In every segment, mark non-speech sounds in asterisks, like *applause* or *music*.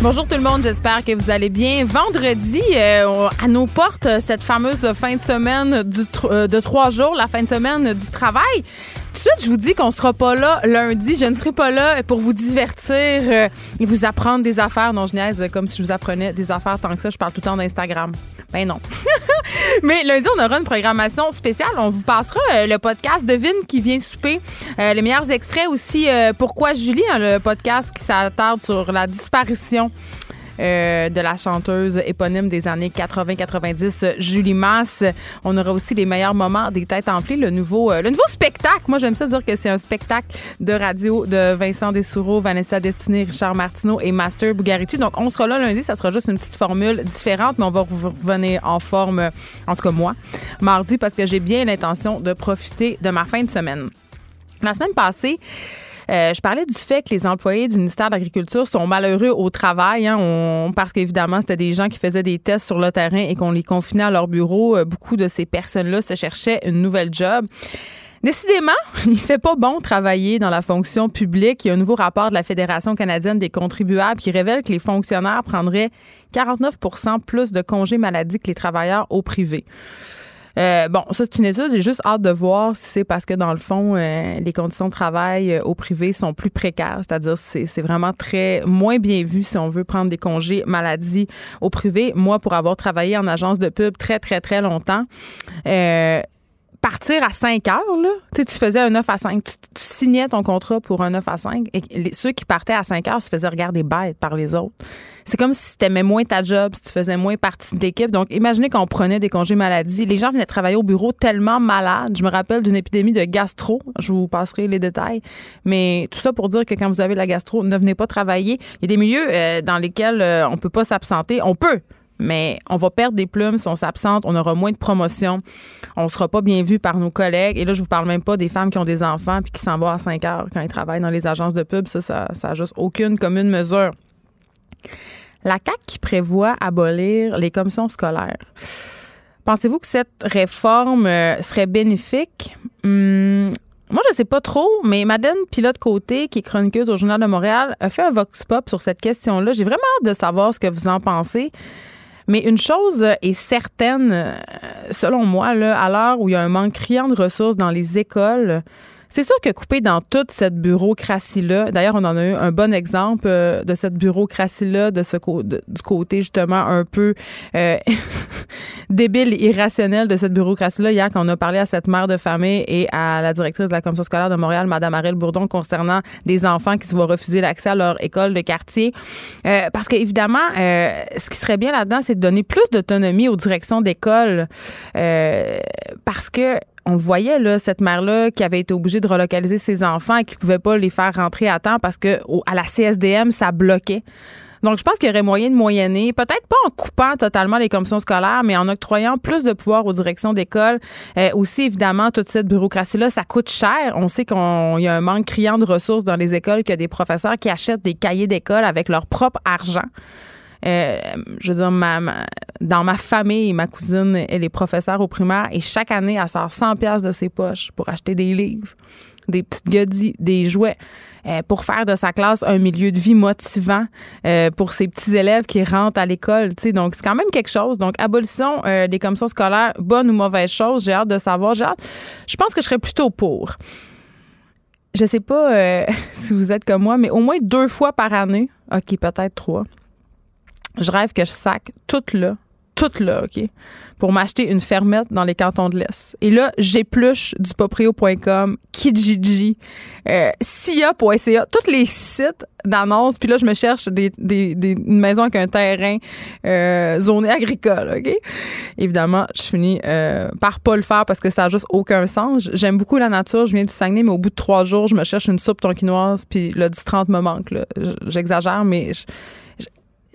Bonjour tout le monde, j'espère que vous allez bien. Vendredi, euh, à nos portes, cette fameuse fin de semaine euh, de trois jours, la fin de semaine du travail. Suite, je vous dis qu'on sera pas là lundi. Je ne serai pas là pour vous divertir euh, et vous apprendre des affaires. Non, je niaise comme si je vous apprenais des affaires tant que ça. Je parle tout le temps d'Instagram. Ben non. *laughs* Mais lundi, on aura une programmation spéciale. On vous passera euh, le podcast de Vin qui vient souper. Euh, les meilleurs extraits aussi. Pourquoi Julie, hein, le podcast qui s'attarde sur la disparition euh, de la chanteuse éponyme des années 80-90, Julie Masse. On aura aussi les meilleurs moments des têtes enflées, le nouveau, euh, le nouveau spectacle. Moi, j'aime ça dire que c'est un spectacle de radio de Vincent Dessoureau, Vanessa Destiné, Richard Martineau et Master Bugarici. Donc, on sera là lundi. Ça sera juste une petite formule différente, mais on va revenir en forme, en tout cas moi, mardi, parce que j'ai bien l'intention de profiter de ma fin de semaine. La semaine passée, euh, je parlais du fait que les employés du ministère de l'Agriculture sont malheureux au travail, hein, parce qu'évidemment, c'était des gens qui faisaient des tests sur le terrain et qu'on les confinait à leur bureau. Euh, beaucoup de ces personnes-là se cherchaient une nouvelle job. Décidément, *laughs* il fait pas bon travailler dans la fonction publique. Il y a un nouveau rapport de la Fédération canadienne des contribuables qui révèle que les fonctionnaires prendraient 49% plus de congés maladie que les travailleurs au privé. Euh, bon, ça, c'est une étude. J'ai juste hâte de voir si c'est parce que, dans le fond, euh, les conditions de travail euh, au privé sont plus précaires. C'est-à-dire, c'est, c'est vraiment très moins bien vu si on veut prendre des congés maladie au privé. Moi, pour avoir travaillé en agence de pub très, très, très longtemps, partir à 5 heures, là, tu, tu faisais un 9 à 5. Tu, signais ton contrat pour un 9 à 5 et ceux qui partaient à 5 heures se faisaient regarder bête par les autres. C'est comme si tu aimais moins ta job, si tu faisais moins partie de l'équipe. Donc, imaginez qu'on prenait des congés maladie. Les gens venaient travailler au bureau tellement malades. Je me rappelle d'une épidémie de gastro. Je vous passerai les détails. Mais tout ça pour dire que quand vous avez la gastro, ne venez pas travailler. Il y a des milieux euh, dans lesquels euh, on peut pas s'absenter. On peut, mais on va perdre des plumes si on s'absente, on aura moins de promotion, on sera pas bien vu par nos collègues. Et là, je vous parle même pas des femmes qui ont des enfants puis qui s'en vont à 5 heures quand ils travaillent dans les agences de pub. Ça, ça, ça juste aucune commune mesure. La CAC qui prévoit abolir les commissions scolaires. Pensez-vous que cette réforme euh, serait bénéfique? Hum, moi, je sais pas trop, mais Madeleine Pilote-Côté, qui est chroniqueuse au Journal de Montréal, a fait un vox pop sur cette question-là. J'ai vraiment hâte de savoir ce que vous en pensez. Mais une chose est certaine, euh, selon moi, là, à l'heure où il y a un manque criant de ressources dans les écoles, c'est sûr que couper dans toute cette bureaucratie-là, d'ailleurs, on en a eu un bon exemple euh, de cette bureaucratie-là, de ce du côté justement un peu euh, *laughs* débile, irrationnel de cette bureaucratie-là, hier, quand on a parlé à cette mère de famille et à la directrice de la commission scolaire de Montréal, Mme Ariel Bourdon, concernant des enfants qui se voient refuser l'accès à leur école de quartier. Euh, parce qu'évidemment, ce qui serait bien là-dedans, c'est de donner plus d'autonomie aux directions d'école. parce que on voyait, là, cette mère-là qui avait été obligée de relocaliser ses enfants et qui ne pouvait pas les faire rentrer à temps parce que à la CSDM, ça bloquait. Donc, je pense qu'il y aurait moyen de moyenner, peut-être pas en coupant totalement les commissions scolaires, mais en octroyant plus de pouvoir aux directions d'école. Euh, aussi, évidemment, toute cette bureaucratie-là, ça coûte cher. On sait qu'il y a un manque criant de ressources dans les écoles, qu'il y a des professeurs qui achètent des cahiers d'école avec leur propre argent. Euh, je veux dire, dans ma famille, ma cousine, elle est professeure au primaire et chaque année, elle sort 100 pièces de ses poches pour acheter des livres, des petites godilles, des jouets. Euh, pour faire de sa classe un milieu de vie motivant euh, pour ses petits élèves qui rentrent à l'école. Donc, c'est quand même quelque chose. Donc, abolition des commissions scolaires, bonne ou mauvaise chose, j'ai hâte de savoir. J'ai hâte. Je pense que je serais plutôt pour. Je sais pas *laughs* si vous êtes comme moi, mais au moins deux fois par année, OK, peut-être trois, je rêve que je sac tout là, tout là, OK, pour m'acheter une fermette dans les cantons de l'Est. Et là, j'épluche du poprio.com, Kijiji, euh, SIA.ca, tous les sites d'annonces. Puis là, je me cherche des, des, des, une maison avec un terrain euh, zoné agricole, OK? Évidemment, je finis euh, par pas le faire parce que ça a juste aucun sens. J'aime beaucoup la nature, je viens du Saguenay, mais au bout de trois jours, je me cherche une soupe tonkinoise, puis le 10-30 me manque. J'exagère, mais... Je,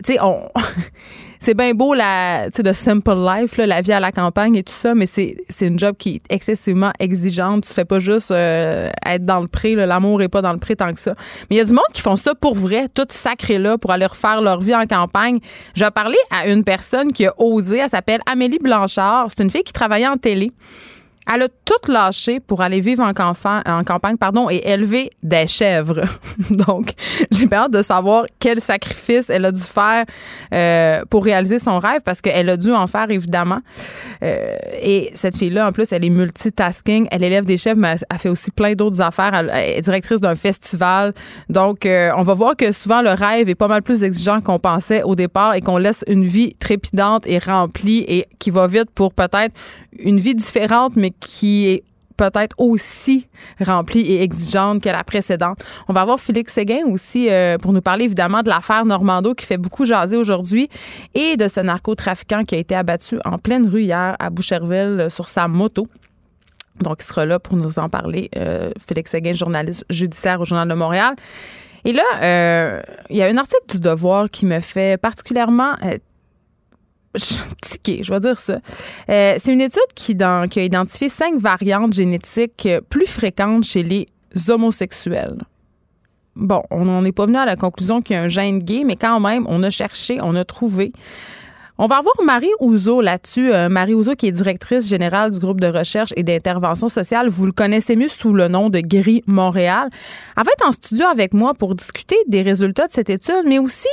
tu sais, on. *laughs* c'est bien beau la, le simple life, la vie à la campagne et tout ça, mais c'est, une job qui est excessivement exigeante. Tu fais pas juste euh, être dans le pré, l'amour est pas dans le pré tant que ça. Mais il y a du monde qui font ça pour vrai, tout sacré là, pour aller refaire leur vie en campagne. Je vais parler à une personne qui a osé, elle s'appelle Amélie Blanchard. C'est une fille qui travaillait en télé. Elle a tout lâché pour aller vivre en, campagne pardon, et élever des chèvres. *laughs* Donc, j'ai peur de savoir quel sacrifice elle a dû faire euh, pour réaliser son rêve parce qu'elle a dû en faire, évidemment. Euh, et cette fille-là, en plus, elle est multitasking. Elle élève des chèvres, mais elle fait aussi plein d'autres affaires. Elle est directrice d'un festival. Donc, euh, on va voir que souvent, le rêve est pas mal plus exigeant qu'on pensait au départ et qu'on laisse une vie trépidante et remplie et qui va vite pour peut-être une vie différente, mais qui est peut-être aussi remplie et exigeante que la précédente. On va avoir Félix Séguin aussi euh, pour nous parler évidemment de l'affaire Normando qui fait beaucoup jaser aujourd'hui et de ce narcotrafiquant qui a été abattu en pleine rue hier à Boucherville sur sa moto. Donc, il sera là pour nous en parler. Euh, Félix Séguin, journaliste judiciaire au Journal de Montréal. Et là, euh, il y a un article du Devoir qui me fait particulièrement tiqué, je vais dire ça. Euh, c'est une étude qui, a identifié cinq variantes génétiques plus fréquentes chez les homosexuels. Bon, on n'en est pas venu à la conclusion qu'il y a un gène gay, mais quand même, on a cherché, on a trouvé. On va avoir Marie Ouzo là-dessus. Euh, Marie Ouzo, qui est directrice générale du groupe de recherche et d'intervention sociale. Vous le connaissez mieux sous le nom de Gris Montréal. Elle va être en studio avec moi pour discuter des résultats de cette étude, mais aussi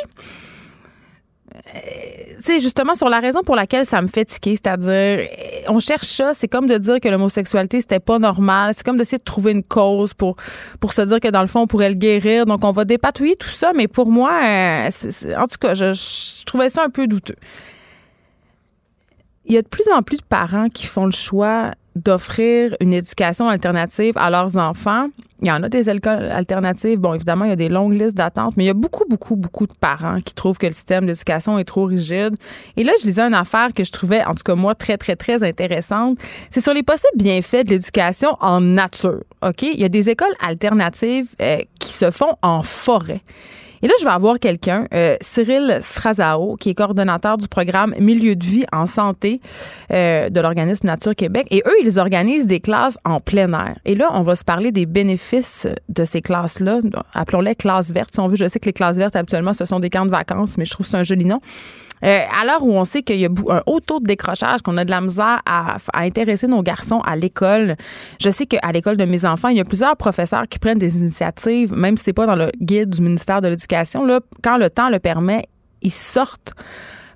c'est justement sur la raison pour laquelle ça me fait tiquer, c'est-à-dire on cherche ça, c'est comme de dire que l'homosexualité c'était pas normal, c'est comme d'essayer de trouver une cause pour pour se dire que dans le fond on pourrait le guérir. Donc on va dépatouiller tout ça, mais pour moi, euh, en tout cas, je trouvais ça un peu douteux. Il y a de plus en plus de parents qui font le choix d'offrir une éducation alternative à leurs enfants. Il y en a des écoles alternatives. Bon, évidemment, il y a des longues listes d'attente, mais il y a beaucoup, beaucoup, beaucoup de parents qui trouvent que le système d'éducation est trop rigide. Et là, je lisais une affaire que je trouvais, en tout cas moi, très, très, très intéressante. C'est sur les possibles bienfaits de l'éducation en nature. OK? Il y a des écoles alternatives euh, qui se font en forêt. Et là, je vais avoir quelqu'un, euh, Cyril Srazao, qui est coordonnateur du programme Milieu de vie en santé euh, de l'organisme Nature Québec. Et eux, ils organisent des classes en plein air. Et là, on va se parler des bénéfices de ces classes-là. Appelons-les classes vertes. Si on veut, je sais que les classes vertes, habituellement, ce sont des camps de vacances, mais je trouve ça un joli nom. Euh, à l'heure où on sait qu'il y a un haut taux de décrochage, qu'on a de la misère à, intéresser nos garçons à l'école, je sais qu'à l'école de mes enfants, il y a plusieurs professeurs qui prennent des initiatives, même si c'est pas dans le guide du ministère de l'Éducation. Quand le temps le permet, ils sortent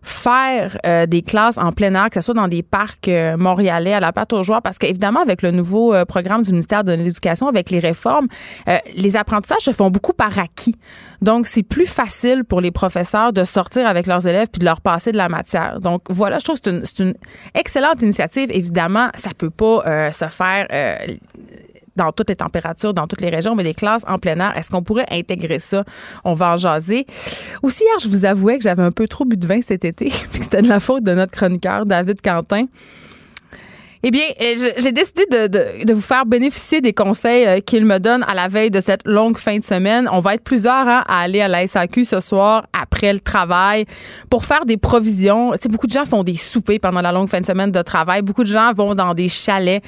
faire euh, des classes en plein air, que ce soit dans des parcs euh, montréalais à la pâte aux joueurs, parce qu'évidemment, avec le nouveau euh, programme du ministère de l'Éducation, avec les réformes, les apprentissages se font beaucoup par acquis. Donc, c'est plus facile pour les professeurs de sortir avec leurs élèves puis de leur passer de la matière. Donc, voilà, je trouve que c'est une, une, excellente initiative. Évidemment, ça peut pas se faire dans toutes les températures, dans toutes les régions, mais des classes en plein air. Est-ce qu'on pourrait intégrer ça? On va en jaser. Aussi, hier, je vous avouais que j'avais un peu trop bu de vin cet été, *laughs* puis c'était de la faute de notre chroniqueur, David Quentin. Eh bien, euh, j'ai décidé de, vous faire bénéficier des conseils euh, qu'il me donne à la veille de cette longue fin de semaine. On va être plusieurs hein, à aller à la SAQ ce soir après le travail pour faire des provisions. Tu sais, beaucoup de gens font des soupers pendant la longue fin de semaine de travail. Beaucoup de gens vont dans des chalets.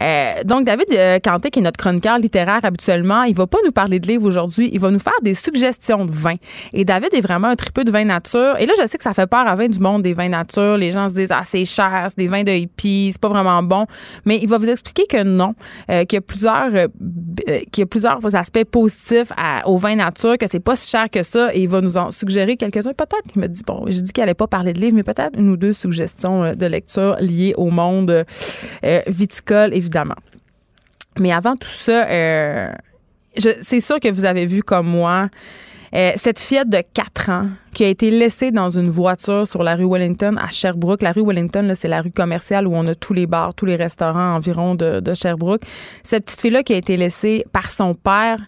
Euh, donc, David Canté, qui est notre chroniqueur littéraire habituellement, il va pas nous parler de livres aujourd'hui. Il va nous faire des suggestions de vin. Et David est vraiment un tripeux de vin nature. Et là, je sais que ça fait peur à vin du monde des vins nature. Les gens se disent, ah, c'est cher, c'est des vins de c'est pas vraiment bon. Mais il va vous expliquer que non, euh, qu'il y a plusieurs, euh, euh, qu'il y a plusieurs aspects positifs au vin nature, que c'est pas si cher que ça, et il va nous en suggérer quelques-uns. Peut-être qu'il me dit, bon, je dis qu'elle n'allait pas parler de livres, mais peut-être une ou deux suggestions de lecture liées au monde viticole, évidemment. Mais avant tout ça, c'est sûr que vous avez vu comme moi euh, cette fillette de 4 ans qui a été laissée dans une voiture sur la rue Wellington à Sherbrooke. La rue Wellington, c'est la rue commerciale où on a tous les bars, tous les restaurants environ de, de Sherbrooke. Cette petite fille-là qui a été laissée par son père,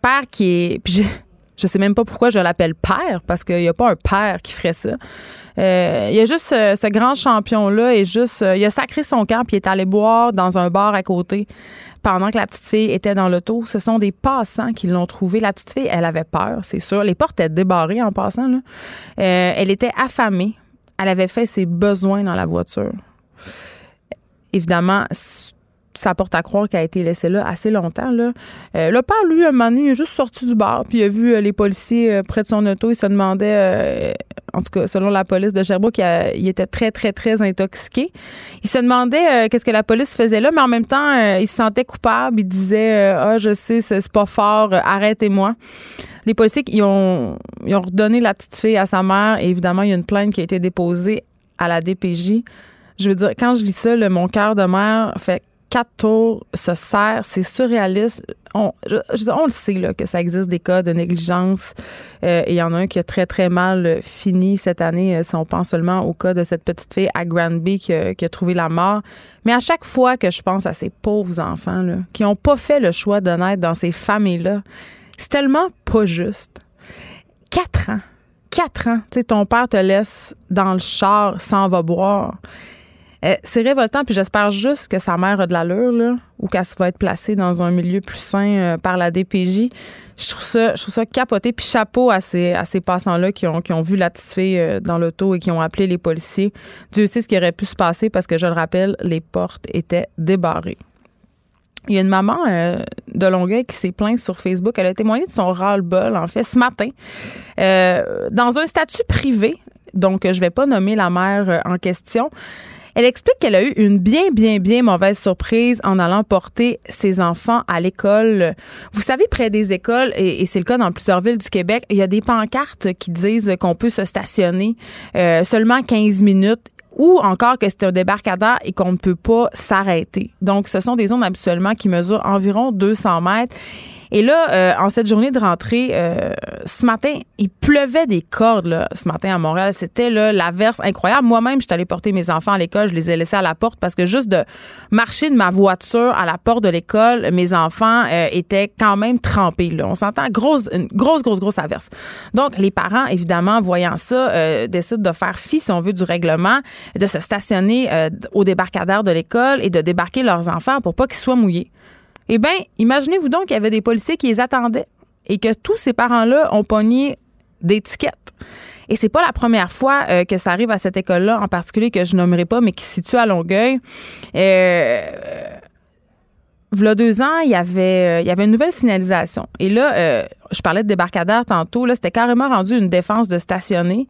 père qui est... Je sais même pas pourquoi je l'appelle père, parce qu'il n'y a pas un père qui ferait ça. Euh, il y a juste ce, grand champion-là, et juste, euh, il a sacré son camp, puis il est allé boire dans un bar à côté pendant que la petite fille était dans l'auto. Ce sont des passants qui l'ont trouvé. La petite fille, elle avait peur, c'est sûr. Les portes étaient débarrées en passant. Là. Euh, elle était affamée. Elle avait fait ses besoins dans la voiture. Évidemment, ça porte à croire qu'elle a été laissée là assez longtemps. Là. Euh, le père, lui, un moment donné, il est juste sorti du bar, puis il a vu euh, les policiers euh, près de son auto. Il se demandait, en tout cas, selon la police de Sherbrooke, il, était très, très, très intoxiqué. Il se demandait qu'est-ce que la police faisait là, mais en même temps, il se sentait coupable. Il disait Ah, je sais, c'est pas fort, arrêtez-moi. Les policiers, ils ont, ils ont redonné la petite fille à sa mère, et évidemment, il y a une plainte qui a été déposée à la DPJ. Je veux dire, quand je lis ça, mon cœur de mère fait quatre tours se sert, c'est surréaliste. On, le sait là, que ça existe des cas de négligence. Euh, il y en a un qui a très, très mal fini cette année, euh, si on pense seulement au cas de cette petite fille à Granby qui a, qui a trouvé la mort. Mais à chaque fois que je pense à ces pauvres enfants là, qui n'ont pas fait le choix de naître dans ces familles-là, c'est tellement pas juste. Quatre ans. Quatre ans. Tu sais, ton père te laisse dans le char sans va boire. Euh, c'est révoltant, puis j'espère juste que sa mère a de l'allure, là, ou qu'elle va être placée dans un milieu plus sain euh, par la DPJ. Je trouve ça, je trouve ça capoté. Puis chapeau à ces, à ces passants-là qui ont, qui ont vu la petite fille euh, dans l'auto et qui ont appelé les policiers. Dieu sait ce qui aurait pu se passer parce que, je le rappelle, les portes étaient débarrées. Il y a une maman de Longueuil qui s'est plainte sur Facebook. Elle a témoigné de son ras-le-bol, en fait, ce matin, dans un statut privé. Donc, je ne vais pas nommer la mère en question. Elle explique qu'elle a eu une bien, bien, bien mauvaise surprise en allant porter ses enfants à l'école. Vous savez, près des écoles, et, c'est le cas dans plusieurs villes du Québec, il y a des pancartes qui disent qu'on peut se stationner euh, seulement 15 minutes ou encore que c'est un débarcadère et qu'on ne peut pas s'arrêter. Donc, ce sont des zones habituellement qui mesurent environ 200 mètres. Et là, euh, en cette journée de rentrée, euh, ce matin, il pleuvait des cordes là, ce matin à Montréal. C'était l'averse incroyable. Moi-même, je suis allée porter mes enfants à l'école. Je les ai laissés à la porte parce que juste de marcher de ma voiture à la porte de l'école, mes enfants euh, étaient quand même trempés. Là. On s'entend grosse, grosse, grosse, grosse averse. Donc, les parents, évidemment, voyant ça, décident de faire fi, si on veut, du règlement, de se stationner au débarcadère de l'école et de débarquer leurs enfants pour pas qu'ils soient mouillés. Eh bien, imaginez-vous donc qu'il y avait des policiers qui les attendaient et que tous ces parents-là ont pogné des tickets. Et c'est pas la première fois euh, que ça arrive à cette école-là, en particulier que je nommerai pas, mais qui se situe à Longueuil. Euh, a deux ans, il y avait, euh, il y avait une nouvelle signalisation. Et là, euh, je parlais de débarcadère tantôt. Là, c'était carrément rendu une défense de stationner.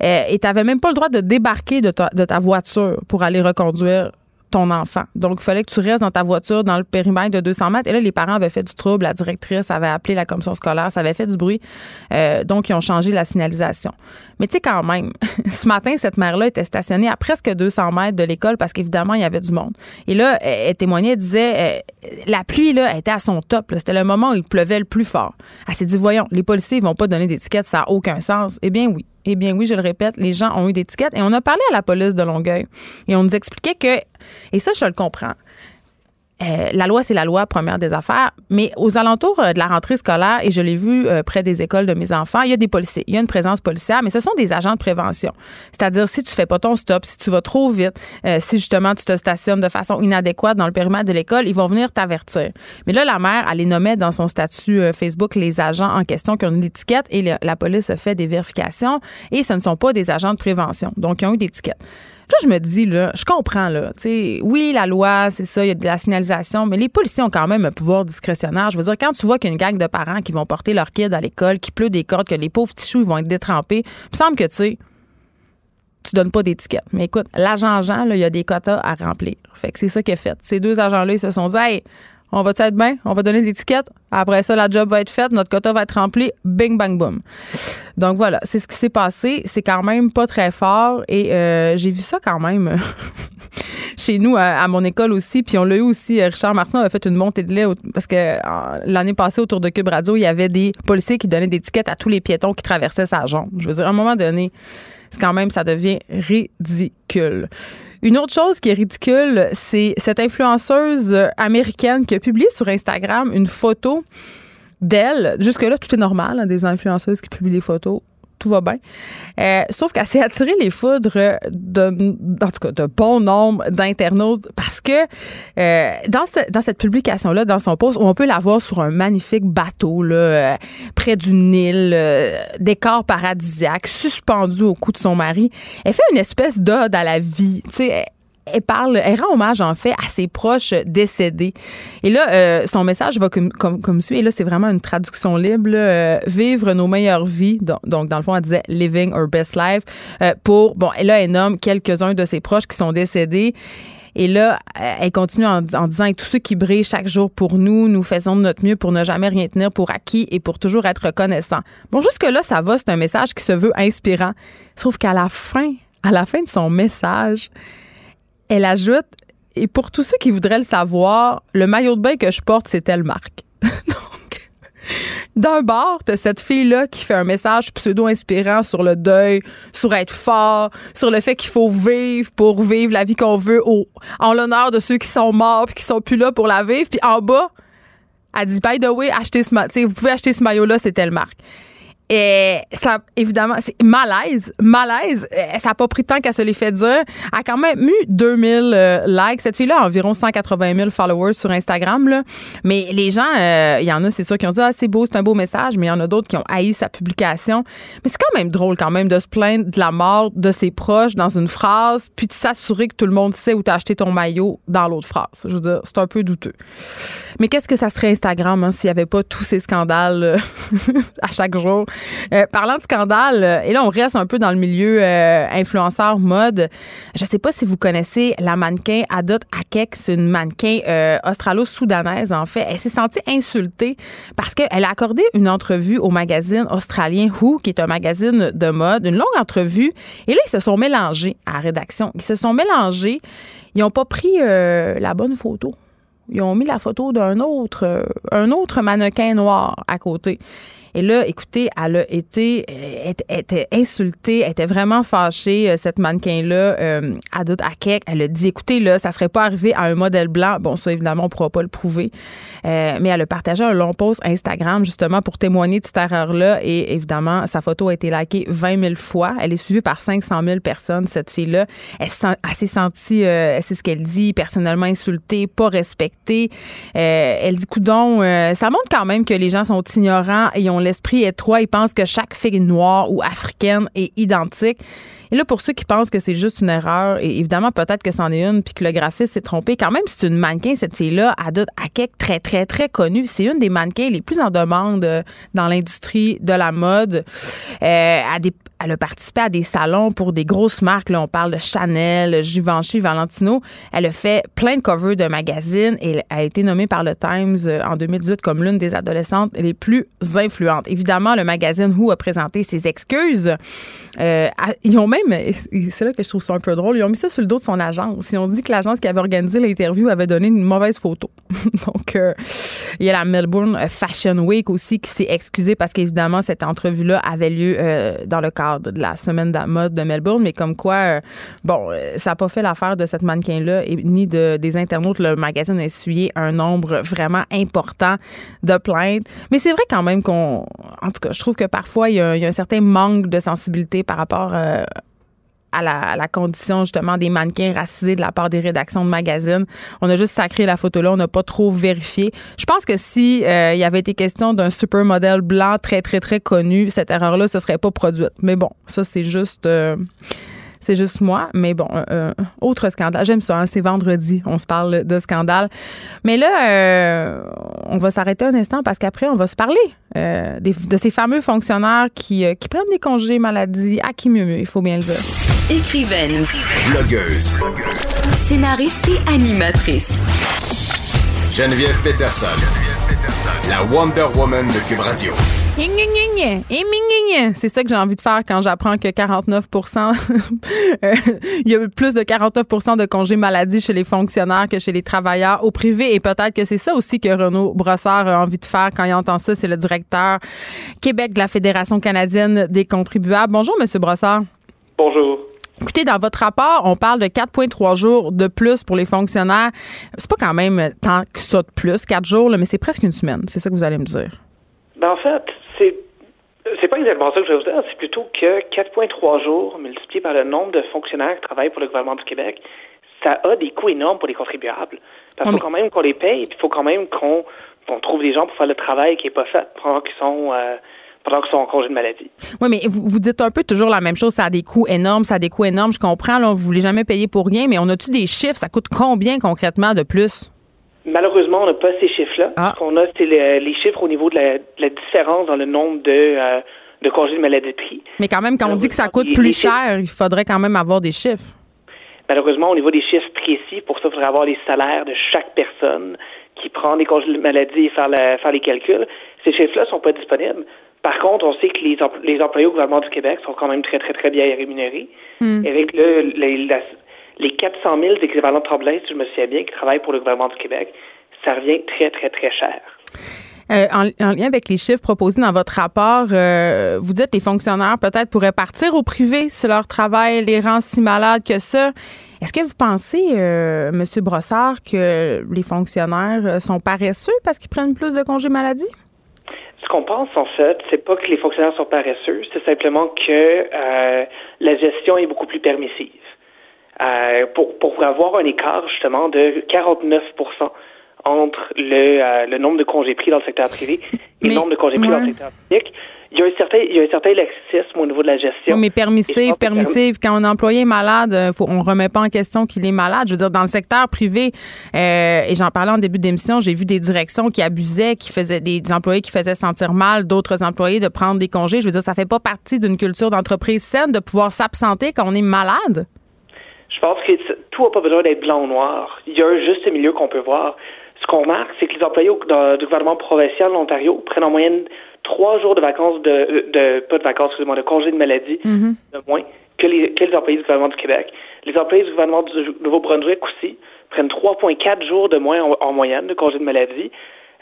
et tu n'avais même pas le droit de débarquer de ta voiture pour aller reconduire ton enfant. Donc, il fallait que tu restes dans ta voiture dans le périmètre de 200 mètres. Et là, les parents avaient fait du trouble. La directrice avait appelé la commission scolaire. Ça avait fait du bruit. Euh, donc, ils ont changé la signalisation. Mais tu sais, quand même, *laughs* ce matin, cette mère-là était stationnée à presque 200 mètres de l'école parce qu'évidemment, il y avait du monde. Et là, elle, témoignait, elle disait, euh, la pluie, là, était à son top. C'était le moment où il pleuvait le plus fort. Elle s'est dit, voyons, les policiers, ils vont pas donner d'étiquette, ça n'a aucun sens. Eh bien, oui. Eh bien oui, je le répète, les gens ont eu des tickets. Et on a parlé à la police de Longueuil. Et on nous expliquait que, et ça je le comprends, euh, la loi, c'est la loi première des affaires. Mais aux alentours euh, de la rentrée scolaire, et je l'ai vu euh, près des écoles de mes enfants, il y a des policiers. Il y a une présence policière, mais ce sont des agents de prévention. C'est-à-dire, si tu fais pas ton stop, si tu vas trop vite, si justement tu te stationnes de façon inadéquate dans le périmètre de l'école, ils vont venir t'avertir. Mais là, la mère, elle les nommait dans son statut Facebook les agents en question qui ont une étiquette et la police fait des vérifications et ce ne sont pas des agents de prévention. Donc, ils ont eu des étiquettes. Là, je me dis, là, je comprends, là. oui, la loi, c'est ça, il y a de la signalisation, mais les policiers ont quand même un pouvoir discrétionnaire. Je veux dire, quand tu vois qu'il gang de parents qui vont porter leur kid à l'école, qui pleut des cordes, que les pauvres petits choux, vont être détrempés, il me semble que, tu sais, tu donnes pas d'étiquette. Mais écoute, l'agent Jean, il y a des quotas à remplir. Fait que c'est ça qu'il a fait. Ces deux agents-là, ils se sont dit, hey, on va être bien? On va donner des étiquettes. Après ça, la job va être faite, notre quota va être rempli. Bing, bang, boom. Donc voilà, c'est ce qui s'est passé. C'est quand même pas très fort et euh, j'ai vu ça quand même *laughs* chez nous à, mon école aussi. Puis on l'a eu aussi. Euh, Richard Martin a fait une montée de lait parce que l'année passée, autour de Cube Radio, il y avait des policiers qui donnaient des étiquettes à tous les piétons qui traversaient sa jambe. Je veux dire, à un moment donné, c'est quand même, ça devient ridicule. Une autre chose qui est ridicule, c'est cette influenceuse américaine qui a publié sur Instagram une photo d'elle. Jusque-là, tout est normal, hein, des influenceuses qui publient des photos tout va bien. Euh, sauf qu'elle s'est attirée les foudres de, en tout cas, de bon nombre d'internautes parce que euh, dans, dans cette publication-là, dans son post, on peut la voir sur un magnifique bateau là, euh, près du Nil, décor paradisiaque, suspendu au cou de son mari. Elle fait une espèce d'ode à la vie. Tu sais, elle parle, elle rend hommage en fait à ses proches décédés. Et là, euh, son message va comme, comme, suit. Et là, c'est vraiment une traduction libre. Euh, vivre nos meilleures vies. Donc, dans le fond, elle disait living our best life. Euh, pour, bon, et là, elle nomme quelques-uns de ses proches qui sont décédés. Et là, elle continue en, disant et tous ceux qui brillent chaque jour pour nous, nous faisons de notre mieux pour ne jamais rien tenir pour acquis et pour toujours être reconnaissant. Bon, jusque-là, ça va. C'est un message qui se veut inspirant. Sauf qu'à la fin, à la fin de son message, elle ajoute et pour tous ceux qui voudraient le savoir, le maillot de bain que je porte, c'est telle marque. *laughs* Donc, d'un bord, t'as cette fille-là qui fait un message pseudo-inspirant sur le deuil, sur être fort, sur le fait qu'il faut vivre pour vivre la vie qu'on veut en l'honneur de ceux qui sont morts puis qui sont plus là pour la vivre. Puis en bas, elle dit, by the way, achetez ce, vous pouvez acheter ce maillot-là, c'est telle marque. Et ça, évidemment, c'est malaise, malaise. Ça n'a pas pris de temps qu'elle se l'ait fait dire. Elle a quand même eu 2000 euh, likes. Cette fille-là a environ 180 000 followers sur Instagram. Là. Mais les gens, euh, il y en a, c'est sûr, qui ont dit Ah, c'est beau, c'est un beau message. Mais il y en a d'autres qui ont haï sa publication. Mais c'est quand même drôle, quand même, de se plaindre de la mort de ses proches dans une phrase, puis de s'assurer que tout le monde sait où tu as acheté ton maillot dans l'autre phrase. Je veux dire, c'est un peu douteux. Mais qu'est-ce que ça serait Instagram hein, s'il n'y avait pas tous ces scandales euh, *laughs* à chaque jour? Euh, parlant de scandale, euh, et là, on reste un peu dans le milieu euh, influenceur mode. Je sais pas si vous connaissez la mannequin Adot Akek. C'est une mannequin australo-soudanaise, en fait. Elle s'est sentie insultée parce qu'elle a accordé une entrevue au magazine australien Who, qui est un magazine de mode, une longue entrevue. Et là, ils se sont mélangés à la rédaction. Ils se sont mélangés. Ils n'ont pas pris la bonne photo. Ils ont mis la photo d'un autre, un autre mannequin noir à côté. Et là, écoutez, elle a été, elle, était insultée, elle était vraiment fâchée, euh, cette mannequin-là, euh, Adot Akek. Elle a dit, écoutez, là, ça serait pas arrivé à un modèle blanc. Bon, ça, évidemment, on pourra pas le prouver. Euh, mais elle a partagé un long post Instagram, justement, pour témoigner de cette erreur-là. Et évidemment, sa photo a été likée 20 000 fois. Elle est suivie par 500 000 personnes, cette fille-là. Elle, s'est sentie, euh, c'est ce qu'elle dit, personnellement insultée, pas respectée. Euh, elle dit, coudon, euh, ça montre quand même que les gens sont ignorants et ont l'esprit étroit. Ils pensent que chaque fille noire ou africaine est identique. Et là, pour ceux qui pensent que c'est juste une erreur, et évidemment, peut-être que c'en est une, puis que le graphiste s'est trompé, quand même, c'est une mannequin, cette fille-là, Adot Akek, très, très, très connue. C'est une des mannequins les plus en demande euh, dans l'industrie de la mode. Euh, elle a participé à des salons pour des grosses marques. Là, on parle de Chanel, Givenchy, Valentino. Elle a fait plein de covers de magazines et elle a été nommée par le Times euh, en 2018 comme l'une des adolescentes les plus influentes. Évidemment, le magazine Who a présenté ses excuses. Euh, ils ont même, c'est là que je trouve ça un peu drôle, ils ont mis ça sur le dos de son agence. Ils ont dit que l'agence qui avait organisé l'interview avait donné une mauvaise photo. *laughs* Donc, euh, il y a la Melbourne Fashion Week aussi qui s'est excusée parce qu'évidemment, cette entrevue-là avait lieu dans le cadre de la semaine de la mode de Melbourne, mais comme quoi, euh, bon, euh, ça n'a pas fait l'affaire de cette mannequin-là ni de, des internautes. Le magazine a essuyé un nombre vraiment important de plaintes. Mais c'est vrai quand même qu'on, en tout cas, je trouve que parfois, il y a, un certain manque de sensibilité par rapport euh, à la, condition justement des mannequins racisés de la part des rédactions de magazines. On a juste sacré la photo là, on n'a pas trop vérifié. Je pense que si euh, il y avait été question d'un supermodèle blanc très très très connu, cette erreur là se serait pas produite. Mais bon, ça c'est juste euh, c'est juste moi. Mais bon, euh, autre scandale. J'aime ça. Hein, c'est vendredi. On se parle de scandale. Mais là, on va s'arrêter un instant parce qu'après, on va se parler de ces fameux fonctionnaires qui, qui prennent des congés maladie à qui mieux mieux, il faut bien le dire. Écrivaine. Blogueuse. Scénariste et animatrice. Geneviève Peterson. La Wonder Woman de Cube Radio. C'est ça que j'ai envie de faire quand j'apprends que 49 euh, *laughs* il y a plus de 49% de congés maladie chez les fonctionnaires que chez les travailleurs au privé. Et peut-être que c'est ça aussi que Renaud Brossard a envie de faire quand il entend ça. C'est le directeur Québec de la Fédération canadienne des contribuables. Bonjour, Monsieur Brossard. Bonjour. Écoutez, dans votre rapport, on parle de 4,3 jours de plus pour les fonctionnaires. C'est pas quand même tant que ça de plus, 4 jours, mais c'est presque une semaine. C'est ça que vous allez me dire. Ben, en fait, c'est c'est pas exactement ça que je vais vous dire, c'est plutôt que 4,3 jours multiplié par le nombre de fonctionnaires qui travaillent pour le gouvernement du Québec, ça a des coûts énormes pour les contribuables. Parce qu'il faut quand même qu'on les paye, puis il faut quand même qu'on trouve des gens pour faire le travail qui n'est pas fait pendant qu'ils sont euh, pendant qu'ils sont en congé de maladie. Oui, mais vous, vous, dites un peu toujours la même chose. Ça a des coûts énormes, ça a des coûts énormes. Je comprends, là, vous voulez jamais payer pour rien, mais on a-tu des chiffres? Ça coûte combien concrètement de plus? Malheureusement, on n'a pas ces chiffres-là. Ah. Ce qu'on a, c'est les, chiffres au niveau de la, différence dans le nombre de, euh, de congés de maladie pris. Mais quand même, quand on dit que ça coûte plus cher, il faudrait quand même avoir des chiffres. Malheureusement, au niveau des chiffres précis, pour ça, il faudrait avoir les salaires de chaque personne qui prend des congés de maladie et faire, faire les calculs. Ces chiffres-là ne sont pas disponibles. Par contre, on sait que les, les, employés au gouvernement du Québec sont quand même très, très, très bien rémunérés. Hmm. Avec le, les 400 000 équivalents de Tremblay, si je me souviens bien, qui travaillent pour le gouvernement du Québec, ça revient très, très, très cher. Euh, en, lien avec les chiffres proposés dans votre rapport, euh, vous dites que les fonctionnaires peut-être pourraient partir au privé si leur travail les rend si malades que ça. Est-ce que vous pensez, euh, M. Brossard, que les fonctionnaires sont paresseux parce qu'ils prennent plus de congés maladie? Ce qu'on pense, en fait, c'est pas que les fonctionnaires sont paresseux, c'est simplement que la gestion est beaucoup plus permissive. Euh, pour, pour avoir un écart justement de 49% entre le, euh, le nombre de congés pris dans le secteur privé et le nombre de congés pris dans le secteur public. Il y, a un certain, il y a un certain laxisme au niveau de la gestion. mais permissive, permissive. Quand un employé est malade, euh, faut, on remet pas en question qu'il est malade. Je veux dire, dans le secteur privé, euh, et j'en parlais en début d'émission, j'ai vu des directions qui abusaient, qui faisaient des, des employés qui faisaient sentir mal d'autres employés de prendre des congés. Je veux dire, ça fait pas partie d'une culture d'entreprise saine de pouvoir s'absenter quand on est malade. Je pense que tout n'a pas besoin d'être blanc ou noir. Il y a un juste milieu qu'on peut voir. Ce qu'on remarque, c'est que les employés du gouvernement provincial de l'Ontario prennent en moyenne trois jours de vacances de, de pas de vacances, excusez-moi, de congés de maladie mm-hmm. de moins que les, que les employés du gouvernement du Québec. Les employés du gouvernement du Nouveau-Brunswick aussi prennent 3,4 jours de moins en, moyenne de congés de maladie.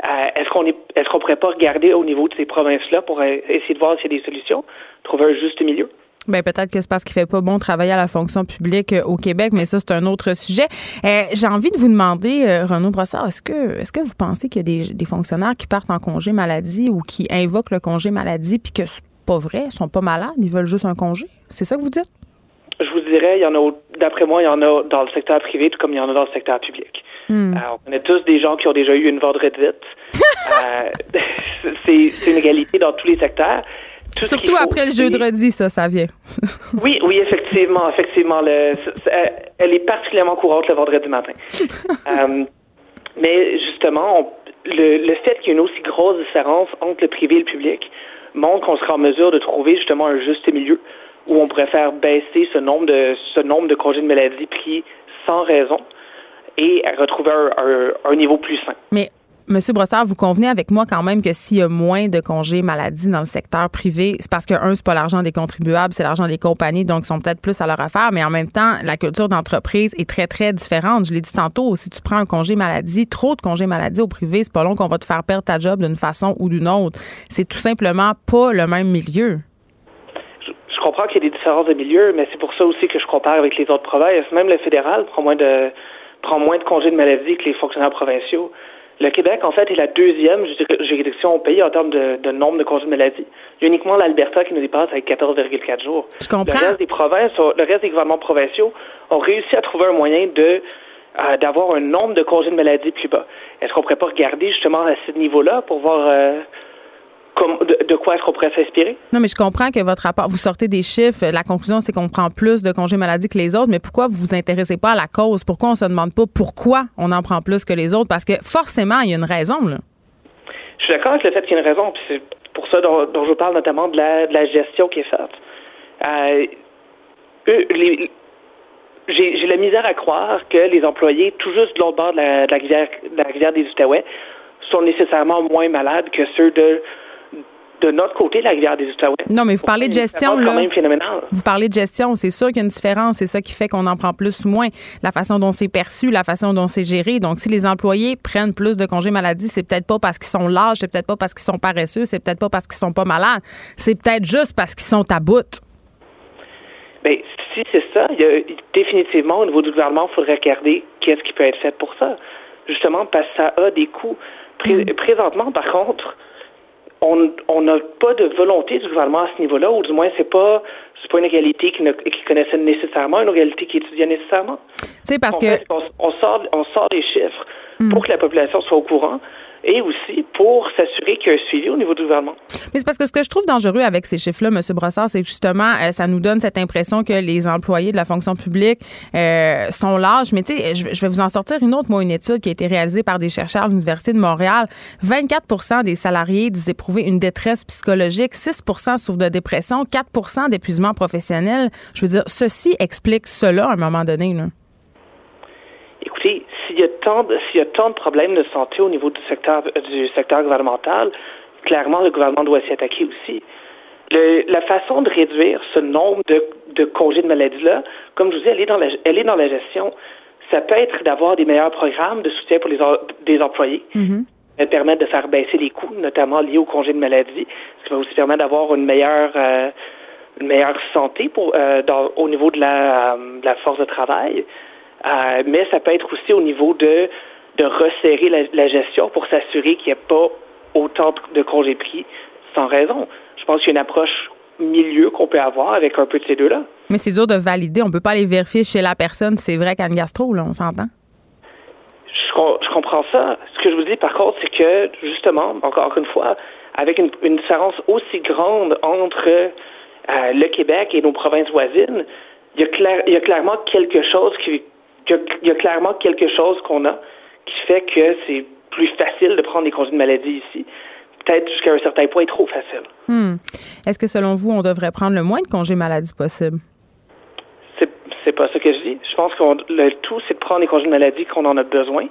Euh, est-ce qu'on est, est-ce qu'on pourrait pas regarder au niveau de ces provinces-là pour euh, essayer de voir s'il y a des solutions, trouver un juste milieu? Ben peut-être que c'est parce qu'il fait pas bon travailler à la fonction publique euh, au Québec, mais ça c'est un autre sujet. Euh, j'ai envie de vous demander, euh, Renaud Brossard, est-ce que est-ce que vous pensez qu'il y a des, fonctionnaires qui partent en congé maladie ou qui invoquent le congé maladie puis que c'est pas vrai, ils sont pas malades, ils veulent juste un congé? C'est ça que vous dites? Je vous dirais, il y en a, d'après moi, il y en a dans le secteur privé tout comme il y en a dans le secteur public. Hmm. on connaît tous des gens qui ont déjà eu une vendredi vite. *laughs* *laughs* c'est une égalité dans tous les secteurs. Surtout après le jeu de redis, ça, ça vient. *laughs* oui, oui, effectivement, effectivement. Le, elle est particulièrement courante le vendredi matin. *laughs* Euh, mais justement, le, le, fait qu'il y ait une aussi grosse différence entre le privé et le public montre qu'on sera en mesure de trouver justement un juste milieu où on pourrait faire baisser ce nombre de ce nombre de congés de maladie pris sans raison et retrouver un, un niveau plus sain. Mais Monsieur Brossard, vous convenez avec moi quand même que s'il y a moins de congés maladie dans le secteur privé, c'est parce que, un, c'est pas l'argent des contribuables, c'est l'argent des compagnies, donc ils sont peut-être plus à leur affaire, mais en même temps, la culture d'entreprise est très, très différente. Je l'ai dit tantôt, si tu prends un congé maladie, trop de congés maladie au privé, c'est pas long qu'on va te faire perdre ta job d'une façon ou d'une autre. C'est tout simplement pas le même milieu. Je, comprends qu'il y ait des différences de milieu, mais c'est pour ça aussi que je compare avec les autres provinces. Même le fédéral prend moins de prend moins de congés de maladie que les fonctionnaires provinciaux. Le Québec, en fait, est la deuxième juridiction au pays en termes de, nombre de congés de maladie. Il y a uniquement l'Alberta qui nous dépasse avec 14,4 jours. Je comprends. Le reste des provinces, le reste des gouvernements provinciaux ont réussi à trouver un moyen de euh, d'avoir un nombre de congés de maladie plus bas. Est-ce qu'on pourrait pas regarder justement à ce niveau-là pour voir euh, de, quoi est-ce qu'on pourrait s'inspirer? Non, mais je comprends que votre rapport, vous sortez des chiffres. La conclusion, c'est qu'on prend plus de congés maladie que les autres. Mais pourquoi vous vous intéressez pas à la cause? Pourquoi on se demande pas pourquoi on en prend plus que les autres? Parce que forcément, il y a une raison, là. Je suis d'accord avec le fait qu'il y a une raison. Puis c'est pour ça dont, je parle notamment de la, gestion qui est faite. Euh, j'ai la misère à croire que les employés, tout juste de l'autre bord de la, rivière, de la rivière des Outaouais, sont nécessairement moins malades que ceux de de notre côté, la rivière des Outaouais. Non, mais vous parlez de gestion, là. Vous parlez de gestion, c'est sûr qu'il y a une différence. C'est ça qui fait qu'on en prend plus ou moins. La façon dont c'est perçu, la façon dont c'est géré. Donc, si les employés prennent plus de congés maladie, c'est peut-être pas parce qu'ils sont lâches, c'est peut-être pas parce qu'ils sont paresseux, c'est peut-être pas parce qu'ils sont pas malades. C'est peut-être juste parce qu'ils sont à bout. Bien, si c'est ça, il y a, définitivement, au niveau du gouvernement, il faudrait regarder qu'est-ce qui peut être fait pour ça. Justement, parce que ça a des coûts. Mm. Présentement, par contre, on n'a pas de volonté du gouvernement à ce niveau-là, ou du moins c'est pas c'est pas une réalité qui, qui connaissait nécessairement, une réalité qui étudiait nécessairement. C'est parce que on, sort on sort des chiffres hmm. pour que la population soit au courant et aussi pour s'assurer qu'il y a un suivi au niveau du gouvernement. Mais c'est parce que ce que je trouve dangereux avec ces chiffres-là, M. Brossard, c'est que justement, euh, ça nous donne cette impression que les employés de la fonction publique euh, sont larges. Mais tu sais, je, vais vous en sortir une autre, moi, une étude qui a été réalisée par des chercheurs de l'Université de Montréal. 24% des salariés disent éprouver une détresse psychologique, 6% souffrent de dépression, 4% d'épuisement professionnel. Je veux dire, ceci explique cela à un moment donné. Là. Écoutez, s'il y a tant s'il y a tant de problèmes de santé au niveau du secteur du secteur gouvernemental, clairement le gouvernement doit s'y attaquer aussi. Le, la façon de réduire ce nombre de, de congés de maladie là, comme je vous dis, elle est dans la, elle est dans la gestion. Ça peut être d'avoir des meilleurs programmes de soutien pour les des employés. Mm permettre de faire baisser les coûts, notamment liés aux congés de maladie, ce qui va aussi permettre d'avoir une meilleure euh, une meilleure santé pour euh, dans, au niveau de la, de la force de travail. Euh, mais ça peut être aussi au niveau de, de resserrer la, gestion pour s'assurer qu'il n'y ait pas autant de congés pris sans raison. Je pense qu'il y a une approche milieu qu'on peut avoir avec un peu de ces deux-là. Mais c'est dur de valider. On ne peut pas aller vérifier chez la personne. C'est vrai qu'Anne Gastro, là, on s'entend. Je, comprends ça. Ce que je vous dis, par contre, c'est que, justement, encore une fois, avec une, différence aussi grande entre euh, le Québec et nos provinces voisines, il y, a il y a clairement quelque chose qui, il y a clairement quelque chose qu'on a qui fait que c'est plus facile de prendre des congés de maladie ici. Peut-être jusqu'à un certain point trop facile. Hmm. Est-ce que selon vous, on devrait prendre le moins de congés maladie possible? C'est pas ça que je dis. Je pense que le tout, c'est de prendre les congés de maladie qu'on en a besoin.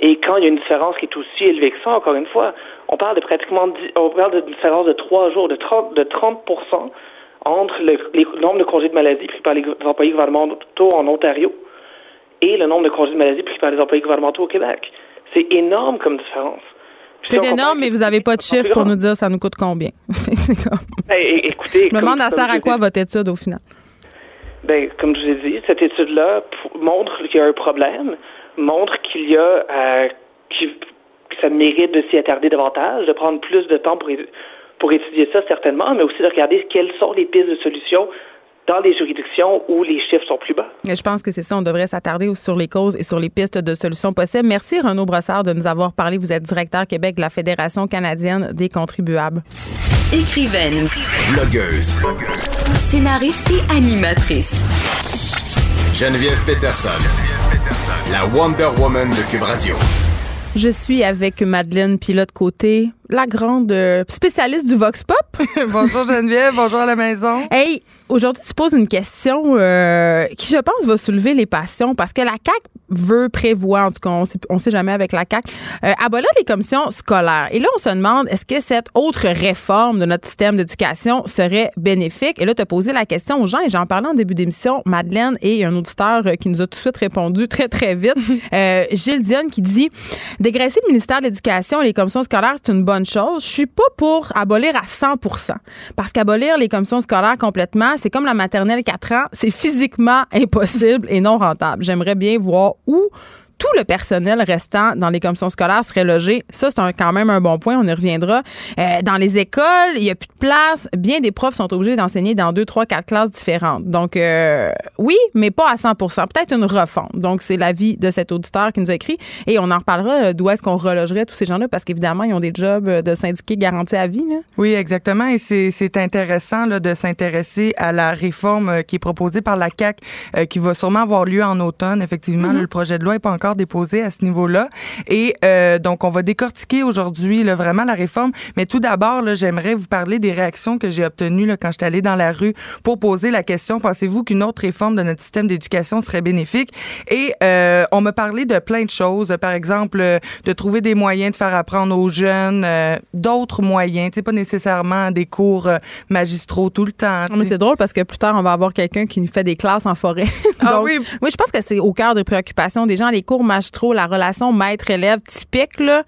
Et quand il y a une différence qui est aussi élevée que ça, encore une fois, on parle de pratiquement, on parle d'une différence de trois jours, de 30, de 30 entre le, les nombre de congés de maladie pris par les employés gouvernementaux en Ontario et le nombre de congés de maladie pris par les employés gouvernementaux au Québec. C'est énorme comme différence. C'est énorme, mais vous n'avez pas de chiffre pour nous dire ça nous coûte combien. *laughs* c'est comme... Ben, écoutez, je me demande à sert à quoi votre étude au final? Ben, comme je vous ai dit, cette étude-là montre qu'il y a un problème, montre qu'il y a euh, que ça mérite de s'y attarder davantage, de prendre plus de temps pour, pour étudier ça certainement, mais aussi de regarder quelles sont les pistes de solutions dans les juridictions où les chiffres sont plus bas. Je pense que c'est ça. On devrait s'attarder sur les causes et sur les pistes de solutions possibles. Merci, Renaud Brossard, de nous avoir parlé. Vous êtes directeur Québec de la Fédération canadienne des contribuables. Écrivaine. Blogueuse. Scénariste et animatrice. Geneviève Peterson. La Wonder Woman de Cube Radio. Je suis avec Madeleine Pilote-Côté, la grande euh, spécialiste du Vox Pop. *laughs* bonjour Geneviève, bonjour à la maison. Hey, aujourd'hui, tu poses une question euh, qui, je pense, va soulever les passions parce que la CAQ veut, prévoir, en tout cas, on ne sait jamais avec la CAQ, euh, abolir les commissions scolaires. Et là, on se demande, est-ce que cette autre réforme de notre système d'éducation serait bénéfique? Et là, tu as posé la question aux gens et j'en parlais en début d'émission, Madeleine et un auditeur euh, qui nous a tout de suite répondu très, très vite, *laughs* euh, Gilles Dion, qui dit dégraisser le ministère de l'Éducation et les commissions scolaires, c'est une bonne chose. Je suis pas pour abolir à 100% parce qu'abolir les commissions scolaires complètement, c'est comme la maternelle 4 ans, c'est physiquement impossible et non rentable. J'aimerais bien voir où tout le personnel restant dans les commissions scolaires serait logé. Ça, c'est quand même un bon point. On y reviendra. Euh, dans les écoles, il n'y a plus de place. Bien des profs sont obligés d'enseigner dans deux, trois, quatre classes différentes. Donc, euh, oui, mais pas à 100% Peut-être une refonte. Donc, c'est l'avis de cet auditeur qui nous a écrit. Et on en reparlera euh, d'où est-ce qu'on relogerait tous ces gens-là parce qu'évidemment, ils ont des jobs de syndiqués garantis à vie. Là. Oui, exactement. Et c'est intéressant là, de s'intéresser à la réforme qui est proposée par la CAC, qui va sûrement avoir lieu en automne. Effectivement, mm-hmm. le projet de loi n'est pas encore déposé à ce niveau-là. Et euh, donc, on va décortiquer aujourd'hui vraiment la réforme. Mais tout d'abord, j'aimerais vous parler des réactions que j'ai obtenues là, quand j'étais allée dans la rue pour poser la question, pensez-vous qu'une autre réforme de notre système d'éducation serait bénéfique? Et euh, on m'a parlé de plein de choses. Par exemple, euh, de trouver des moyens de faire apprendre aux jeunes d'autres moyens. C'est pas nécessairement des cours magistraux tout le temps. Mais c'est drôle parce que plus tard, on va avoir quelqu'un qui nous fait des classes en forêt. *laughs* ah oui? Oui, je pense que c'est au cœur des préoccupations des gens, les cours magistraux, la relation maître-élève typique, là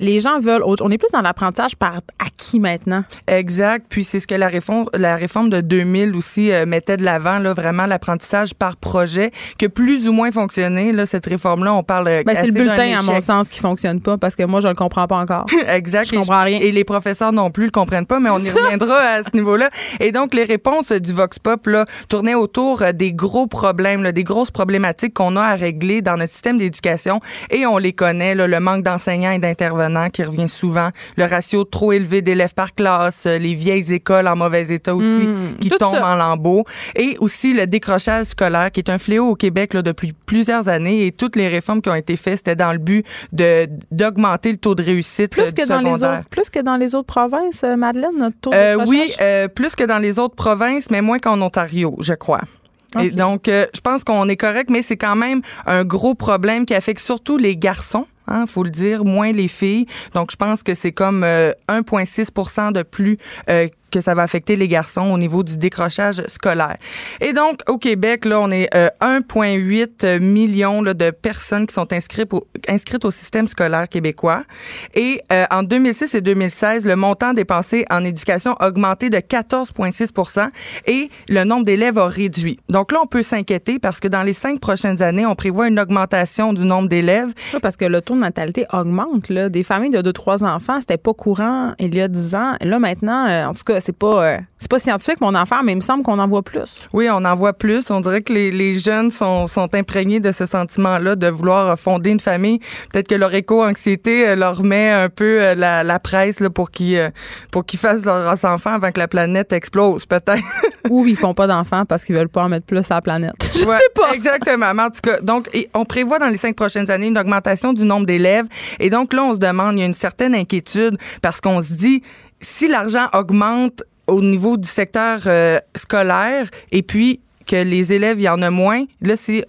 les gens veulent autre. On est plus dans l'apprentissage par acquis maintenant? Exact. Puis c'est ce que la réforme, la réforme de 2000 aussi euh, mettait de l'avant, là, vraiment l'apprentissage par projet, que plus ou moins fonctionné. Là, cette réforme-là, on parle. Ben, c'est le bulletin, à mon sens, qui fonctionne pas parce que moi, je le comprends pas encore. *laughs* exact. Je comprends rien. Et les professeurs non plus le comprennent pas, mais on y reviendra à ce niveau-là. Et donc, les réponses du Vox Pop là, tournaient autour euh, des gros problèmes, là, des grosses problématiques qu'on a à régler dans notre système d'éducation. Et on les connaît, là, le manque d'enseignants et d'intervenants qui revient souvent, le ratio trop élevé d'élèves par classe, euh, les vieilles écoles en mauvais état aussi Mmh, qui tombent ça. en lambeaux, et aussi le décrochage scolaire qui est un fléau au Québec là, depuis plusieurs années. Et toutes les réformes qui ont été faites, c'était dans le but de d'augmenter le taux de réussite euh, Plus du que, dans les autres, plus que dans les autres provinces, euh, Madeleine, notre taux de Euh, oui, euh, plus que dans les autres provinces, mais moins qu'en Ontario, je crois. Et donc, euh, je pense qu'on est correct, mais c'est quand même un gros problème qui affecte surtout les garçons. Hein, faut le dire, moins les filles. Donc, je pense que c'est comme euh, 1,6% de plus euh, que ça va affecter les garçons au niveau du décrochage scolaire. Et donc, au Québec, là, on est euh, 1,8 million là, de personnes qui sont inscrites au, système scolaire québécois. Et euh, en 2006 et 2016, le montant dépensé en éducation a augmenté de 14,6% et le nombre d'élèves a réduit. Donc là, on peut s'inquiéter parce que dans les cinq prochaines années, on prévoit une augmentation du nombre d'élèves. Parce que le taux de natalité augmente. Des familles de 2-3 enfants, c'était pas courant il y a 10 ans. Là, maintenant, euh, en tout cas, c'est pas, euh, c'est pas scientifique, mon enfant, mais il me semble qu'on en voit plus. Oui, on en voit plus. On dirait que les, les jeunes sont, sont imprégnés de ce sentiment-là de vouloir euh, fonder une famille. Peut-être que leur éco-anxiété euh, leur met un peu la, la presse là, pour qu'ils pour qu'ils fassent leurs enfants avant que la planète explose, peut-être. *laughs* Ou ils font pas d'enfants parce qu'ils veulent pas en mettre plus à la planète. *laughs* Je Ouais, sais pas. Exactement. Mais en tout cas, donc, et on prévoit dans les cinq prochaines années une augmentation du nombre d'élèves. Et donc, là, on se demande, il y a une certaine inquiétude parce qu'on se dit, si l'argent augmente au niveau du secteur euh, scolaire et puis que les élèves, il y en a moins, là, c'est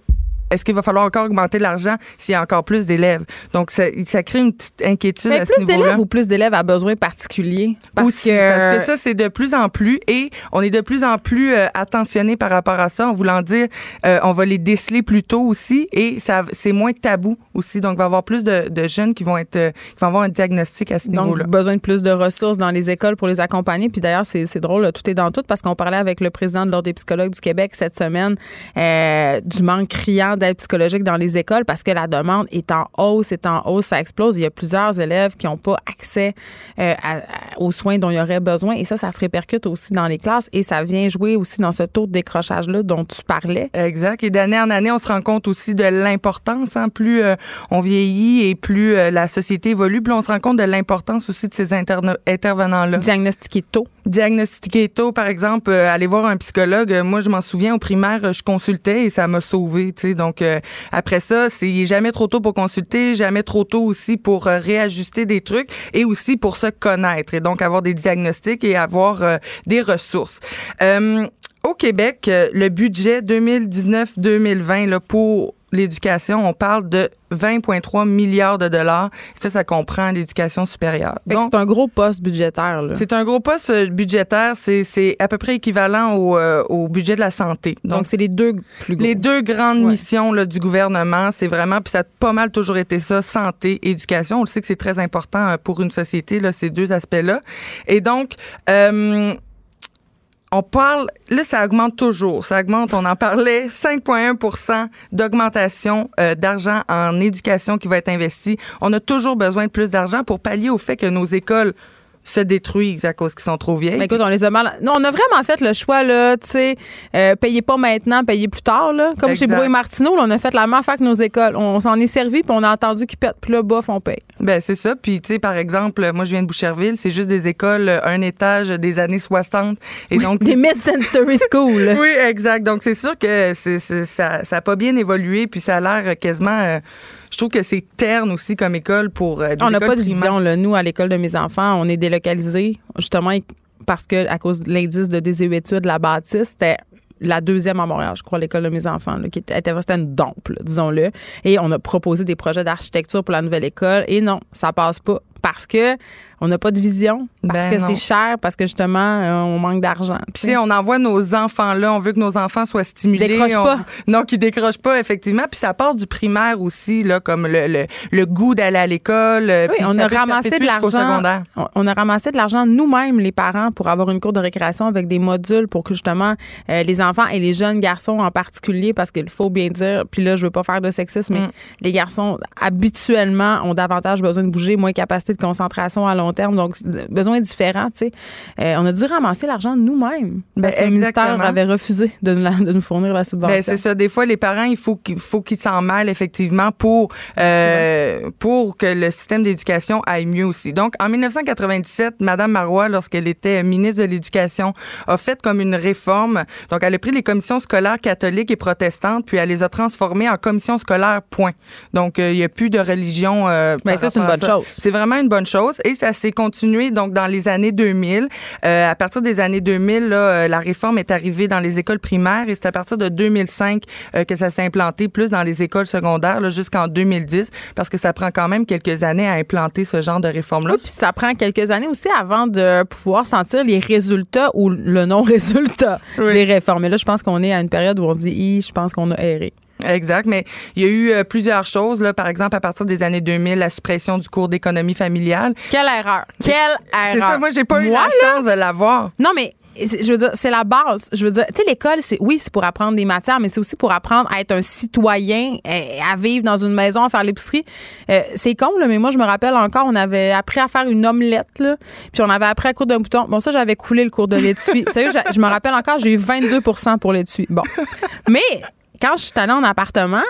est-ce qu'il va falloir encore augmenter l'argent s'il y a encore plus d'élèves? Donc, ça, ça crée une petite inquiétude Mais à ce plus niveau-là. d'élèves ou plus d'élèves à besoins particuliers? Parce Aussi, que, parce que ça, c'est de plus en plus et on est de plus en plus euh, attentionné par rapport à ça, en voulant dire, euh, on va les déceler plus tôt aussi et ça, c'est moins tabou aussi. Donc, il va y avoir plus de, de jeunes qui vont être, euh, qui vont avoir un diagnostic à ce Donc, niveau-là. besoin de plus de ressources dans les écoles pour les accompagner. Puis d'ailleurs, c'est c'est drôle, tout est dans tout parce qu'on parlait avec le président de l'Ordre des psychologues du Québec cette semaine euh, du manque criant d'aide psychologique dans les écoles parce que la demande est en hausse, est en hausse, ça explose. Il y a plusieurs élèves qui n'ont pas accès euh, à- aux soins dont il y aurait besoin et ça, ça se répercute aussi dans les classes et ça vient jouer aussi dans ce taux de décrochage-là dont tu parlais. Exact. Et d'année en année, on se rend compte aussi de l'importance. Hein, plus euh, on vieillit et plus euh, la société évolue, plus on se rend compte de l'importance aussi de ces intervenants-là. Diagnostiqué tôt. diagnostiquer tôt, par exemple, aller voir un psychologue. Moi, je m'en souviens, au primaire, je consultais et ça m'a sauvé. Sais, donc euh, après ça, c'est jamais trop tôt pour consulter, jamais trop tôt aussi pour euh, réajuster des trucs et aussi pour se connaître et donc avoir des diagnostics et avoir euh, des ressources. Au Québec, le budget 2019-2020 là, pour l'éducation, on parle de 20,3 milliards de dollars. Ça, ça comprend l'éducation supérieure. Donc, C'est un gros poste budgétaire. là. c'est un gros poste euh, budgétaire. C'est, c'est à peu près équivalent au, euh, au budget de la santé. Donc, c'est les deux plus gros. les deux grandes Ouais. missions là, du gouvernement, c'est vraiment, puis ça a pas mal toujours été ça, santé, éducation. On le sait que c'est très important euh, pour une société, là, ces deux aspects-là. Et donc, euh, on parle, là, ça augmente toujours. Ça augmente, on en parlait, 5,1% d'augmentation euh, d'argent en éducation qui va être investi. On a toujours besoin de plus d'argent pour pallier au fait que nos écoles se détruisent à cause qu'ils sont trop vieilles. Mais écoute, on les a mal. Non, on a vraiment fait le choix, là, tu sais, euh, payez pas maintenant, payez plus tard, là. Comme chez Exact. Brouet Martineau, là, on a fait la même affaire que nos écoles. On s'en est servi, puis on a entendu qu'ils pètent, puis là, bof, on paye. Ben c'est ça. Puis tu sais, par exemple, moi je viens de Boucherville, c'est juste des écoles, euh, un étage des années 60. Et donc Des mid-century school. *laughs* oui, exact. Donc c'est sûr que ça, ça a pas bien évolué, puis ça a l'air quasiment. euh, je trouve que c'est terne aussi comme école pour. euh, des On n'a pas de primaires. vision, là. Nous, à l'école de mes enfants, on est délocalisés, justement, parce que à cause de l'indice de désuétude de la bâtisse, c'était la deuxième à Montréal, je crois, l'école de mes enfants, là, qui était, était une dompe, disons-le. Et on a proposé des projets d'architecture pour la nouvelle école. Et non, ça passe pas. parce que on n'a pas de vision, parce Ben que c'est cher, parce que justement, euh, on manque d'argent. Puis si on envoie nos enfants là, on veut que nos enfants soient stimulés. Décrochent on- pas. Non, qu'ils décrochent pas, effectivement. Puis ça part du primaire aussi, là, comme le, le, le goût d'aller à l'école. euh, Oui, on a ramassé de l'argent. On a ramassé de l'argent nous-mêmes, les parents, pour avoir une cour de récréation avec des modules pour que justement euh, les enfants et les jeunes garçons en particulier, parce qu'il faut bien dire, puis là, je veux pas faire de sexisme, mais Mm. les garçons habituellement ont davantage besoin de bouger, moins capacité de concentration à long terme, donc besoin différent, tu sais. Euh, on a dû ramasser l'argent nous-mêmes. Parce Ben, que le ministère avait refusé de nous, la- de nous fournir la subvention. Ben, c'est ça. Des fois, les parents, il faut qu'il faut qu'ils s'en mêlent effectivement pour euh, pour que le système d'éducation aille mieux aussi. Donc, en 1997, Madame Marois, lorsqu'elle était ministre de l'Éducation, a fait comme une réforme. Donc, elle a pris les commissions scolaires catholiques et protestantes, puis elle les a transformées en commissions scolaires. Point. Donc, euh, il n'y a plus de religion. Euh, Ben, ça, c'est une bonne chose. C'est vraiment une bonne chose et ça s'est continué donc dans les années 2000. Euh, à partir des années 2000, là, euh, la réforme est arrivée dans les écoles primaires et c'est à partir de 2005 euh, que ça s'est implanté plus dans les écoles secondaires jusqu'en 2010 parce que ça prend quand même quelques années à implanter ce genre de réforme-là. Oui, puis ça prend quelques années aussi avant de pouvoir sentir les résultats ou le non-résultat Oui. des réformes. Et là, je pense qu'on est à une période où on se dit, je pense qu'on a erré. Exact, mais il y a eu euh, plusieurs choses là, par exemple à partir des années 2000, la suppression du cours d'économie familiale. Quelle erreur! Quelle erreur! C'est ça, moi j'ai pas eu la chance de l'avoir. Non, mais je veux dire, c'est la base. Je veux dire, tu sais, l'école, c'est oui, c'est pour apprendre des matières, mais c'est aussi pour apprendre à être un citoyen, euh, à vivre dans une maison, à faire l'épicerie. Euh, c'est con, là, mais moi, je me rappelle encore, on avait appris à faire une omelette, là, puis on avait appris à coudre d'un bouton. Bon, ça, j'avais coulé le cours de l'étui. *laughs* Sérieux, je, je me rappelle encore, j'ai eu 22% pour l'étui. Bon. Mais quand je suis allée en appartement,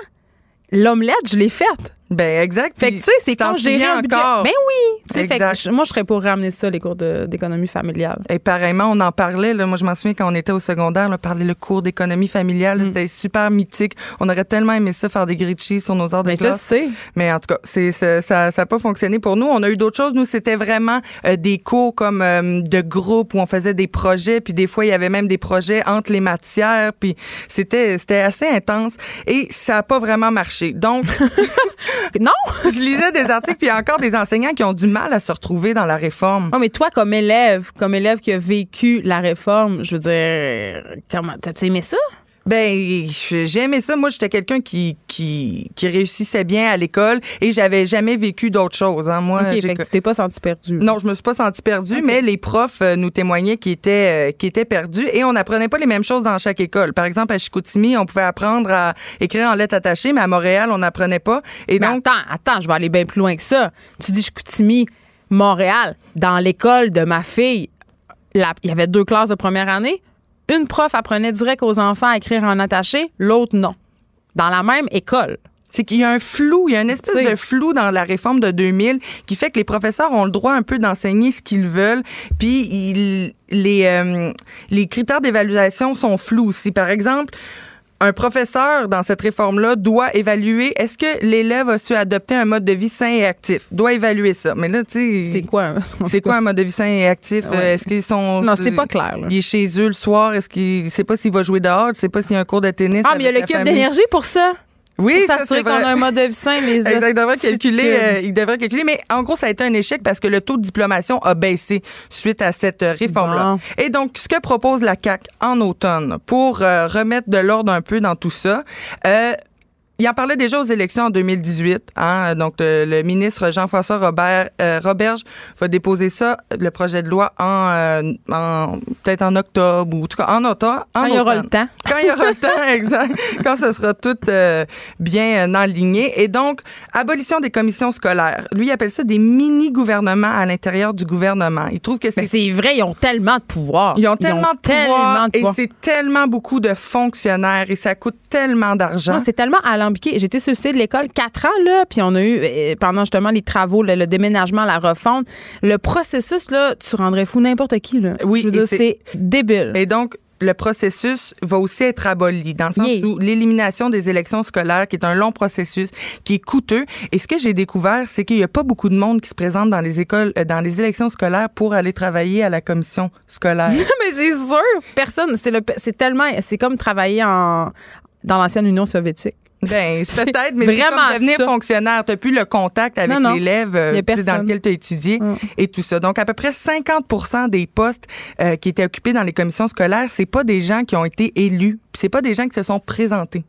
l'omelette, je l'ai faite. Ben exact. Fait que, tu sais, c'est quand souviens un budget. encore. Ben oui! Fait que moi, je serais pour ramener ça, les cours d'économie familiale. Et pareillement, on en parlait. Là, moi, je m'en souviens quand on était au secondaire, on parlait le cours d'économie familiale. Mm. C'était super mythique. On aurait tellement aimé ça, faire des grilles sur nos heures de Ben, classe. Mais en tout cas, c'est, c'est- ça n'a pas fonctionné pour nous. On a eu d'autres choses. Nous, c'était vraiment euh, des cours comme euh, de groupe où on faisait des projets. Puis des fois, il y avait même des projets entre les matières. Puis c'était, c'était assez intense. Et ça n'a pas vraiment marché. Donc, *laughs* Non! *laughs* je lisais des articles. Puis il y a encore des enseignants qui ont du mal à se retrouver dans la réforme. Oh, mais toi, comme élève, comme élève qui a vécu la réforme, je veux dire, comment, t'as-tu aimé ça? Ben, je- j'ai aimé ça. Moi, j'étais quelqu'un qui, qui, qui réussissait bien à l'école et j'avais jamais vécu d'autre chose. Hein. Moi, OK, j'ai- fait que tu t'es pas senti perdu. non, je me suis pas sentie perdue, Ok. mais les profs euh, nous témoignaient qu'ils étaient, euh, qu'ils étaient perdus et on n'apprenait pas les mêmes choses dans chaque école. Par exemple, à Chicoutimi, on pouvait apprendre à écrire en lettres attachées, mais à Montréal, on n'apprenait pas. Et Mais donc, attends, attends, je vais aller bien plus loin que ça. Tu dis Chicoutimi, Montréal, dans l'école de ma fille, la- il y avait deux classes de première année. Une prof apprenait direct aux enfants à écrire en attaché, l'autre non. Dans la même école. c'est qu'il y a un flou, il y a une espèce de flou dans la réforme de 2000 qui fait que les professeurs ont le droit un peu d'enseigner ce qu'ils veulent, puis ils- les, euh, les critères d'évaluation sont flous aussi. Par exemple, un professeur dans cette réforme-là doit évaluer est-ce que l'élève a su adopter un mode de vie sain et actif? Doit évaluer ça. Mais là, tu sais, C'est quoi? *laughs* c'est quoi un mode de vie sain et actif? Ouais. Euh, Est-ce qu'ils sont Non, c'est pas clair. là. Il est chez eux le soir. Est-ce qu'il sait pas s'il va jouer dehors Il sait pas s'il y a un cours de tennis. Ah, mais il y a le cube d'énergie pour ça. Oui, ça c'est qu'on a un mode de vie sain, les *laughs* Exact, il devrait hosties de calculer, euh, il devrait calculer, mais en gros, ça a été un échec parce que le taux de diplomation a baissé suite à cette euh, réforme-là. Bon. Et donc, ce que propose la CAQ en automne pour euh, remettre de l'ordre un peu dans tout ça, euh, il en parlait déjà aux élections en 2018. Hein, donc, le, le ministre Jean-François Robert euh, Roberge va déposer ça, le projet de loi, en, euh, en- peut-être en octobre ou en tout cas en automne. en Quand il y aura le temps. Quand il y aura le temps, *laughs* exact. Quand ce sera tout euh, bien euh, enligné. Et donc, abolition des commissions scolaires. Lui, il appelle ça des mini-gouvernements à l'intérieur du gouvernement. Il trouve que Mais c'est c'est vrai, ils ont tellement de pouvoir. ils ont tellement de pouvoir tellement de et pouvoir. c'est tellement beaucoup de fonctionnaires et ça coûte tellement d'argent. Non, c'est tellement alambiqué. J'étais sur le site de l'école quatre ans, là, puis on a eu, euh, pendant justement les travaux, le, le déménagement, la refonte, le processus, là, tu rendrais fou n'importe qui, là. Oui, c'est- débile. Et donc, le processus va aussi être aboli, dans le sens Yeah. où l'élimination des élections scolaires, qui est un long processus, qui est coûteux. Et ce que j'ai découvert, c'est qu'il n'y a pas beaucoup de monde qui se présente dans les écoles, euh, dans les élections scolaires pour aller travailler à la commission scolaire. *laughs* mais c'est sûr! Personne, c'est tellement, c'est comme travailler en, dans l'ancienne Union soviétique. Ben, peut-être, mais c'est comme devenir fonctionnaire. Tu n'as plus le contact avec l'élève euh, dans lequel tu as étudié et tout ça. Donc, à peu près 50 des postes euh, qui étaient occupés dans les commissions scolaires, c'est pas des gens qui ont été élus, c'est pas des gens qui se sont présentés.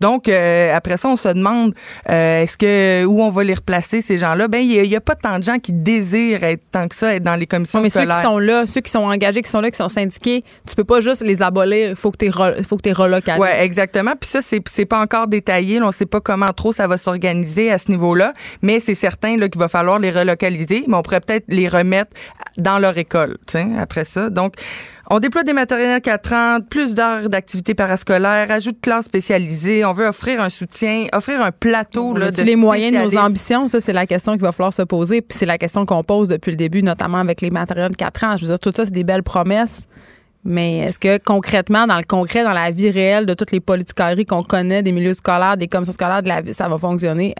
Donc, euh, après ça, on se demande euh, est-ce que où on va les replacer, ces gens-là? Ben, il n'y a, pas tant de gens qui désirent être tant que ça, être dans les commissions mais scolaires. ceux qui sont là, ceux qui sont engagés, qui sont là, qui sont syndiqués, tu peux pas juste les abolir. Il faut que tu faut que relocalises. Oui, exactement. Puis ça, c'est, c'est pas encore détaillé. on ne sait pas comment trop ça va s'organiser à ce niveau-là. Mais c'est certain là, qu'il va falloir les relocaliser. Mais on pourrait peut-être les remettre dans leur école, après ça. Donc, on déploie des matériels 4 ans, plus d'heures d'activité parascolaire, ajout de classes spécialisées. On veut offrir un soutien, offrir un plateau là, de les moyens de nos ambitions? Ça, c'est la question qu'il va falloir se poser. Puis c'est la question qu'on pose depuis le début, notamment avec les matériels de 4 ans. Je veux dire, tout ça, c'est des belles promesses. Mais est-ce que concrètement, dans le concret, dans la vie réelle de toutes les politiqueries qu'on connaît, des milieux scolaires, des commissions scolaires de la vie, ça va fonctionner?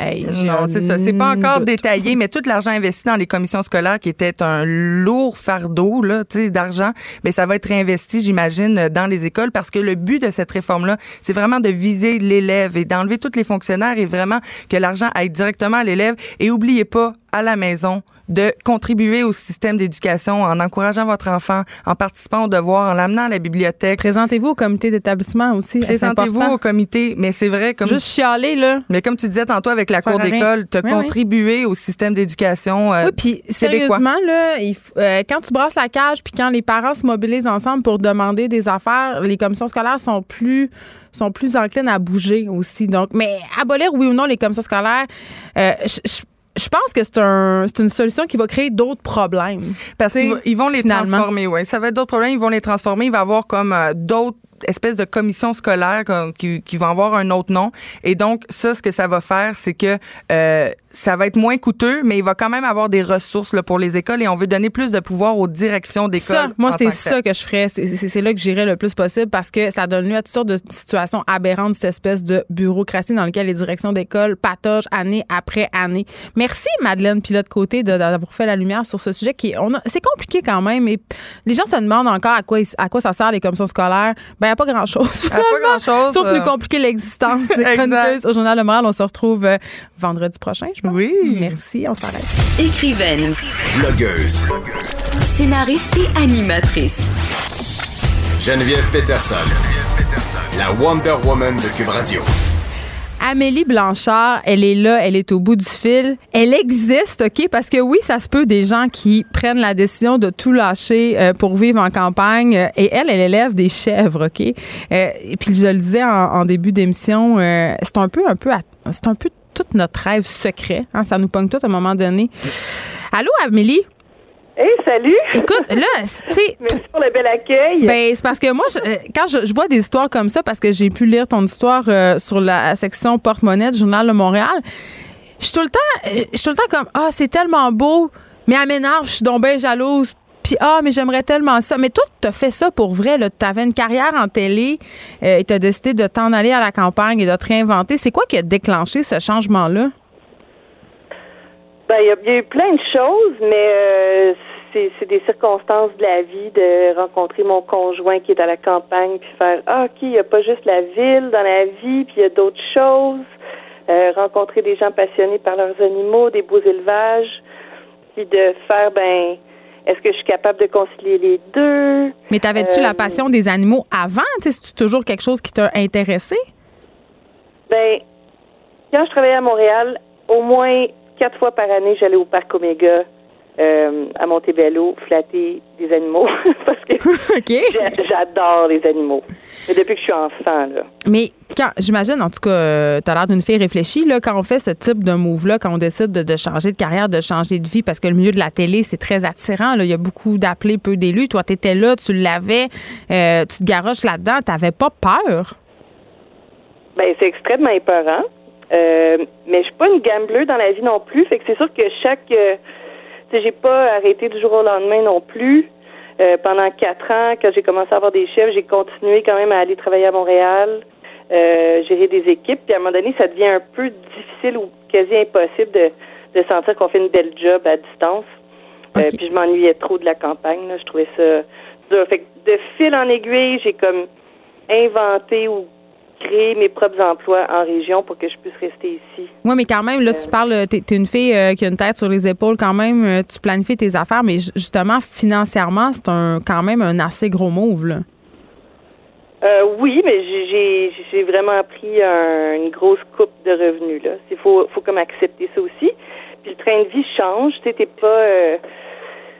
non, c'est ça. C'est pas encore détaillé, mais tout l'argent investi dans les commissions scolaires, qui était un lourd fardeau là, d'argent, mais ça va être réinvesti, j'imagine, dans les écoles, parce que le but de cette réforme-là, c'est vraiment de viser l'élève et d'enlever tous les fonctionnaires et vraiment que l'argent aille directement à l'élève. Et oubliez pas, à la maison, de contribuer au système d'éducation en encourageant votre enfant, en participant aux devoirs, en l'amenant à la bibliothèque. Présentez-vous au comité d'établissement aussi. Présentez-vous au comité, mais c'est vrai comme juste chialer là. Mais comme tu disais tantôt avec la cour d'école, tu as contribué au système d'éducation euh, Oui, puis sérieusement là, euh, quand tu brasses la cage puis quand les parents se mobilisent ensemble pour demander des affaires, les commissions scolaires sont plus sont plus enclines à bouger aussi. Donc, mais abolir oui ou non les commissions scolaires, euh, je je pense que c'est un, une solution qui va créer d'autres problèmes. Parce qu'ils vont les transformer, oui. Ça va être d'autres problèmes, ils vont les transformer. Il va y avoir comme euh, d'autres espèce de commission scolaire qui, qui va avoir un autre nom. Et donc, ça, ce que ça va faire, c'est que euh, ça va être moins coûteux, mais il va quand même avoir des ressources là, pour les écoles et on veut donner plus de pouvoir aux directions d'école. Moi, c'est ça que je ferais. C'est là que j'irais le plus possible parce que ça donne lieu à toutes sortes de situations aberrantes, cette espèce de bureaucratie dans laquelle les directions d'école patogent année après année. Merci, Madeleine Pilote Côté, d'avoir fait la lumière sur ce sujet qui c'est compliqué quand même. Et les gens se demandent encore à quoi, à quoi ça sert les commissions scolaires. Ben, n'y a pas grand-chose. pas grand-chose. Sauf nous euh. compliquer l'existence des *laughs* chroniqueuses au Journal Le Moral. On se retrouve euh, vendredi prochain, je pense. Oui. Merci, on s'arrête. Écrivaine. Blogueuse. Scénariste et animatrice. Geneviève Peterson. La Wonder Woman de Cube Radio. Amélie Blanchard, elle est là, elle est au bout du fil. Elle existe, OK? Parce que oui, ça se peut des gens qui prennent la décision de tout lâcher euh, pour vivre en campagne. Et elle, elle élève des chèvres, OK? Euh, et puis je le disais en, début d'émission, euh, c'est un peu, un peu, c'est un peu tout notre rêve secret. Hein? Ça nous pogne tout à un moment donné. Allô, Amélie? Hey, salut! Écoute, là, *laughs* tu sais. Merci pour le bel accueil. Ben, c'est parce que moi, euh, quand je, vois des histoires comme ça, parce que j'ai pu lire ton histoire euh, sur la section porte-monnaie du Journal de Montréal, je suis tout le temps, euh, je suis tout le temps comme, ah, c'est tellement beau, mais à m'énerve, je suis donc bien jalouse. Puis, ah, mais j'aimerais tellement ça. Mais toi, tu as fait ça pour vrai. Tu avais une carrière en télé et tu as décidé de t'en aller à la campagne et de te réinventer. C'est quoi qui a déclenché ce changement-là? Ben, il y, a eu plein de choses, mais c'est des circonstances de la vie de rencontrer mon conjoint qui est à la campagne puis faire ah ok il n'y a pas juste la ville dans la vie puis il y a d'autres choses. Euh, rencontrer des gens passionnés par leurs animaux des beaux élevages puis de faire ben est-ce que je suis capable de concilier les deux? Mais t'avais-tu la euh, passion des animaux avant? C'est toujours quelque chose qui t'a intéressé? Ben quand je travaillais à Montréal au moins quatre fois par année j'allais au parc Omega euh, à Montebello flatter des animaux *laughs* parce que *laughs* j'adore les animaux. Mais depuis que je suis enfant, là. Mais quand, j'imagine, en tout cas, euh, tu as l'air d'une fille réfléchie, là, quand on fait ce type de move-là, quand on décide de, changer de carrière, de changer de vie, parce que le milieu de la télé, c'est très attirant, là. Il y a beaucoup d'appelés, peu d'élus. Toi, tu étais là, tu l'avais, euh, tu te garoches là-dedans. Tu pas peur? Ben, c'est extrêmement épeurant. mais je suis pas une gambleuse dans la vie non plus. Fait que c'est sûr que chaque j'ai pas arrêté du jour au lendemain non plus. Euh, pendant quatre ans, quand j'ai commencé à avoir des chefs, j'ai continué quand même à aller travailler à Montréal, euh, gérer des équipes. Puis à un moment donné, ça devient un peu difficile ou quasi impossible de, de sentir qu'on fait une belle job à distance. Euh, puis je m'ennuyais trop de la campagne. Là. Je trouvais ça dur. Fait que de fil en aiguille, j'ai comme inventé ou créer mes propres emplois en région pour que je puisse rester ici. Oui, mais quand même, là, tu parles, tu es, une fille euh, qui a une tête sur les épaules quand même, euh, tu planifies tes affaires, mais justement, financièrement, c'est un quand même un assez gros move, là. Euh, oui, mais j'ai vraiment pris une grosse coupe de revenus, là. Il faut, faut comme accepter ça aussi. Puis le train de vie change, tu sais, t'es pas...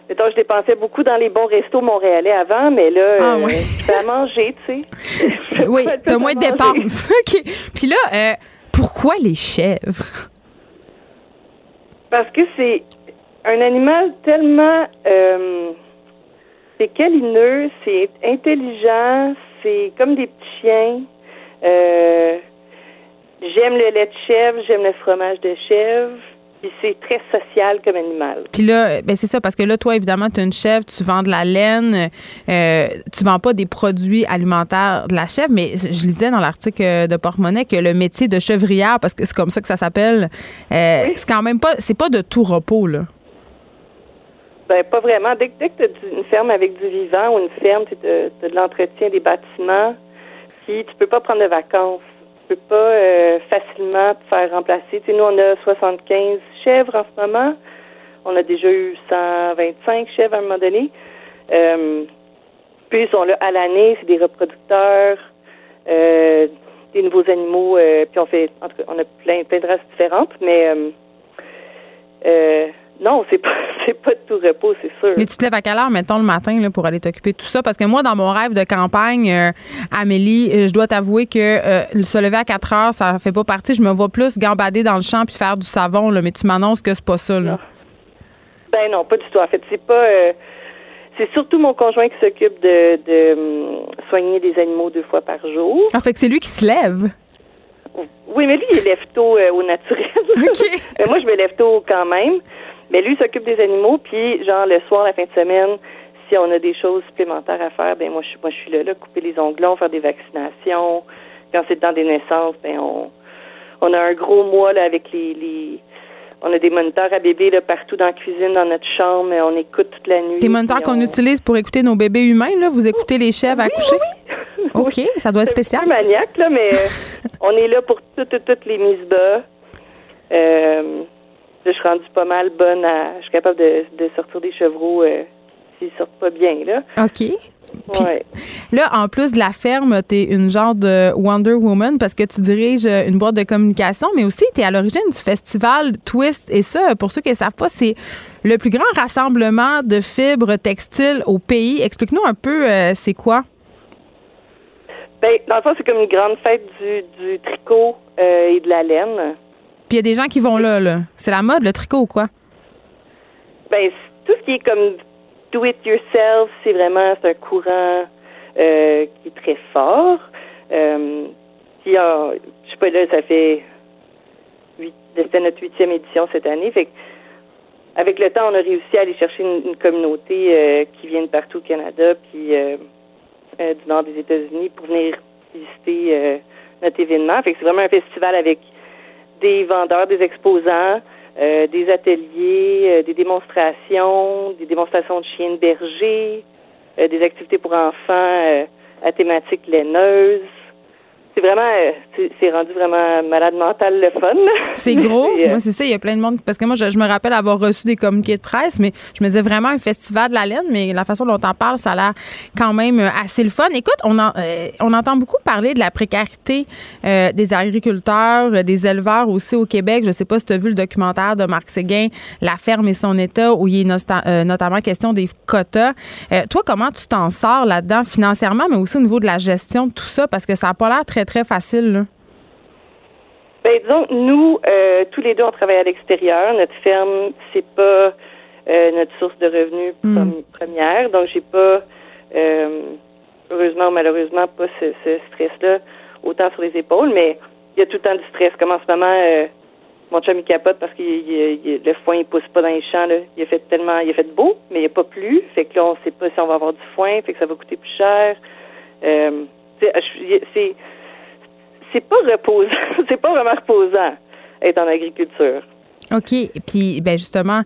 Je dépensais beaucoup dans les bons restos montréalais avant, mais là, ah, euh, je fais à manger, tu sais. *laughs* oui, t'as moins de dépenses. *laughs* OK. Puis là, euh, pourquoi les chèvres? Parce que c'est un animal tellement... Euh, c'est câlineux, c'est intelligent, c'est comme des petits chiens. j'aime le lait de chèvre, j'aime le fromage de chèvre. Puis c'est très social comme animal. Puis là, ben c'est ça, parce que là, toi, évidemment, tu es une chèvre, tu vends de la laine, euh, tu vends pas des produits alimentaires de la chèvre, mais je lisais dans l'article de Porte-Monnaie que le métier de chevrière, parce que c'est comme ça que ça s'appelle, euh, c'est quand même pas, c'est pas de tout repos, là. Ben, pas vraiment. Dès, que tu as une ferme avec du vivant ou une ferme, tu as de l'entretien des bâtiments, puis tu peux pas prendre de vacances peux pas euh, facilement te faire remplacer. Tu nous, on a 75 chèvres en ce moment. On a déjà eu 125 chèvres à un moment donné. Euh, puis ils sont là à l'année, c'est des reproducteurs, euh, des nouveaux animaux. puis on fait, en on a plein, plein de races différentes, mais non, c'est pas *laughs* c'est pas de tout repos, c'est sûr. Mais tu te lèves à quelle heure, mettons, le matin là, pour aller t'occuper de tout ça? Parce que moi, dans mon rêve de campagne, euh, Amélie, euh, je dois t'avouer que euh, se lever à 4 heures, ça fait pas partie. Je me vois plus gambader dans le champ puis faire du savon, là, mais tu m'annonces que c'est pas ça. Là. Ben non, pas du tout. En fait, c'est pas. c'est surtout mon conjoint qui s'occupe de, de hum, soigner des animaux deux fois par jour. En ah, fait c'est lui qui se lève? Oui, mais lui, il lève tôt au naturel. *laughs* mais moi, je me lève tôt quand même. Mais lui s'occupe des animaux, puis genre le soir, la fin de semaine, si on a des choses supplémentaires à faire, ben moi je moi je suis là, là, couper les onglons, faire des vaccinations. Quand c'est dans des naissances, ben on on a un gros mois là avec les, les on a des moniteurs à bébés là, partout dans la cuisine, dans notre chambre, on écoute toute la nuit. Des moniteurs qu'on utilise pour écouter nos bébés humains, là? Vous écoutez les chèvres à coucher? *laughs* OK, ça doit être spécial. C'est un maniaque, là, mais euh, on est là pour toutes, toutes, toutes les mises bas. Euh, je suis rendue pas mal bonne à. Je suis capable de, sortir des chevreaux euh, s'ils sortent pas bien, là. OK. Là, en plus de la ferme, tu es une genre de Wonder Woman parce que tu diriges une boîte de communication, mais aussi tu es à l'origine du festival Twist. Et ça, pour ceux qui ne savent pas, c'est le plus grand rassemblement de fibres textiles au pays. Explique-nous un peu, euh, c'est quoi? Bien, dans le fond, c'est comme une grande fête du, tricot euh, et de la laine. Puis il y a des gens qui vont là, là. C'est la mode, le tricot ou quoi? Ben, tout ce qui est comme do it yourself, c'est vraiment un courant euh, qui est très fort. Euh, puis, je sais pas, là, ça fait c'était notre huitième édition cette année. Fait avec le temps, on a réussi à aller chercher une, communauté euh, qui vient de partout au Canada, puis euh, du nord des États-Unis pour venir visiter notre événement. Fait que c'est vraiment un festival avec des vendeurs, des exposants, euh, des ateliers, euh, des démonstrations, des démonstrations de chiens de berger, euh, des activités pour enfants à thématique laineuse. C'est vraiment, euh, c'est rendu vraiment malade mental le fun. C'est gros. *laughs* Euh, moi, c'est ça. Il y a plein de monde. Parce que moi, je, me rappelle avoir reçu des communiqués de presse, mais je me disais vraiment un festival de la laine, mais la façon dont on parle, ça a l'air quand même euh, assez le fun. Écoute, on, on entend beaucoup parler de la précarité des agriculteurs, des éleveurs aussi au Québec. Je sais pas si tu as vu le documentaire de Marc Séguin, La ferme et son état, où il est notamment question des quotas. toi, comment tu t'en sors là-dedans financièrement, mais aussi au niveau de la gestion de tout ça? Parce que ça n'a pas l'air très très facile, là? Ben, disons, nous, euh, tous les deux, on travaille à l'extérieur. Notre ferme, c'est pas euh, notre source de revenus hmm. première. Donc, j'ai pas, euh, heureusement ou malheureusement, pas ce, stress-là autant sur les épaules. Mais il y a tout le temps du stress. Comme en ce moment, mon chum, il capote parce que le foin, il pousse pas dans les champs. Là. Il a fait tellement, il a fait beau, mais il n'y a pas plu. Fait que là, on sait pas si on va avoir du foin. Fait que ça va coûter plus cher. c'est c'est pas reposant. *laughs* c'est pas vraiment reposant être en agriculture. OK. Puis, ben justement,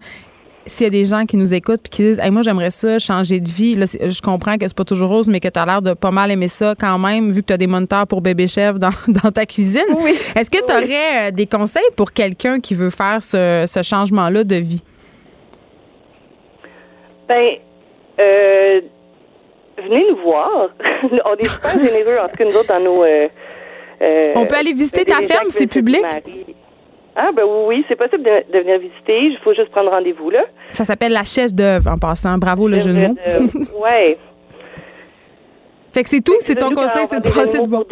s'il y a des gens qui nous écoutent puis qui disent moi j'aimerais ça changer de vie là, je comprends que c'est pas toujours rose mais que tu as l'air de pas mal aimer ça quand même vu que tu as des moniteurs pour bébé chef *laughs* dans, ta cuisine est-ce que tu aurais euh, des conseils pour quelqu'un qui veut faire ce, changement là de vie? Ben euh, venez nous voir *laughs* on est super généreux en tout cas nous autres dans nos euh, on peut aller visiter ta ferme c'est public? ah, ben oui, c'est possible de, venir visiter. Il faut juste prendre rendez-vous, là. Ça s'appelle la chef d'œuvre, en passant. Bravo, le jeu de mots. oui. Fait que c'est tout, c'est ton conseil, c'est de passer de Pour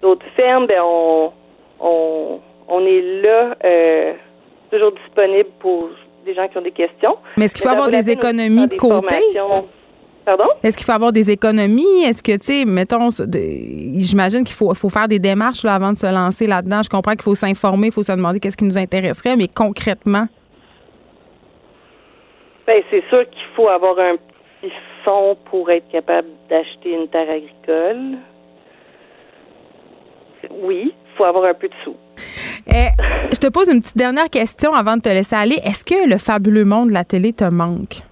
d'autres fermes, ben on, on, on est là, euh, toujours disponible pour des gens qui ont des questions. Mais est-ce qu'il faut avoir des économies de côté? Pardon? Est-ce qu'il faut avoir des économies? Est-ce que, tu sais, mettons, j'imagine qu'il faut, faut faire des démarches avant de se lancer là-dedans. Je comprends qu'il faut s'informer, il faut se demander qu'est-ce qui nous intéresserait, mais concrètement? Bien, c'est sûr qu'il faut avoir un petit fonds pour être capable d'acheter une terre agricole. Oui, il faut avoir un peu de sous. Eh, je te pose une petite dernière question avant de te laisser aller. Est-ce que le fabuleux monde de la télé te manque?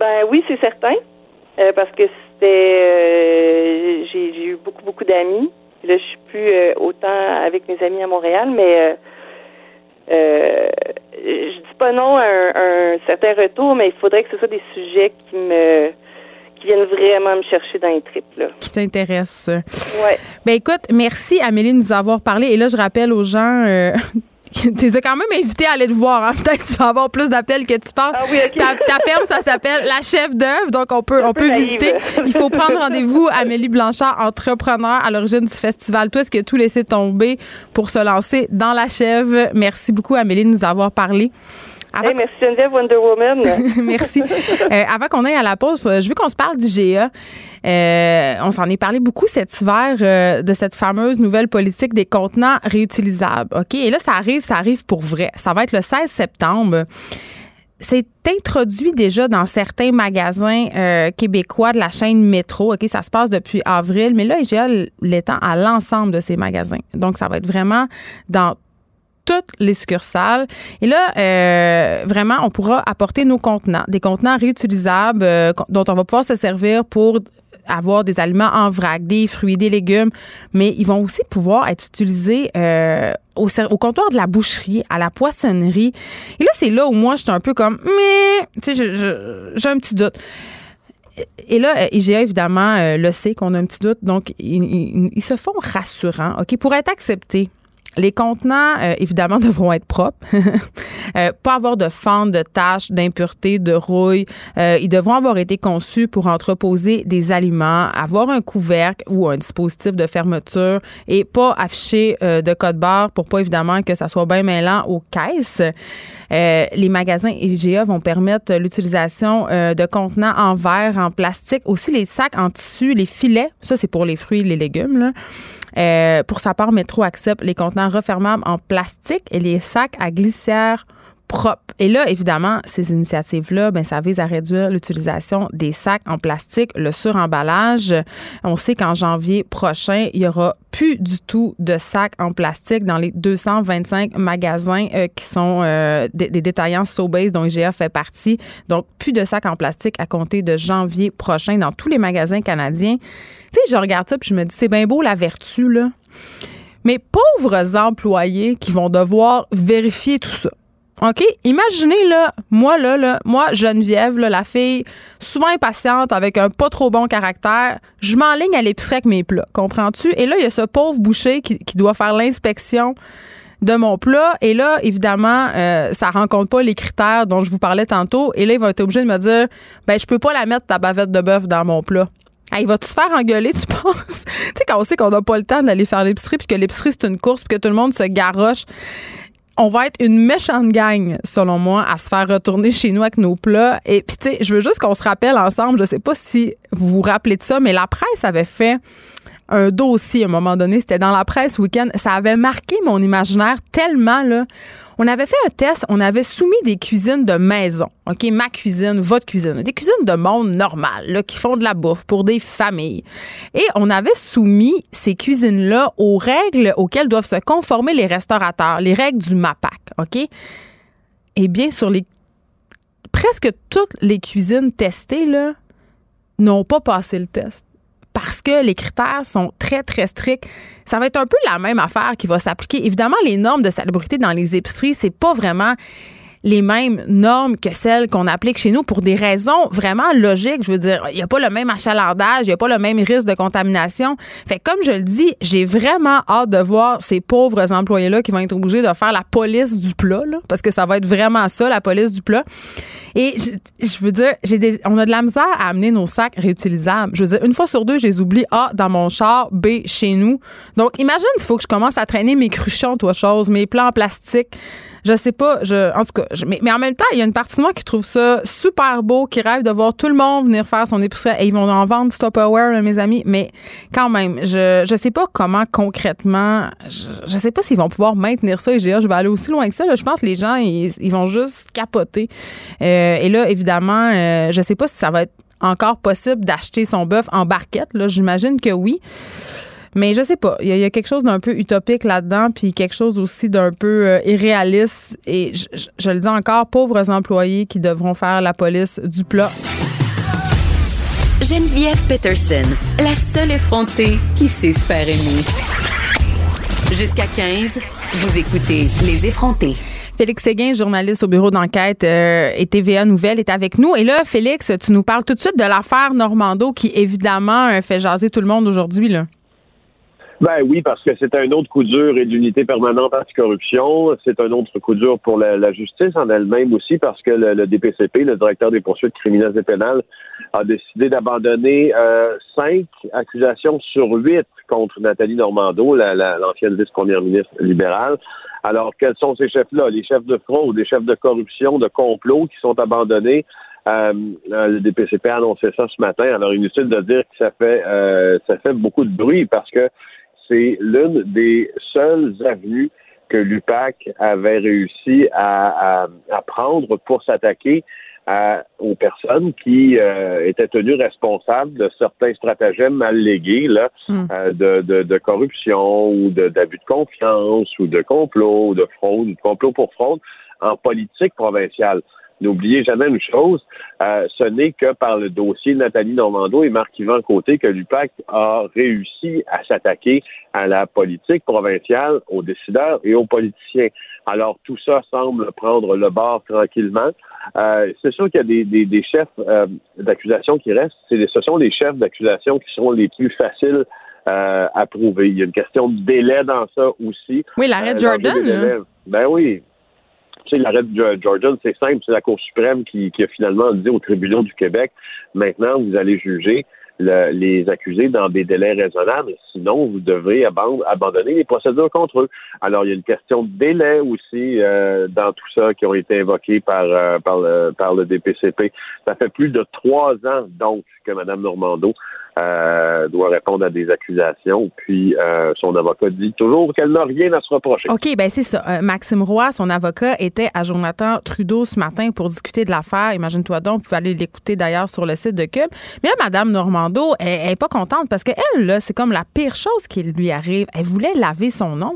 Ben oui, c'est certain. Euh, parce que c'était euh, j'ai eu beaucoup, beaucoup d'amis. Là, je suis plus euh, autant avec mes amis à Montréal, mais je dis pas non à un, certain retour, mais il faudrait que ce soit des sujets qui me qui viennent vraiment me chercher dans les tripes. Là. Qui t'intéressent. Ouais. Ben écoute, merci Amélie de nous avoir parlé. Et là, je rappelle aux gens tu les as quand même invités à aller te voir. Hein? *laughs* Peut-être que tu vas avoir plus d'appels que tu penses. Ah oui, ta, ferme, ça s'appelle La Chef d'œuvre. Donc, on peut, on peut visiter. Il faut prendre rendez-vous. Amélie Blanchard, entrepreneur à l'origine du festival. Toi, est-ce que tout laissé tomber pour se lancer dans la chèvre? Merci beaucoup, Amélie, de nous avoir parlé merci Geneviève Wonder Woman. *laughs* merci. Euh, avant qu'on aille à la pause, euh, je veux qu'on se parle du GA. Euh, on s'en est parlé beaucoup cet hiver de cette fameuse nouvelle politique des contenants réutilisables. OK? Et là, ça arrive, ça arrive pour vrai. Ça va être le 16 septembre. C'est introduit déjà dans certains magasins québécois de la chaîne Métro. OK, ça se passe depuis avril, mais là, IGA l'étend à l'ensemble de ces magasins. Donc, ça va être vraiment dans toutes les succursales. Et là, euh, vraiment, on pourra apporter nos contenants, des contenants réutilisables euh, dont on va pouvoir se servir pour avoir des aliments en vrac, des fruits, des légumes, mais ils vont aussi pouvoir être utilisés euh, au, au, comptoir de la boucherie, à la poissonnerie. Et là, c'est là où moi, j'étais un peu comme, mais, tu sais, j'ai un petit doute. Et là, IGA, évidemment, le sait qu'on a un petit doute, donc ils, ils se font rassurants, OK, pour être acceptés les contenants, euh, évidemment, *laughs* devront être propres. *laughs* euh, pas avoir de fentes, de taches, d'impuretés, de rouille. Euh, ils devront avoir été conçus pour entreposer des aliments, avoir un couvercle ou un dispositif de fermeture et pas afficher euh, de code barre pour pas, évidemment, que ça soit bien mêlant aux caisses. les magasins IGA vont permettre l'utilisation de contenants en verre, en plastique, aussi les sacs en tissu, les filets. Ça, c'est pour les fruits les légumes. Là. Euh, pour sa part, Métro accepte les contenants refermables en plastique et les sacs à glissière Et là, évidemment, ces initiatives-là, ben, ça vise à réduire l'utilisation des sacs en plastique, le suremballage. On sait qu'en janvier prochain, il y aura plus du tout de sacs en plastique dans les 225 magasins euh, qui sont euh, des, détaillants Sobase dont IGA fait partie. Donc, plus de sacs en plastique à compter de janvier prochain dans tous les magasins canadiens. Tu sais, je regarde ça puis je me dis, c'est bien beau la vertu, là. Mais pauvres employés qui vont devoir vérifier tout ça. OK? Imaginez, là, moi, là, là moi, Geneviève, là, la fille souvent impatiente avec un pas trop bon caractère, je m'enligne à l'épicerie avec mes plats. Comprends-tu? Et là, il y a ce pauvre boucher qui, doit faire l'inspection de mon plat. Et là, évidemment, euh, ça rencontre pas les critères dont je vous parlais tantôt. Et là, il va être obligé de me dire, ben, je peux pas la mettre ta bavette de bœuf dans mon plat. il va-tu se faire engueuler, tu *laughs* penses? tu sais, quand on sait qu'on n'a pas le temps d'aller faire l'épicerie, puis que l'épicerie, c'est une course, puis que tout le monde se garoche on va être une méchante gang, selon moi, à se faire retourner chez nous avec nos plats. Et puis, tu sais, je veux juste qu'on se rappelle ensemble, je sais pas si vous vous rappelez de ça, mais la presse avait fait un dossier à un moment donné. C'était dans la presse week-end. Ça avait marqué mon imaginaire tellement. On avait fait un test, on avait soumis des cuisines de maison. OK, ma cuisine, votre cuisine, des cuisines de monde normal, qui font de la bouffe pour des familles. Et on avait soumis ces cuisines-là aux règles auxquelles doivent se conformer les restaurateurs, les règles du MAPAC. OK? Eh bien, sur les presque toutes les cuisines testées, n'ont pas passé le test parce que les critères sont très, très stricts. Ça va être un peu la même affaire qui va s'appliquer. Évidemment, les normes de salubrité dans les épiceries, c'est pas vraiment les mêmes normes que celles qu'on applique chez nous pour des raisons vraiment logiques. Je veux dire, il n'y a pas le même achalandage, il n'y a pas le même risque de contamination. Fait comme je le dis, j'ai vraiment hâte de voir ces pauvres employés-là qui vont être obligés de faire la police du plat, parce que ça va être vraiment ça, la police du plat. Et je, veux dire, j'ai on a de la misère à amener nos sacs réutilisables. Je veux dire, une fois sur deux, je les oublie A dans mon char, B chez nous. Donc, imagine s'il faut que je commence à traîner mes cruchons, toi, chose, mes plans en plastique. Je sais pas, je, en tout cas, mais, en même temps, il y a une partie de moi qui trouve ça super beau, qui rêve de voir tout le monde venir faire son épicerie. Et ils vont en vendre du Tupperware, mes amis. Mais quand même, je, je sais pas comment concrètement, je, je sais pas s'ils vont pouvoir maintenir ça. Et je vais aller aussi loin que ça. Je pense que les gens, ils, vont juste capoter. Euh, et là, évidemment, euh, je sais pas si ça va être encore possible d'acheter son bœuf en barquette. Là, j'imagine que oui. Mais je sais pas. Il y, a quelque chose d'un peu utopique là-dedans, puis quelque chose aussi d'un peu euh, irréaliste. Et je, le dis encore, pauvres employés qui devront faire la police du plat. Geneviève Peterson, la seule effrontée qui sait se faire aimer. Jusqu'à 15, vous écoutez Les effrontés. Félix Séguin, journaliste au bureau d'enquête euh, et TVA Nouvelle, est avec nous. Et là, Félix, tu nous parles tout de suite de l'affaire Normando qui, évidemment, fait jaser tout le monde aujourd'hui. Là. Ben oui, parce que c'est un autre coup dur et d'unité permanente anticorruption. C'est un autre coup dur pour la, justice en elle-même aussi, parce que le, DPCP, le directeur des poursuites criminelles et pénales, a décidé d'abandonner euh, cinq accusations sur huit contre Nathalie Normando, l'ancienne vice-première ministre libérale. Alors, quels sont ces chefs-là? Les chefs de fraude, les chefs de corruption, de complot qui sont abandonnés. Euh, euh, le DPCP a annoncé ça ce matin. Alors, inutile de dire que ça fait ça fait beaucoup de bruit parce que c'est l'une des seules avenues que l'UPAC avait réussi à, prendre pour s'attaquer aux personnes qui euh, étaient tenues responsables de certains stratagèmes mal légués là, hmm. euh, de, de, corruption ou d'abus de, confiance ou de complot ou de fraude ou de complot pour fraude en politique provinciale. N'oubliez jamais une chose, euh, ce n'est que par le dossier Nathalie Normando et Marc-Yvan Côté que l'UPAC a réussi à s'attaquer à la politique provinciale, aux décideurs et aux politiciens. Alors, tout ça semble prendre le bord tranquillement. Euh, c'est sûr qu'il y a des, des, des chefs euh, d'accusation qui restent. C'est, ce sont les chefs d'accusation qui sont les plus faciles euh, à prouver. Il y a une question de délai dans ça aussi. Oui, l'arrêt de Jordan. Ben oui, tu sais, l'arrêt de Jordan, c'est simple, c'est la Cour suprême qui, qui, a finalement dit aux tribunaux du Québec, maintenant, vous allez juger les accusés dans des délais raisonnables, sinon vous devrez abandonner les procédures contre eux. Alors, il y a une question de délai aussi euh, dans tout ça qui ont été évoqués par, euh, par, le, par le DPCP. Ça fait plus de trois ans, donc, que Mme Normando euh, doit répondre à des accusations. Puis euh, son avocat dit toujours qu'elle n'a rien à se reprocher. OK, ben c'est ça. Euh, Maxime Roy, son avocat, était à Jonathan Trudeau ce matin pour discuter de l'affaire. Imagine-toi donc, vous pouvez aller l'écouter d'ailleurs sur le site de Cube. Mais là, Mme Normando, elle, n'est pas contente parce qu'elle, là, c'est comme la pire chose qui lui arrive. Elle voulait laver son nom.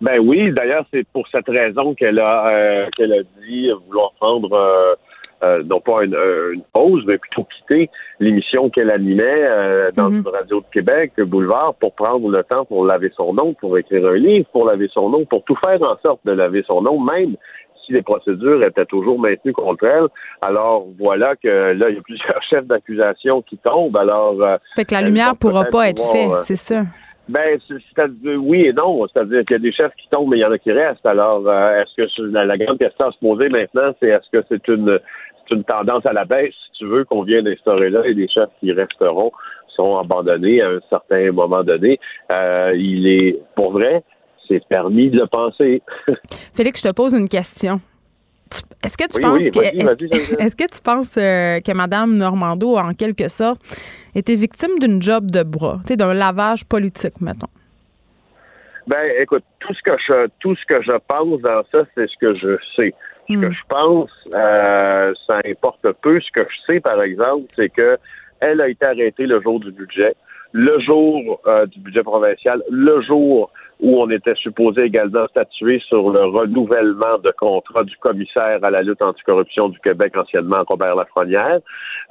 Ben oui, d'ailleurs, c'est pour cette raison qu'elle a, qu'elle a dit vouloir prendre euh, non pas euh, une, pause, mais plutôt quitter l'émission qu'elle animait euh, dans mhm. Radio de Québec, Boulevard, pour prendre le temps pour laver son nom, pour écrire un livre, pour laver son nom, pour tout faire en sorte de laver son nom, même si les procédures étaient toujours maintenues contre elle. Alors voilà que là, il y a *laughs* plusieurs chefs d'accusation qui tombent. Alors fait que la lumière pourra pas être faite, c'est ça. Ben, c'est-à-dire oui et non. C'est-à-dire qu'il y a des chefs qui tombent, mais il y en a qui restent. Alors, est-ce que la, la, grande question à se poser maintenant, c'est est-ce que c'est une c'est une tendance à la baisse, si tu veux, qu'on vient d'instaurer là, et des chefs qui resteront sont abandonnés à un certain moment donné. Euh, il est, pour vrai, c'est permis de le penser. *laughs* Félix, je te pose une question. Est-ce que tu penses que *laughs* est-ce, que tu penses euh, que Mme Normando en quelque sorte était victime d'une job de bras, d'un lavage politique, mettons? Ben, écoute, tout ce que je tout ce que je pense dans ça, c'est ce que je sais. Ce que hmm. je pense, euh, ça importe peu. Ce que je sais, par exemple, c'est que elle a été arrêtée le jour du budget. le jour euh, du budget provincial, le jour où on était supposé également statuer sur le renouvellement de contrat du commissaire à la lutte anticorruption du Québec, anciennement Robert Lafrenière.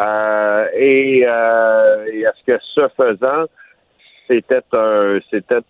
Euh, et, euh, et est-ce que ce faisant, c'était un, c'était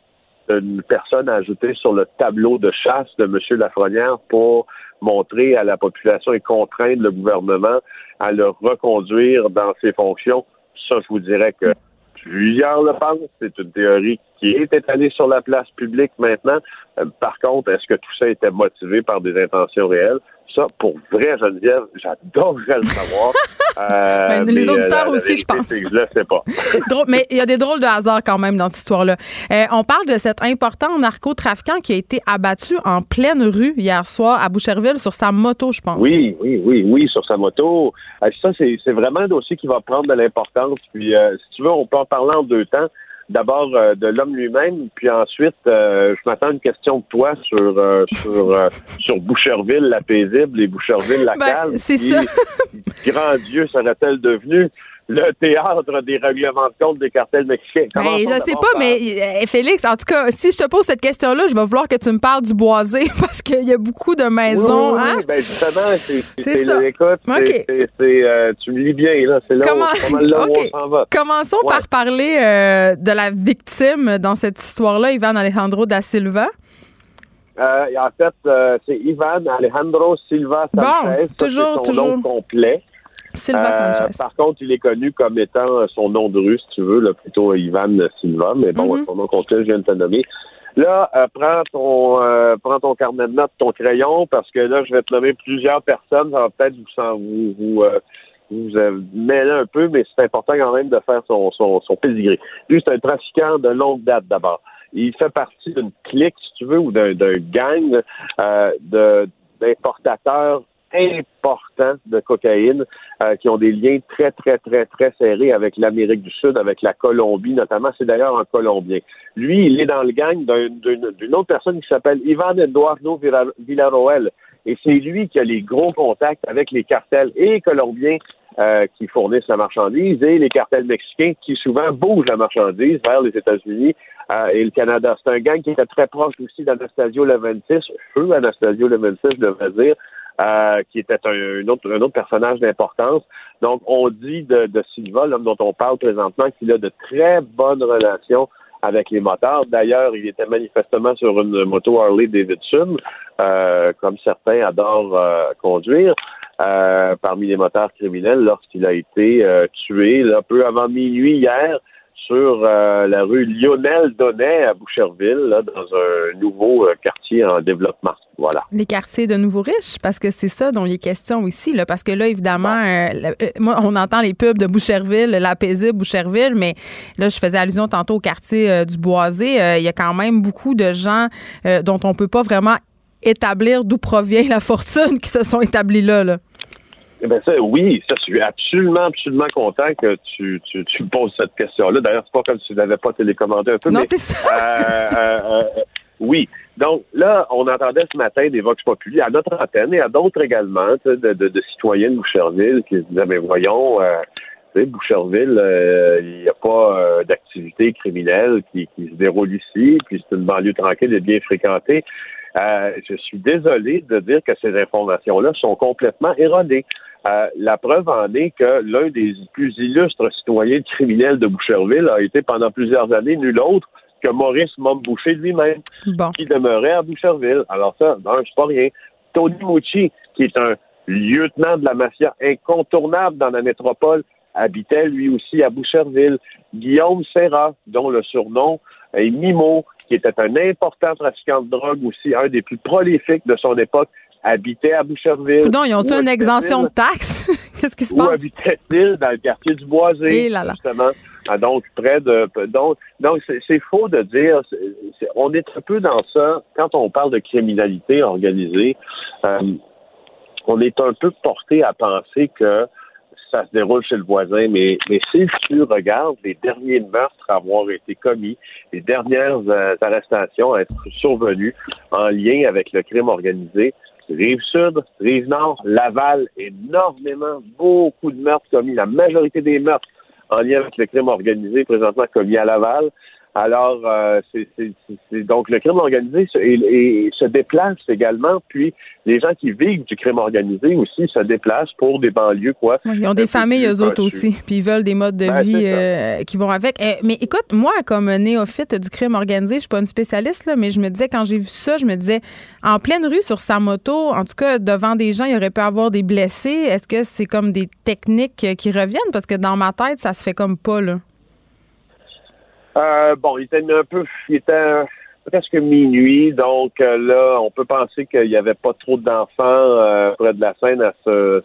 une personne à ajouter sur le tableau de chasse de M. Lafrenière pour montrer à la population et contraindre le gouvernement à le reconduire dans ses fonctions. Ça, je vous dirais que plusieurs le pensent. C'est une théorie qui est étalée sur la place publique maintenant. Euh, par contre, est-ce que tout ça était motivé par des intentions réelles? Ça, pour vrai, Geneviève, j'adorerais le savoir. *laughs* Euh, ben, les auditeurs aussi, je pense. Je le sais pas. *laughs* mais il y a des drôles de hasard quand même dans cette histoire-là. Euh, on parle de cet important narcotrafiquant qui a été abattu en pleine rue hier soir à Boucherville sur sa moto, je pense. Oui, oui, oui, oui, sur sa moto. ça, c'est vraiment un dossier qui va prendre de l'importance. Puis, si tu veux, on peut en parler en deux temps d'abord euh, de l'homme lui-même, puis ensuite, euh, je m'attends à une question de toi sur euh, sur *laughs* sur Boucherville, la paisible, et Boucherville, la ben, calme. C'est ça. *laughs* grand Dieu serait-elle devenue? Le théâtre des règlements de compte des cartels mexicains. Ben, je sais pas, mais eh, Félix, en tout cas, si je te pose cette question-là, je vais vouloir que tu me parles du boisé *laughs* parce qu'il y a beaucoup de maisons. Oui, hein? ben justement, c'est ça. Écoute, euh, tu me lis bien, là. C'est là, Comment... là où *laughs* on s'en va. Commençons par parler euh, de la victime dans cette histoire-là, Ivan Alejandro da Silva. Euh, en fait, c'est Ivan Alejandro Silva Sanchez. Bon, toujours, son toujours. nom complet. Silva euh, par contre, il est connu comme étant son nom de rue, si tu veux, là, plutôt Ivan Silva, mais bon, mm-hmm. son nom complet, je viens de te nommer. Là, euh, prends ton euh, prends ton carnet de notes, ton crayon, parce que là, je vais te nommer plusieurs personnes. Ça va peut-être vous vous, vous, vous mêler un peu, mais c'est important quand même de faire son, son, son pédigré. Lui, c'est un trafiquant de longue date d'abord. Il fait partie d'une clique, si tu veux, ou d'un gang de d'importateurs importants de cocaïne euh, qui ont des liens très, très, très, très serrés avec l'Amérique du Sud, avec la Colombie notamment. C'est d'ailleurs un Colombien. Lui, il est dans le gang d'une autre personne qui s'appelle Ivan Eduardo Villaroel. Et c'est lui qui a les gros contacts avec les cartels et colombiens euh, qui fournissent la marchandise et les cartels mexicains qui souvent bougent la marchandise vers les États-Unis euh, et le Canada. C'est un gang qui était très proche aussi d'Anastasio Leventis, feu Anastasio Leventis, je devrais dire, euh, qui était un, autre, un autre personnage d'importance. Donc, on dit de, de Silva, l'homme dont on parle présentement, qu'il a de très bonnes relations avec les motards. D'ailleurs, il était manifestement sur une moto Harley Davidson, euh, comme certains adorent euh, conduire, parmi les motards criminels lorsqu'il a été tué un peu avant minuit hier sur euh, la rue Lionel Donnet à Boucherville, là, dans un nouveau euh, quartier en développement. Voilà. Les quartiers de nouveaux riches, parce que c'est ça dont il est question ici, là, parce que là, évidemment, euh, moi, on entend les pubs de Boucherville, la paisible Boucherville, mais là, je faisais allusion tantôt au quartier du Boisé. Il y a quand même beaucoup de gens dont on peut pas vraiment établir d'où provient la fortune qui se sont établis là. là. Eh ben ça, oui, ça, je suis absolument, absolument content que tu, tu, tu poses cette question-là. D'ailleurs, c'est pas comme si tu n'avais pas télécommandé un peu. Non, c'est ça. Euh, euh, euh, oui. Donc là, on entendait ce matin des Vox Populi à notre antenne et à d'autres également, de, de, de, citoyens de Boucherville qui se disaient, mais voyons, sais, Boucherville, il n'y a pas d'activité criminelle qui, qui se déroule ici, puis c'est une banlieue tranquille et bien fréquentée. je suis désolé de dire que ces informations-là sont complètement erronées. Euh, la preuve en est que l'un des plus illustres citoyens criminels de Boucherville a été pendant plusieurs années nul autre que Maurice Momboucher lui-même, qui demeurait à Boucherville. Alors ça, non, c'est pas rien. Tony Mucci, qui est un lieutenant de la mafia incontournable dans la métropole, habitait lui aussi à Boucherville. Guillaume Serra, dont le surnom est Mimo, qui était un important trafiquant de drogue aussi, un des plus prolifiques de son époque, habitait à Boucherville. Non, ils ont une exemption de taxes? *laughs* Qu'est-ce qui se passe? Ou habitait-il dans le quartier du Boisé, Et là justement? Ah, donc, près de... Donc, donc c'est faux de dire... on est un peu dans ça, quand on parle de criminalité organisée, euh, on est un peu porté à penser que ça se déroule chez le voisin, mais, mais si tu regardes les derniers meurtres à avoir été commis, les dernières euh, arrestations à être survenues en lien avec le crime organisé, Rive Sud, Rive Nord, Laval, énormément, beaucoup de meurtres commis. La majorité des meurtres en lien avec le crime organisé présentement commis à Laval. Alors, euh, c'est donc le crime organisé se, et, se déplace également, puis les gens qui vivent du crime organisé aussi se déplacent pour des banlieues, quoi. ils ont des familles, eux autres aussi, puis ils veulent des modes de vie euh, qui vont avec. Eh, mais écoute, moi, comme néophyte du crime organisé, je suis pas une spécialiste, là, mais je me disais, quand j'ai vu ça, je me disais, en pleine rue, sur sa moto, en tout cas, devant des gens, il aurait pu avoir des blessés. Est-ce que c'est comme des techniques qui reviennent? Parce que dans ma tête, ça se fait comme pas, là. Euh, bon, il était un peu, il était presque minuit, donc euh, là, on peut penser qu'il n'y avait pas trop d'enfants euh, près de la scène à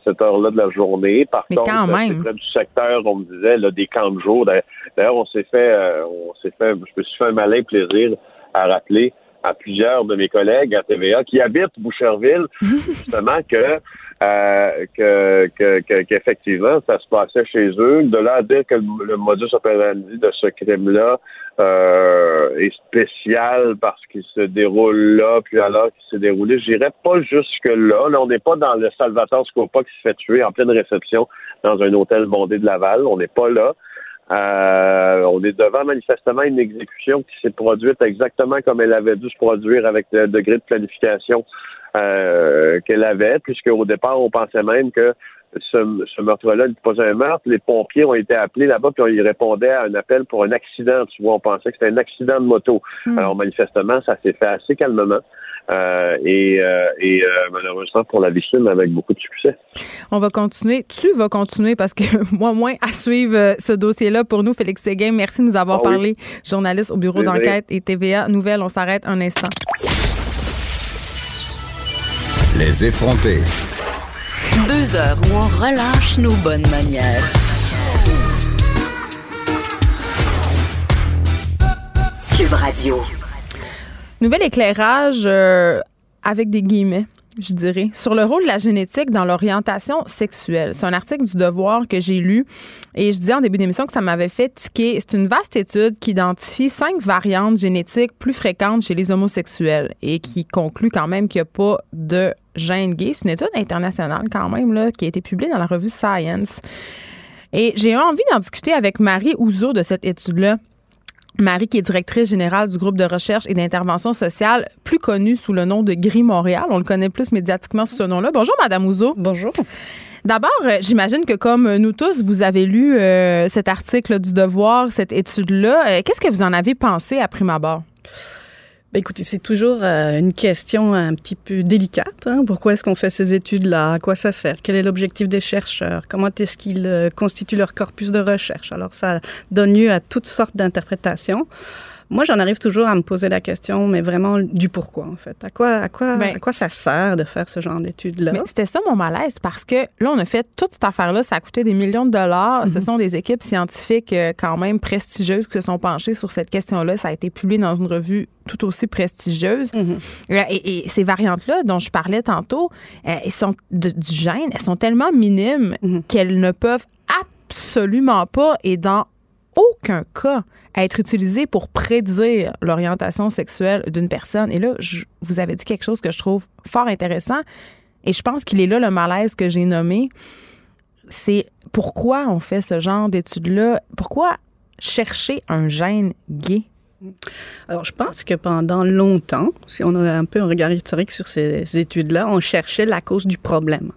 cette heure-là de la journée. Par contre, quand près du secteur, on me disait, là, des camps de jour. D'ailleurs, on s'est fait, on s'est fait, je me suis fait un malin plaisir à rappeler à plusieurs de mes collègues à TVA qui habitent Boucherville, *laughs* justement, que euh, que, qu'effectivement, ça se passait chez eux. De là à dire que le, modus operandi de ce crime-là euh, est spécial parce qu'il se déroule là, puis alors qu'il s'est déroulé, j'irais pas jusque-là. Là, on n'est pas dans le Salvatore Scopa qui se fait tuer en pleine réception dans un hôtel bondé de Laval. On n'est pas là. Euh, on est devant manifestement une exécution qui s'est produite exactement comme elle avait dû se produire avec le degré de planification euh, qu'elle avait, puisque au départ, on pensait même que ce, meurtre-là n'était pas un meurtre. Les pompiers ont été appelés là-bas, puis ils répondaient à un appel pour un accident. Tu vois, on pensait que c'était un accident de moto. Hmm. Alors, manifestement, ça s'est fait assez calmement. Euh, et, euh, et malheureusement pour la victime avec beaucoup de succès. On va continuer. Tu vas continuer parce que *laughs* moi, moins à suivre ce dossier-là pour nous. Félix Séguin, merci de nous avoir ah parlé. Journaliste au bureau d'enquête et TVA Nouvelle. On s'arrête un instant. Les effronter. Deux heures où on relâche nos bonnes manières. Cube Radio. Nouvel éclairage euh, avec des guillemets je dirais, sur le rôle de la génétique dans l'orientation sexuelle. C'est un article du Devoir que j'ai lu et je disais en début d'émission que ça m'avait fait tiquer. C'est une vaste étude qui identifie cinq variantes génétiques plus fréquentes chez les homosexuels et qui conclut quand même qu'il n'y a pas de gène gay. C'est une étude internationale quand même là, qui a été publiée dans la revue Science. Et j'ai envie d'en discuter avec Marie Ouzo de cette étude-là. Marie, qui est directrice générale du groupe de recherche et d'intervention sociale, plus connu sous le nom de Gris Montréal. On le connaît plus médiatiquement sous ce nom-là. Bonjour, Madame Ouzo. Bonjour. D'abord, euh, j'imagine que comme nous tous, vous avez lu euh, cet article du Devoir, cette étude-là. Euh, qu'est-ce que vous en avez pensé à prime abord? Ben écoutez, c'est toujours euh, une question un petit peu délicate. Hein. Pourquoi est-ce qu'on fait ces études-là? À quoi ça sert? Quel est l'objectif des chercheurs? Comment est-ce qu'ils euh, constituent leur corpus de recherche? Alors, ça donne lieu à toutes sortes d'interprétations. Moi, j'en arrive toujours à me poser la question, mais vraiment du pourquoi, en fait. À quoi, à quoi, ben, à quoi ça sert de faire ce genre d'études-là? C'était ça mon malaise, parce que là, on a fait toute cette affaire-là, ça a coûté des millions de dollars. Ce mhm. sont des équipes scientifiques euh, quand même prestigieuses qui se sont penchées sur cette question-là. Ça a été publié dans une revue tout aussi prestigieuse. Mhm. Euh, et, ces variantes-là dont je parlais tantôt, euh, elles sont du gène, elles sont tellement minimes mhm. qu'elles ne peuvent absolument pas et dans aucun cas être utilisé pour prédire l'orientation sexuelle d'une personne. Et là, je, vous avez dit quelque chose que je trouve fort intéressant. Et je pense qu'il est là le malaise que j'ai nommé. C'est pourquoi on fait ce genre d'études-là? Pourquoi chercher un gène gay? Alors, je pense que pendant longtemps, si on a un peu un regard historique sur ces études-là, on cherchait la cause du problème.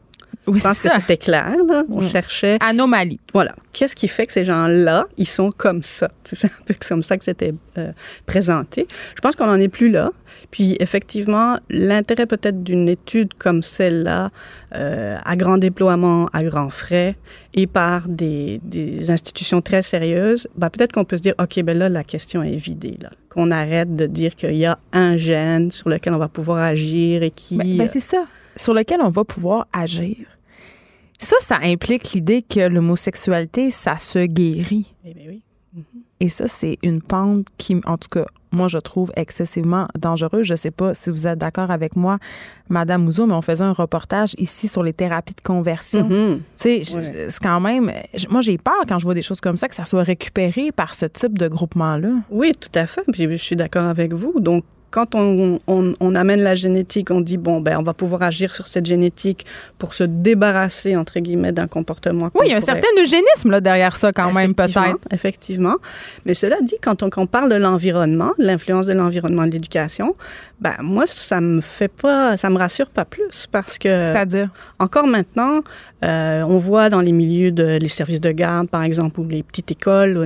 Oui, je pense que c'était clair. Là. On mm. cherchait. Anomalie. Voilà. Qu'est-ce qui fait que ces gens-là, ils sont comme ça? C'est un peu comme ça que c'était euh, présenté. Je pense qu'on n'en est plus là. Puis, effectivement, l'intérêt peut-être d'une étude comme celle-là, euh, à grand déploiement, à grands frais, et par des, des institutions très sérieuses, ben, peut-être qu'on peut se dire, OK, ben là, la question est vidée. Là. Qu'on arrête de dire qu'il y a un gène sur lequel on va pouvoir agir et qui... Ben, ben c'est ça sur lequel on va pouvoir agir. Ça, ça implique l'idée que l'homosexualité, ça se guérit. Eh oui. Et ça, c'est une pente qui, en tout cas, moi, je trouve excessivement dangereuse. Je ne sais pas si vous êtes d'accord avec moi, Madame Mouzeau, mais on faisait un reportage ici sur les thérapies de conversion. Mm-hmm. Tu sais, c'est quand même. Moi, j'ai peur quand je vois des choses comme ça que ça soit récupéré par ce type de groupement-là. Oui, tout à fait. Puis je suis d'accord avec vous. Donc, quand on, on, on, amène la génétique, on dit, bon, ben, on va pouvoir agir sur cette génétique pour se débarrasser, entre guillemets, d'un comportement. Oui, il y a un certain eugénisme là, derrière ça, quand même, peut-être. Effectivement. Mais cela dit, quand on, quand on parle de l'environnement, de l'influence de l'environnement de l'éducation, ben, moi, ça me fait pas, ça me rassure pas plus parce que. C'est-à-dire? Encore maintenant, euh, on voit dans les milieux de les services de garde, par exemple, ou les petites écoles, ou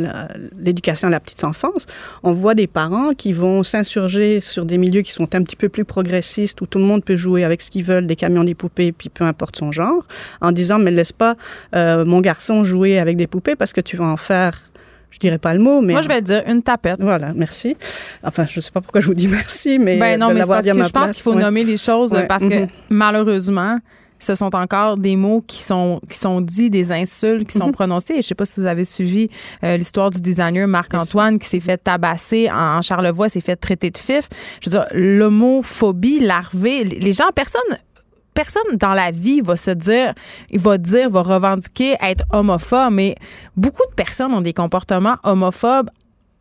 l'éducation à la petite enfance, on voit des parents qui vont s'insurger sur des milieux qui sont un petit peu plus progressistes, où tout le monde peut jouer avec ce qu'ils veulent, des camions, des poupées, puis peu importe son genre, en disant, mais laisse pas euh, mon garçon jouer avec des poupées parce que tu vas en faire je dirais pas le mot, mais. Moi, je vais dire une tapette. Voilà, merci. Enfin, je sais pas pourquoi je vous dis merci, mais. Ben non, mais parce que je pense qu'il faut nommer les choses parce que mm-hmm. malheureusement, ce sont encore des mots qui sont qui sont dits, des insultes qui sont mhm. prononcées. Je sais pas si vous avez suivi euh, l'histoire du designer Marc-Antoine qui s'est fait tabasser en, Charlevoix, s'est fait traiter de fif. Je veux dire, l'homophobie larvée, les gens, personne personne dans la vie va se dire, il va dire, va revendiquer être homophobe, mais beaucoup de personnes ont des comportements homophobes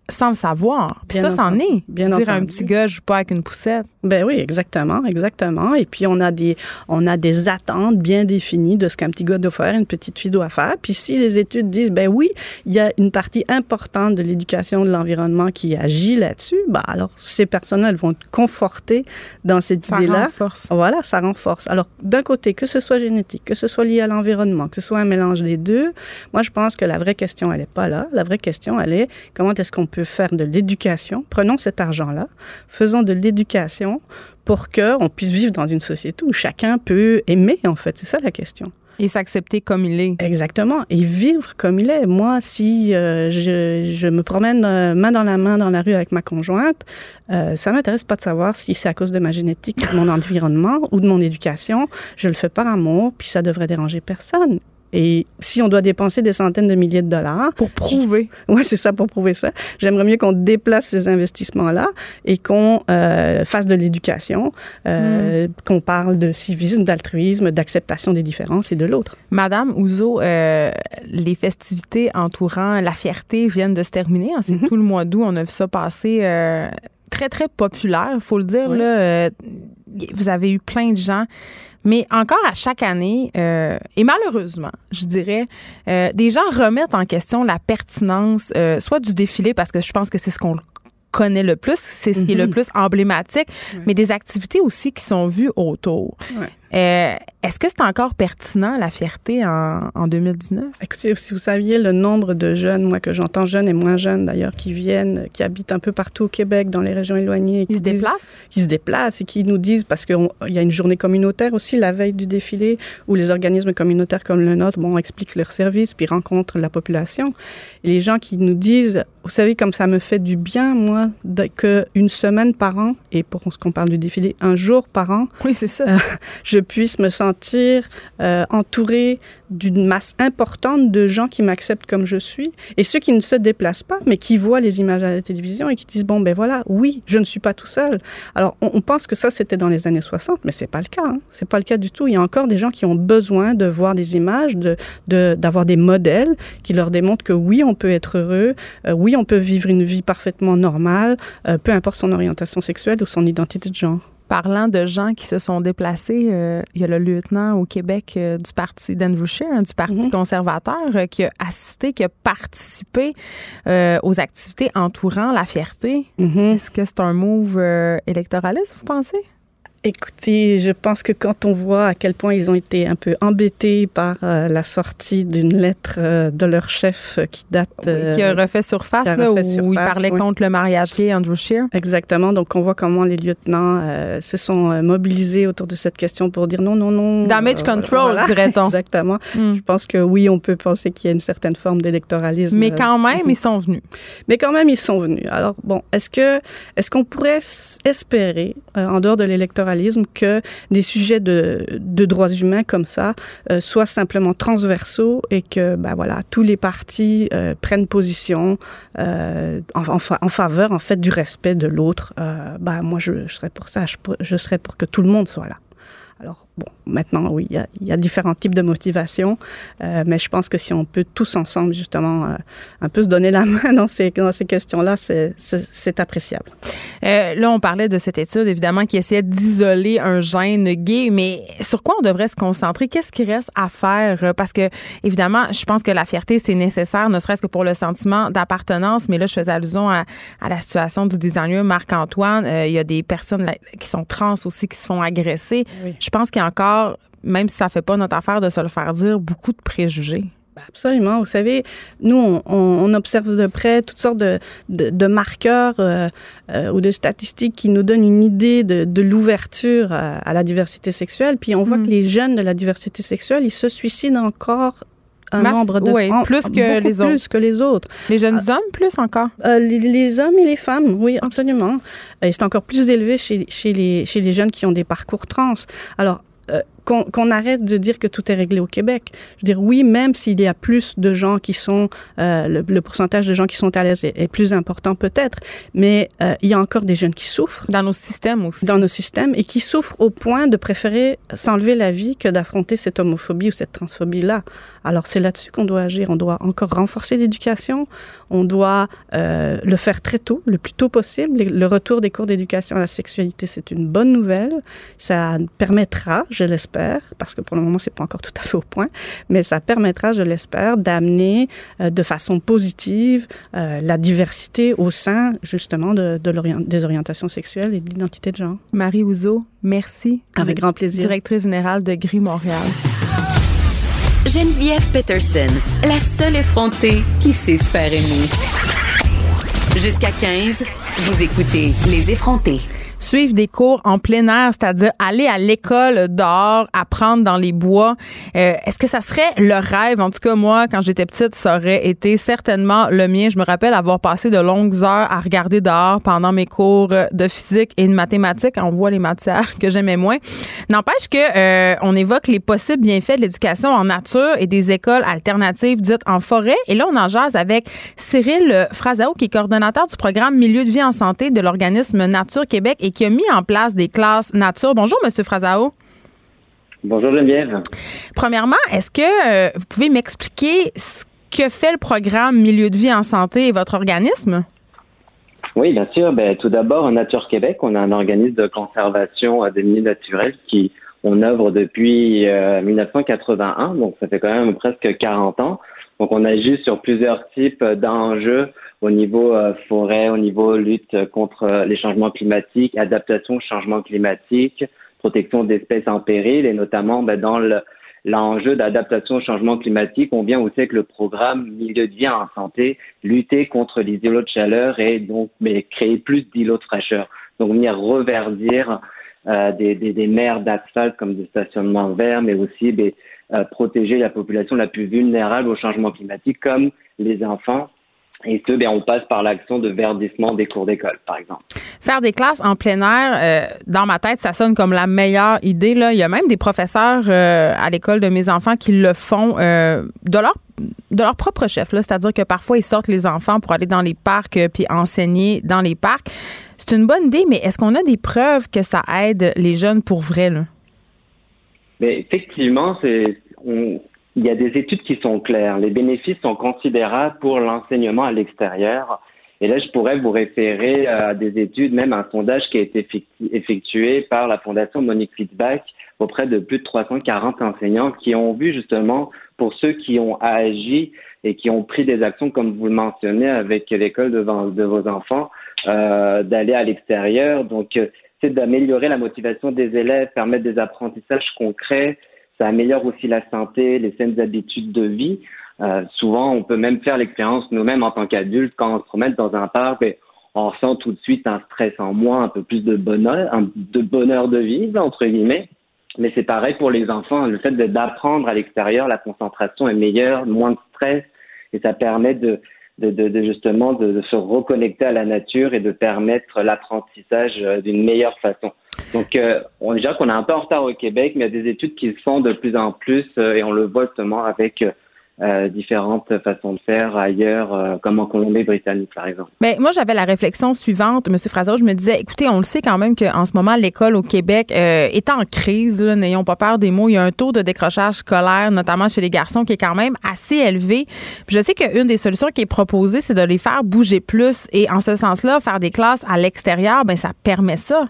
sans le savoir. Puis ça, c'en est. Bien Dire à un petit gars, je joue pas avec une poussette. Ben oui, exactement, exactement. Et puis on a des, on a des attentes bien définies de ce qu'un petit gars doit faire, une petite fille doit faire. Puis si les études disent, ben oui, il y a une partie importante de l'éducation de l'environnement qui agit là-dessus, ben alors ces personnes-là, elles vont être confortées dans cette idée-là. Ça renforce. Voilà, ça renforce. Alors d'un côté, que ce soit génétique, que ce soit lié à l'environnement, que ce soit un mélange des deux, moi je pense que la vraie question, elle est pas là. La vraie question, elle est comment est-ce qu'on peut faire de l'éducation Prenons cet argent-là, faisons de l'éducation pour qu'on puisse vivre dans une société où chacun peut aimer, en fait. C'est ça la question. Et s'accepter comme il est. Exactement. Et vivre comme il est. Moi, si euh, je, me promène euh, main dans la main dans la rue avec ma conjointe, euh, ça m'intéresse pas de savoir si c'est à cause de ma génétique, de mon *laughs* environnement ou de mon éducation. Je le fais par amour, puis ça devrait déranger personne. Et si on doit dépenser des centaines de milliers de dollars. Pour prouver. *laughs* Oui, c'est ça, pour prouver ça. J'aimerais mieux qu'on déplace ces investissements-là et qu'on euh, fasse de l'éducation, euh, hmm. qu'on parle de civisme, d'altruisme, d'acceptation des différences et de l'autre. Madame Ouzo, euh, les festivités entourant la fierté viennent de se terminer. C'est mm-hmm. tout le mois d'août. On a vu ça passer très, très populaire, faut le dire. Là, vous avez eu plein de gens mais encore à chaque année, euh, et malheureusement, je dirais, euh, des gens remettent en question la pertinence, euh, soit du défilé, parce que je pense que c'est ce qu'on connaît le plus, c'est ce qui est le mhm. plus emblématique, mais des activités aussi qui sont vues autour. Euh, est-ce que c'est encore pertinent, la fierté, en, en, 2019? Écoutez, si vous saviez le nombre de jeunes, moi que j'entends jeunes et moins jeunes d'ailleurs, qui viennent, qui habitent un peu partout au Québec, dans les régions éloignées. Qui, se déplacent? Qui se déplacent et qui nous disent, parce qu'il y a une journée communautaire aussi la veille du défilé, où les organismes communautaires comme le nôtre, bon, expliquent leurs services, puis rencontrent la population. Et les gens qui nous disent, vous savez, comme ça me fait du bien, moi, qu'une semaine par an, et pour ce qu'on parle du défilé, un jour par an. Oui, c'est ça. Euh, je puisse me sentir euh, entourée d'une masse importante de gens qui m'acceptent comme je suis et ceux qui ne se déplacent pas, mais qui voient les images à la télévision et qui disent bon ben voilà, oui, je ne suis pas tout seul. Alors on, pense que ça c'était dans les années 60, mais c'est pas le cas. Hein. C'est pas le cas du tout. Il y a encore des gens qui ont besoin de voir des images, de d'avoir des modèles qui leur démontrent que oui, on peut être heureux, euh, oui, on peut vivre une vie parfaitement normale, euh, peu importe son orientation sexuelle ou son identité de genre parlant de gens qui se sont déplacés, euh, il y a le lieutenant au Québec euh, du parti d'Andrew Scheer, hein, du Parti mhm. conservateur, euh, qui a assisté, qui a participé aux activités entourant la fierté. Mhm. Est-ce que c'est un move électoraliste, vous pensez? Écoutez, je pense que quand on voit à quel point ils ont été un peu embêtés par euh, la sortie d'une lettre euh, de leur chef qui date... qui a refait surface, là, où il parlait contre le mariage gay, Andrew Scheer. Exactement. Donc, on voit comment les lieutenants euh, se sont mobilisés autour de cette question pour dire non, non, non. Damage control, *laughs* dirait-on. Exactement. Hmm. Je pense que oui, on peut penser qu'il y a une certaine forme d'électoralisme. Mais quand même, ils sont venus. Mais quand même, ils sont venus. Alors, bon, est-ce que est-ce qu'on pourrait espérer, en dehors de l'électoralisme, que des sujets de, droits humains comme ça euh, soient simplement transversaux et que ben voilà tous les partis euh, prennent position euh, en, faveur en fait du respect de l'autre. ben moi je, serais pour ça, je, je serais pour que tout le monde soit là. Alors, bon, maintenant, oui, il y a, il y a différents types de motivations, euh, mais je pense que si on peut tous ensemble, justement, euh, un peu se donner la *laughs* main dans ces, dans ces questions-là, c'est, c'est, appréciable. Euh, là, on parlait de cette étude, évidemment, qui essayait d'isoler un gène gay, mais sur quoi on devrait se concentrer? Qu'est-ce qui reste à faire? Parce que, évidemment, je pense que la fierté, c'est nécessaire, ne serait-ce que pour le sentiment d'appartenance, mais là, je faisais allusion à, à la situation du designer Marc-Antoine. il y a des personnes qui sont trans aussi qui se font agresser. Je pense qu'il encore, même si ça fait pas notre affaire de se le faire dire, beaucoup de préjugés. Ben, absolument. Vous savez, nous, on, observe de près toutes sortes de, de, marqueurs euh, euh, ou de statistiques qui nous donnent une idée de, de l'ouverture à, la diversité sexuelle. Puis on voit mm. que les jeunes de la diversité sexuelle, ils se suicident encore un nombre de oui, plus que les autres. Plus que les autres. Les jeunes euh, hommes, plus encore? les, les, hommes et les femmes, oui, absolument. Et c'est encore plus élevé chez, chez, les, chez les jeunes qui ont des parcours trans. Alors, uh, qu'on arrête de dire que tout est réglé au Québec. Je veux dire, oui, même s'il y a plus de gens qui sont, euh, le, pourcentage de gens qui sont à l'aise est, plus important peut-être, mais euh, il y a encore des jeunes qui souffrent. Dans nos systèmes aussi. Dans nos systèmes et qui souffrent au point de préférer s'enlever la vie que d'affronter cette homophobie ou cette transphobie-là. Alors c'est là-dessus qu'on doit agir. On doit encore renforcer l'éducation. On doit euh, le faire très tôt, le plus tôt possible. Le retour des cours d'éducation à la sexualité, c'est une bonne nouvelle. Ça permettra, je l'espère, parce que pour le moment, c'est pas encore tout à fait au point, mais ça permettra, je l'espère, d'amener euh, de façon positive euh, la diversité au sein, justement, de, des orientations sexuelles et de l'identité de genre. Marie Ouzo, merci. Avec grand plaisir. Directrice générale de Gris Montréal. Geneviève Peterson, la seule effrontée qui sait se faire aimer. Jusqu'à 15, vous écoutez Les effrontés suivre des cours en plein air, c'est-à-dire aller à l'école dehors, apprendre dans les bois. Euh, est-ce que ça serait le rêve? En tout cas, moi, quand j'étais petite, ça aurait été certainement le mien. Je me rappelle avoir passé de longues heures à regarder dehors pendant mes cours de physique et de mathématiques. On voit les matières que j'aimais moins. N'empêche que euh, on évoque les possibles bienfaits de l'éducation en nature et des écoles alternatives dites en forêt. Et là, on en jase avec Cyril Frazao, qui est coordonnateur du programme Milieu de vie en santé de l'organisme Nature Québec et qui a mis en place des classes nature. Bonjour, Monsieur Frazao. Bonjour Geneviève. Premièrement, est-ce que euh, vous pouvez m'expliquer ce que fait le programme Milieu de vie en santé et votre organisme? Oui, bien sûr. Ben, tout d'abord, Nature Québec, on a un organisme de conservation des milieux naturels qui on œuvre depuis 1981, euh, donc ça fait quand même presque 40 ans. Donc on agit sur plusieurs types d'enjeux au niveau euh, forêt, au niveau lutte contre euh, les changements climatiques, adaptation au changement climatique, protection d'espèces en péril et notamment ben, dans l'enjeu d'adaptation au changement climatique, on vient aussi avec le programme Milieu de vie en santé, lutter contre les îlots de chaleur et donc créer plus d'îlots de fraîcheur. Donc venir reverdir euh, des, des, des, mers d'asphalte comme des stationnements verts, mais aussi ben, protéger la population la plus vulnérable au changement climatique comme les enfants et ce, bien, on passe par l'action de verdissement des cours d'école, par exemple. Faire des classes en plein air, euh, dans ma tête, ça sonne comme la meilleure idée. Là. Il y a même des professeurs euh, à l'école de mes enfants qui le font euh, de leur de leur propre chef. C'est-à-dire que parfois, ils sortent les enfants pour aller dans les parcs puis enseigner dans les parcs. C'est une bonne idée, mais est-ce qu'on a des preuves que ça aide les jeunes pour vrai? Là? Mais effectivement, c'est il y a des études qui sont claires. Les bénéfices sont considérables pour l'enseignement à l'extérieur. Et là, je pourrais vous référer à des études, même un sondage qui a été effectué par la Fondation Monique Feedback auprès de plus de 340 enseignants qui ont vu justement, pour ceux qui ont agi et qui ont pris des actions, comme vous le mentionnez, avec l'école de, vos enfants, euh, d'aller à l'extérieur. Donc, euh, c'est d'améliorer la motivation des élèves, permettre des apprentissages concrets, ça améliore aussi la santé, les saines habitudes de vie. Euh, souvent, on peut même faire l'expérience nous-mêmes en tant qu'adultes quand on se promène dans un parc. Et on ressent tout de suite un stress en moins, un peu plus de bonheur, de bonheur de vivre entre guillemets. Mais c'est pareil pour les enfants. Le fait d'apprendre à l'extérieur, la concentration est meilleure, moins de stress, et ça permet de, de, de, justement de, se reconnecter à la nature et de permettre l'apprentissage euh, d'une meilleure façon. Donc, euh, on dirait qu'on est un peu en retard au Québec, mais il y a des études qui se font de plus en plus euh, et on le voit justement avec euh, différentes façons de faire ailleurs, euh, comme en Colombie-Britannique, par exemple. Mais moi, j'avais la réflexion suivante, M. Fraser. Je me disais, écoutez, on le sait quand même qu'en ce moment, l'école au Québec euh, est en crise. N'ayons pas peur des mots. Il y a un taux de décrochage scolaire, notamment chez les garçons, qui est quand même assez élevé. je sais qu'une des solutions qui est proposée, c'est de les faire bouger plus. Et en ce sens-là, faire des classes à l'extérieur, ben ça permet ça.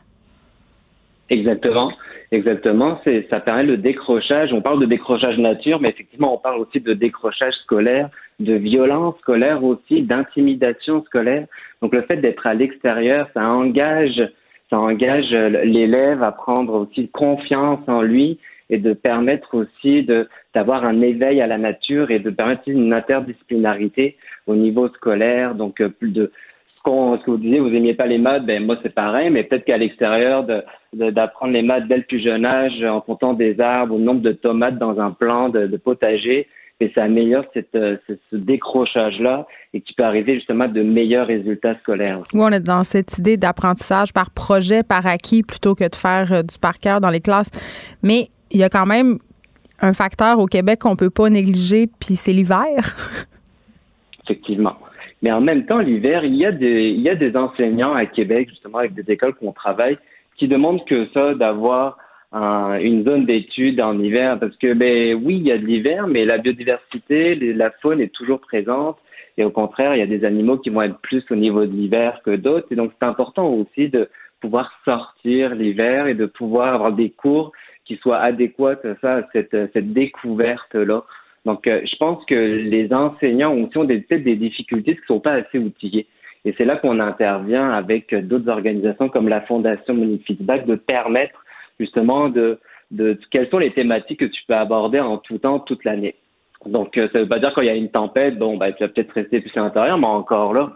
Exactement. Exactement, c'est ça permet le décrochage. On parle de décrochage nature, mais effectivement, on parle aussi de décrochage scolaire, de violence scolaire aussi, d'intimidation scolaire. Donc le fait d'être à l'extérieur, ça engage, ça engage l'élève à prendre aussi confiance en lui et de permettre aussi de d'avoir un éveil à la nature et de permettre une interdisciplinarité au niveau scolaire. Donc plus ce que vous disiez, vous n'aimiez pas les maths, ben moi c'est pareil, mais peut-être qu'à l'extérieur, d'apprendre les maths dès le plus jeune âge, en comptant des arbres ou le nombre de tomates dans un plan de, potager, et ça améliore cette, euh, ce, décrochage-là et qui peut arriver justement à de meilleurs résultats scolaires. Oui, on est dans cette idée d'apprentissage par projet, par acquis, plutôt que de faire euh, du par cœur dans les classes. Mais il y a quand même un facteur au Québec qu'on peut pas négliger, puis c'est l'hiver. Effectivement. Mais en même temps, l'hiver, il y a des, il y a des enseignants à Québec, justement, avec des écoles qu'on travaille, qui demandent que ça, d'avoir une zone d'études en hiver, parce que, ben oui, il y a de l'hiver, mais la biodiversité, la faune est toujours présente. Et au contraire, il y a des animaux qui vont être plus au niveau de l'hiver que d'autres. Et donc, c'est important aussi de pouvoir sortir l'hiver et de pouvoir avoir des cours qui soient adéquats à ça, à cette, cette découverte-là donc, euh, je pense que les enseignants ont aussi des, peut-être des difficultés qui ne sont pas assez outillés. Et c'est là qu'on intervient avec d'autres organisations comme la Fondation Monique Feedback de permettre justement de, de, quelles sont les thématiques que tu peux aborder en tout temps, toute l'année. Donc, euh, ça ne veut pas dire quand il y a une tempête, bon, bah, tu vas peut-être rester plus à l'intérieur, mais encore là,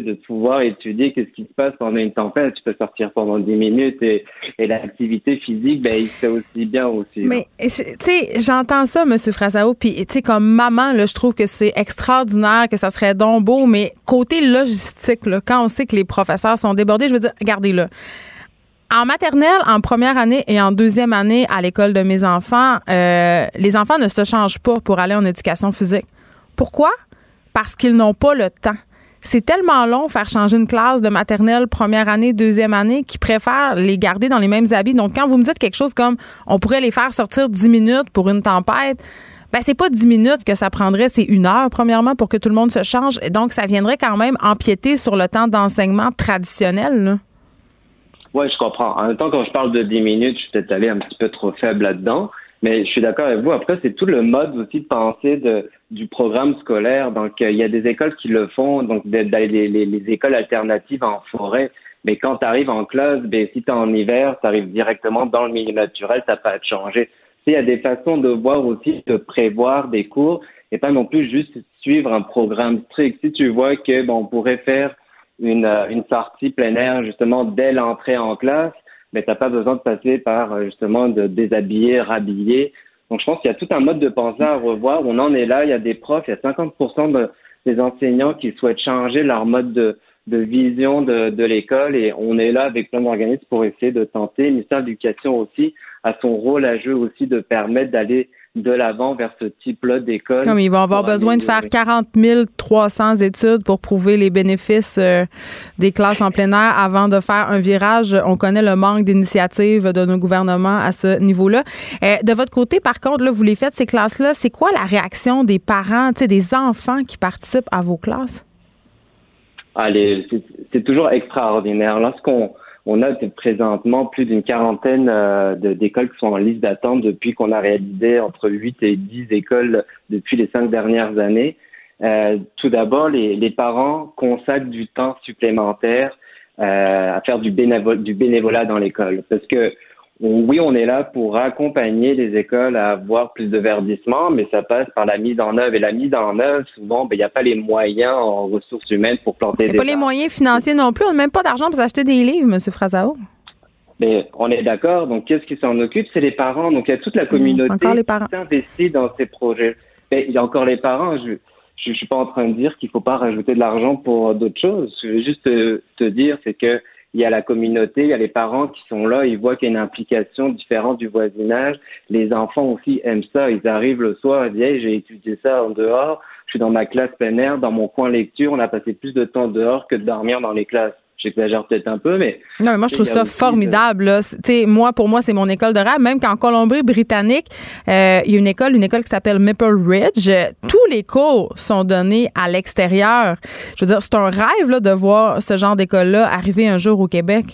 de pouvoir étudier qu'est-ce qui se passe pendant une tempête. Tu peux sortir pendant 10 minutes et, l'activité physique, ben, il fait aussi bien aussi. Mais, tu sais, j'entends ça, M. Frasao, puis, tu sais, comme maman, là, je trouve que c'est extraordinaire, que ça serait donc beau, mais côté logistique, là, quand on sait que les professeurs sont débordés, je veux dire, regardez-là. En maternelle, en première année et en deuxième année à l'école de mes enfants, euh, les enfants ne se changent pas pour aller en éducation physique. Pourquoi? Parce qu'ils n'ont pas le temps c'est tellement long faire changer une classe de maternelle première année, deuxième année, qu'ils préfèrent les garder dans les mêmes habits. Donc, quand vous me dites quelque chose comme on pourrait les faire sortir dix minutes pour une tempête, ben c'est pas dix minutes que ça prendrait, c'est une heure premièrement pour que tout le monde se change. Et donc, ça viendrait quand même empiéter sur le temps d'enseignement traditionnel. Oui, je comprends. En même temps, quand je parle de dix minutes, je suis peut-être allé un petit peu trop faible là-dedans. Mais je suis d'accord avec vous. Après, c'est tout le mode aussi de pensée de, du programme scolaire. Donc, euh, il y a des écoles qui le font, donc des, les, les, écoles alternatives en forêt. Mais quand tu arrives en classe, ben, si tu es en hiver, tu arrives directement dans le milieu naturel, tu pas à te changer. Il y a des façons de voir aussi, de prévoir des cours et pas non plus juste suivre un programme strict. Si tu vois que bon, on pourrait faire une, euh, une sortie plein air justement dès l'entrée en classe, mais t'as pas besoin de passer par euh, justement de déshabiller, rhabiller. Donc je pense qu'il y a tout un mode de pensée à revoir. On en est là. Il y a des profs, il y a 50% des enseignants qui souhaitent changer leur mode de, de vision de, de l'école et on est là avec plein d'organismes pour essayer de tenter. Le ministère de l'Éducation aussi a son rôle à jouer aussi de permettre d'aller de l'avant vers ce type-là d'école. Comme ils vont avoir besoin de faire 40 300 études pour prouver les bénéfices euh, des classes en plein air avant de faire un virage. On connaît le manque d'initiative de nos gouvernements à ce niveau-là. Euh, de votre côté, par contre, là, vous les faites, ces classes-là, c'est quoi la réaction des parents, des enfants qui participent à vos classes? Allez, c'est toujours extraordinaire. Lorsqu'on on a présentement plus d'une quarantaine euh, d'écoles qui sont en liste d'attente depuis qu'on a réalisé entre 8 et 10 écoles depuis les cinq dernières années. Euh, tout d'abord, les, les, parents consacrent du temps supplémentaire euh, à faire du, du bénévolat dans l'école parce que oui, on est là pour accompagner les écoles à avoir plus de verdissement, mais ça passe par la mise en œuvre. Et la mise en œuvre, souvent, ben, il n'y a pas les moyens en ressources humaines pour planter des pas les moyens financiers non plus. On n'a même pas d'argent pour acheter des livres, M. Frasao. Mais on est d'accord. Donc, qu'est-ce qui s'en occupe? C'est les parents. Donc, il y a toute la mmh, communauté qui s'investit dans ces projets. Mais il y a encore les parents. Je ne suis pas en train de dire qu'il ne faut pas rajouter de l'argent pour d'autres choses. Je veux juste te, te dire, c'est que il y a la communauté, il y a les parents qui sont là, ils voient qu'il y a une implication différente du voisinage. Les enfants aussi aiment ça. Ils arrivent le soir et disent j'ai étudié ça en dehors, je suis dans ma classe plein air, dans mon coin lecture, on a passé plus de temps dehors que de dormir dans les classes j'exagère peut-être un peu, mais. Non, mais moi, je trouve ça formidable. sais, Moi, pour moi, c'est mon école de rap. Même qu'en Colombie-Britannique, euh, il y a une école, une école qui s'appelle Maple Ridge. Tous les cours sont donnés à l'extérieur. Je veux dire, c'est un rêve là, de voir ce genre d'école-là arriver un jour au Québec.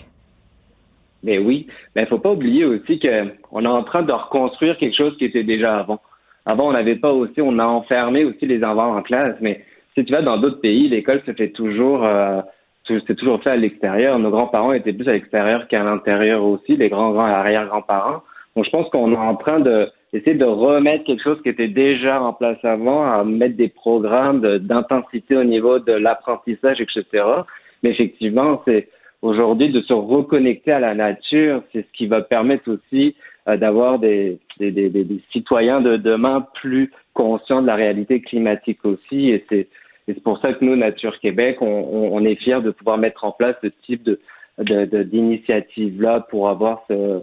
Mais oui, mais il faut pas oublier aussi qu'on est en train de reconstruire quelque chose qui était déjà avant. Avant, on n'avait pas aussi, on a enfermé aussi les enfants en classe, mais si tu vas dans d'autres pays, l'école se fait toujours euh, c'est toujours fait à l'extérieur. Nos grands-parents étaient plus à l'extérieur qu'à l'intérieur aussi, les grands-grands et arrière-grands-parents. Donc, je pense qu'on est en train de essayer de remettre quelque chose qui était déjà en place avant, à mettre des programmes d'intensité au niveau de l'apprentissage, etc. Mais effectivement, c'est aujourd'hui de se reconnecter à la nature, c'est ce qui va permettre aussi euh, d'avoir des, des, citoyens de demain plus conscients de la réalité climatique aussi. Et c'est et c'est pour ça que nous, Nature Québec, on, est fiers de pouvoir mettre en place ce type de, d'initiative-là pour avoir ce,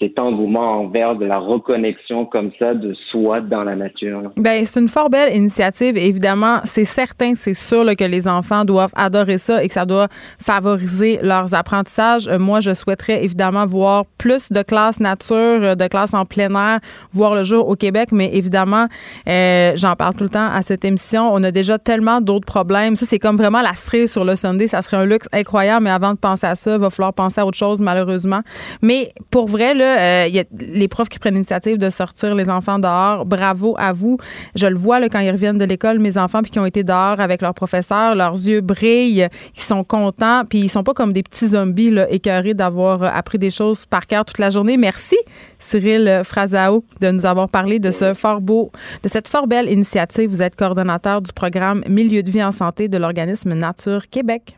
cet engouement envers de la reconnexion comme ça de soi dans la nature. Ben c'est une fort belle initiative. Évidemment, c'est certain, c'est sûr que les enfants doivent adorer ça et que ça doit favoriser leurs apprentissages. Euh, moi, je souhaiterais évidemment voir plus de classes nature, euh, de classes en plein air, voir le jour au Québec. Mais évidemment, euh, j'en parle tout le temps à cette émission. On a déjà tellement d'autres problèmes. Ça, c'est comme vraiment la cerise sur le Sunday. Ça serait un luxe incroyable. Mais avant de penser à ça, il va falloir penser à autre chose, malheureusement. Mais pour vrai, euh, les profs qui prennent l'initiative de sortir les enfants dehors. Bravo à vous. Je le vois quand ils reviennent de l'école, mes enfants, puis qui ont été dehors avec leurs professeurs, leurs yeux brillent, ils sont contents, puis ils sont pas comme des petits zombies là, écœurés d'avoir euh, appris des choses par cœur toute la journée. Merci, Cyril Frazao, de nous avoir parlé de ce fort beau, de cette fort belle initiative. Vous êtes coordonnateur du programme Milieu de vie en santé de l'organisme Nature Québec.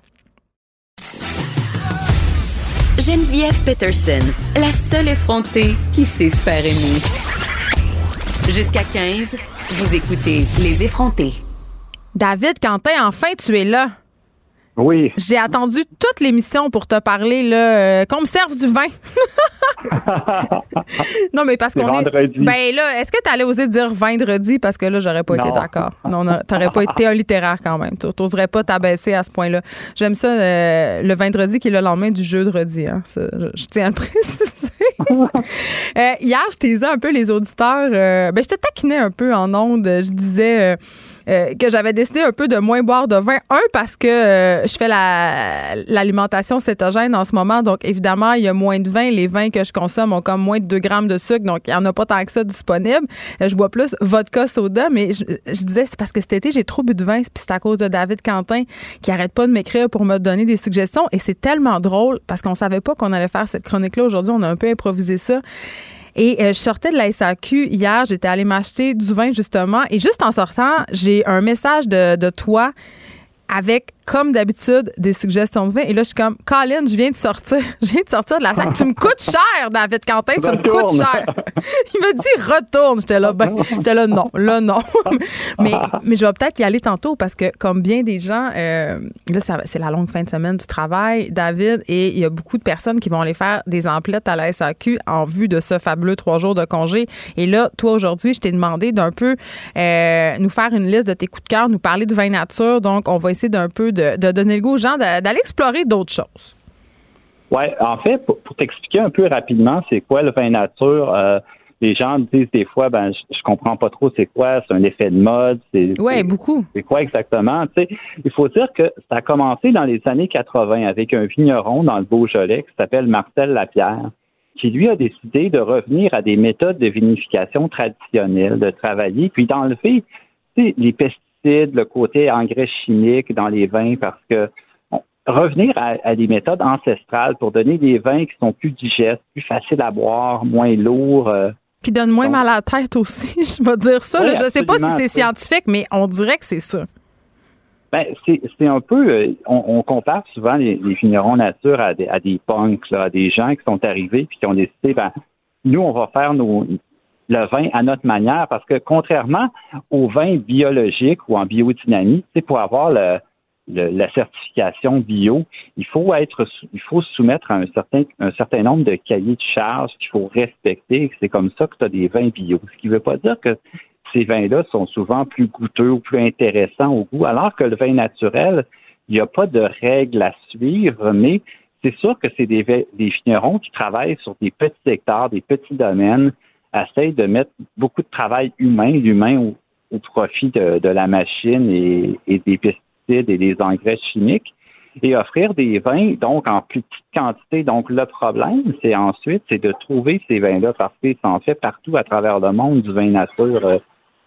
Geneviève Peterson, la seule effrontée qui sait se faire aimer. Jusqu'à 15, vous écoutez Les effrontés. David Quentin, enfin tu es là. Oui. J'ai attendu toute l'émission pour te parler, là, euh, qu'on me serve du vin. *laughs* non, mais parce qu'on est. Ben là, est-ce que tu allais oser dire vendredi? Parce que là, j'aurais pas été d'accord? Non, non t'aurais pas été un littéraire quand même. T'oserais pas t'abaisser à ce point-là. J'aime ça, euh, le vendredi qui est le lendemain du jeudi. Hein. je, tiens à le *laughs* préciser. Euh, hier, je t'ai un peu les auditeurs. ben, je te taquinais un peu en ondes. Je disais euh, que j'avais décidé un peu de moins boire de vin. Un, parce que euh, je fais l'alimentation cétogène en ce moment. Donc, évidemment, il y a moins de vin. Les vins que je consomme ont comme moins de 2 grammes de sucre. Donc, il n'y en a pas tant que ça disponible. Euh, je bois plus vodka soda. Mais je, disais, c'est parce que cet été, j'ai trop bu de vin. Puis c'est à cause de David Quentin qui arrête pas de m'écrire pour me donner des suggestions. Et c'est tellement drôle parce qu'on savait pas qu'on allait faire cette chronique-là aujourd'hui. On a un peu improvisé ça. Et euh, je sortais de la SAQ hier, j'étais allée m'acheter du vin justement. Et juste en sortant, j'ai un message de, de toi avec comme d'habitude, des suggestions de vin. Et là, je suis comme, Colin, je viens de sortir. *laughs* Je viens de sortir de la salle. tu me coûtes cher, David Quentin. Tu me coûtes cher. *laughs* Il m'a dit, retourne. J'étais là, ben, j'étais là, non, là, non. *laughs* mais, mais je vais peut-être y aller tantôt parce que, comme bien des gens, euh, là, c'est la longue fin de semaine du travail, David, et il y a beaucoup de personnes qui vont aller faire des emplettes à la SAQ en vue de ce fabuleux trois jours de congé. Et là, toi, aujourd'hui, je t'ai demandé d'un peu euh, nous faire une liste de tes coups de cœur, nous parler de vin nature. Donc, on va essayer d'un peu de, donner le goût aux gens d'aller explorer d'autres choses. Oui, en fait, pour, t'expliquer un peu rapidement, c'est quoi le vin nature, euh, les gens disent des fois, ben, je, comprends pas trop c'est quoi, c'est un effet de mode. Oui, beaucoup. C'est quoi exactement? il faut dire que ça a commencé dans les années 80 avec un vigneron dans le Beaujolais qui s'appelle Marcel Lapierre, qui lui a décidé de revenir à des méthodes de vinification traditionnelles, de travailler, puis d'enlever les pesticides le côté engrais chimique dans les vins parce que revenir à, des méthodes ancestrales pour donner des vins qui sont plus digestes, plus faciles à boire, moins lourds. Euh. qui donnent moins mal à la tête aussi, *laughs* je vais dire ça. je ne sais pas si c'est scientifique, mais on dirait que c'est ça. Ben, c'est un peu, euh, on, compare souvent les, vignerons nature à des, à des punks, à des gens qui sont arrivés puis qui ont décidé, ben, nous, on va faire nos, le vin à notre manière, parce que contrairement au vin biologique ou en biodynamie, c'est pour avoir le, la certification bio, il faut être, il faut soumettre un certain, un certain nombre de cahiers de charges qu'il faut respecter. C'est comme ça que tu as des vins bio. Ce qui ne veut pas dire que ces vins-là sont souvent plus goûteux ou plus intéressants au goût, alors que le vin naturel, il n'y a pas de règles à suivre, mais c'est sûr que c'est des, des vignerons qui travaillent sur des petits hectares, des petits domaines, essayent de mettre beaucoup de travail humain, l'humain au, profit de, la machine et, des pesticides et des engrais chimiques et offrir des vins donc en plus petite quantité. Donc le problème, c'est ensuite c'est de trouver ces vins-là parce qu'ils sont faits partout à travers le monde du vin nature euh,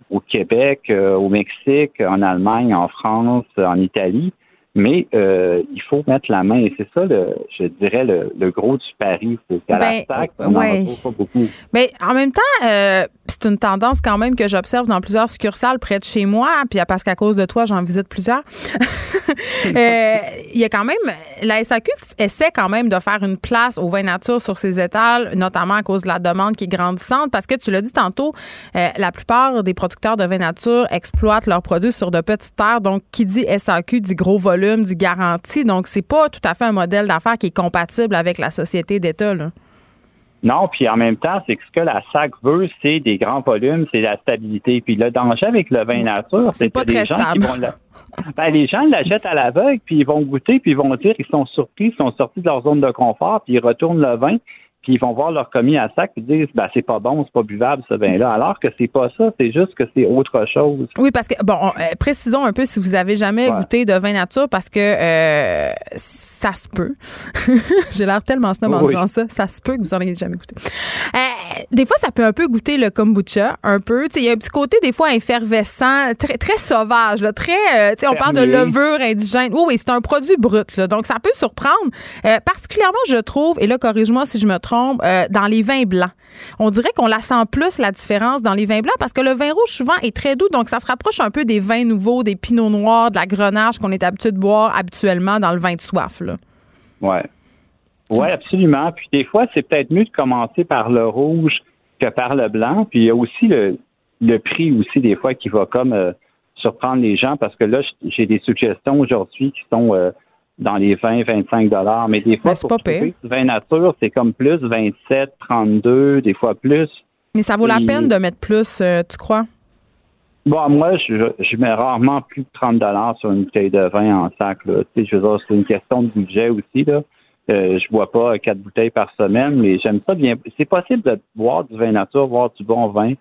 au Québec, euh, au Mexique, en Allemagne, en France, en Italie mais euh, il faut mettre la main. Et c'est ça, le, je dirais, le, le gros du pari. C'est qu'à ben, la SAC, on ouais. en pas beaucoup. Mais en même temps, euh, c'est une tendance quand même que j'observe dans plusieurs succursales près de chez moi, puis parce qu'à cause de toi, j'en visite plusieurs. *laughs* euh, il y a quand même, la SAQ essaie quand même de faire une place au vin nature sur ses étals, notamment à cause de la demande qui est grandissante, parce que tu l'as dit tantôt, la plupart des producteurs de vin nature exploitent leurs produits sur de petites terres. Donc, qui dit SAQ dit gros volume du garantie. Donc, c'est pas tout à fait un modèle d'affaires qui est compatible avec la société d'État. Non, puis en même temps, c'est que ce que la SAC veut, c'est des grands volumes, c'est la stabilité. Puis le danger avec le vin nature, c'est pas très gens stable. ben, les gens l'achètent à l'aveugle, puis ils vont goûter, puis ils vont dire qu'ils sont surpris, ils sont sortis de leur zone de confort, puis ils retournent le vin, puis ils vont voir leur commis à sac et disent ben c'est pas bon, c'est pas buvable ce vin-là. Alors que c'est pas ça, c'est juste que c'est autre chose. Oui, parce que bon, euh, précisons un peu si vous avez jamais goûté de vin nature parce que euh, ça se peut. *laughs* J'ai l'air tellement snob en disant ça. Ça se peut que vous en ayez jamais goûté. Euh, des fois, ça peut un peu goûter le kombucha, un peu. Il y a un petit côté des fois effervescent, très, très sauvage, là, très. on parle de levure indigène. Oui, oui, c'est un produit brut, là, donc ça peut surprendre. particulièrement, je trouve, et là, corrige-moi si je me trompe euh, dans les vins blancs. On dirait qu'on la sent plus, la différence dans les vins blancs, parce que le vin rouge, souvent, est très doux. Donc, ça se rapproche un peu des vins nouveaux, des pinots noirs, de la grenache qu'on est habitué de boire habituellement dans le vin de soif. Là. Ouais. Oui, absolument. Puis des fois, c'est peut-être mieux de commencer par le rouge que par le blanc. Puis il y a aussi le, prix aussi, des fois, qui va comme euh, surprendre les gens parce que là, j'ai des suggestions aujourd'hui qui sont euh, dans les 20, 25 dollars. Mais des fois, pour trouver vin nature, c'est comme plus 27, 32, des fois plus. Mais ça vaut la peine de mettre plus, euh, tu crois? Bon, moi, je, je mets rarement plus de 30 dollars sur une bouteille de vin en sac. Là. Tu sais, je veux dire, c'est une question de budget aussi. Là. Euh, je bois pas quatre bouteilles par semaine, mais j'aime ça bien. C'est possible de boire du vin nature, boire du bon vin,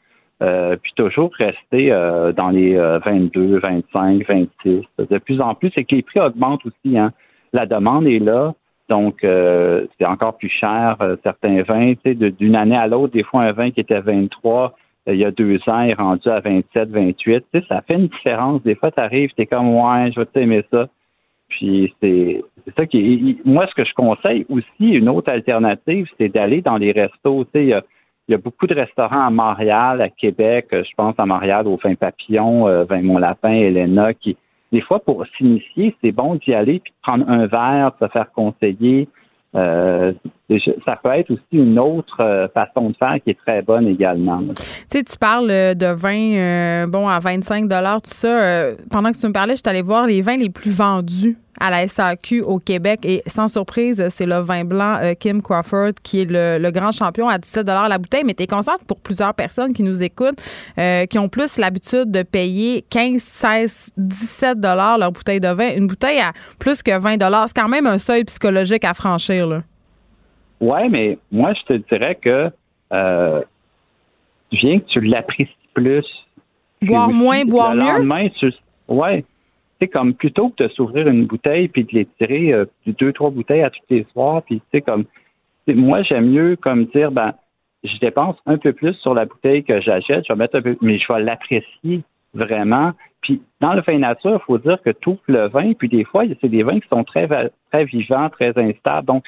euh, puis toujours rester euh, dans les 22, 25, 26. De plus en plus, c'est que les prix augmentent aussi. Hein la demande est là. Donc, euh, c'est encore plus cher, euh, certains vins. D'une année à l'autre, des fois, un vin qui était 23, euh, il y a deux ans, est rendu à 27, 28. Tu sais, ça fait une différence. Des fois, tu arrives, tu es comme, ouais, je vais t'aimer ça. Puis, c'est ça qui Moi, ce que je conseille aussi, une autre alternative, c'est d'aller dans les restos. Tu sais, il y a, beaucoup de restaurants à Montréal, à Québec, je pense à Montréal, au Vin Papillon, Vin Mon Lapin, Elena, qui, des fois, pour s'initier, c'est bon d'y aller puis de prendre un verre, de se faire conseiller. Euh, ça peut être aussi une autre euh, façon de faire qui est très bonne également. Tu sais, tu parles euh, de vin bon à 25 tout ça. pendant que tu me parlais, je suis allée voir les vins les plus vendus à la SAQ au Québec. Et sans surprise, c'est le vin blanc euh, Kim Crawford qui est le, grand champion à 17 la bouteille. Mais tu es consciente pour plusieurs personnes qui nous écoutent, euh, qui ont plus l'habitude de payer 15, 16, 17 leur bouteille de vin. Une bouteille à plus que 20 c'est quand même un seuil psychologique à franchir. Là. Ouais, mais moi, je te dirais que euh, viens que tu l'apprécies plus. Boire moins, boire mieux? ouais, sais, comme plutôt que de s'ouvrir une bouteille puis de les tirer euh, deux, trois bouteilles à tous les soirs, puis tu sais, comme moi j'aime mieux comme dire ben je dépense un peu plus sur la bouteille que j'achète, je vais mettre un peu, mais je vais l'apprécier vraiment. Puis dans le vin nature, il faut dire que tout le vin, puis des fois, c'est des vins qui sont très très vivants, très instables. Donc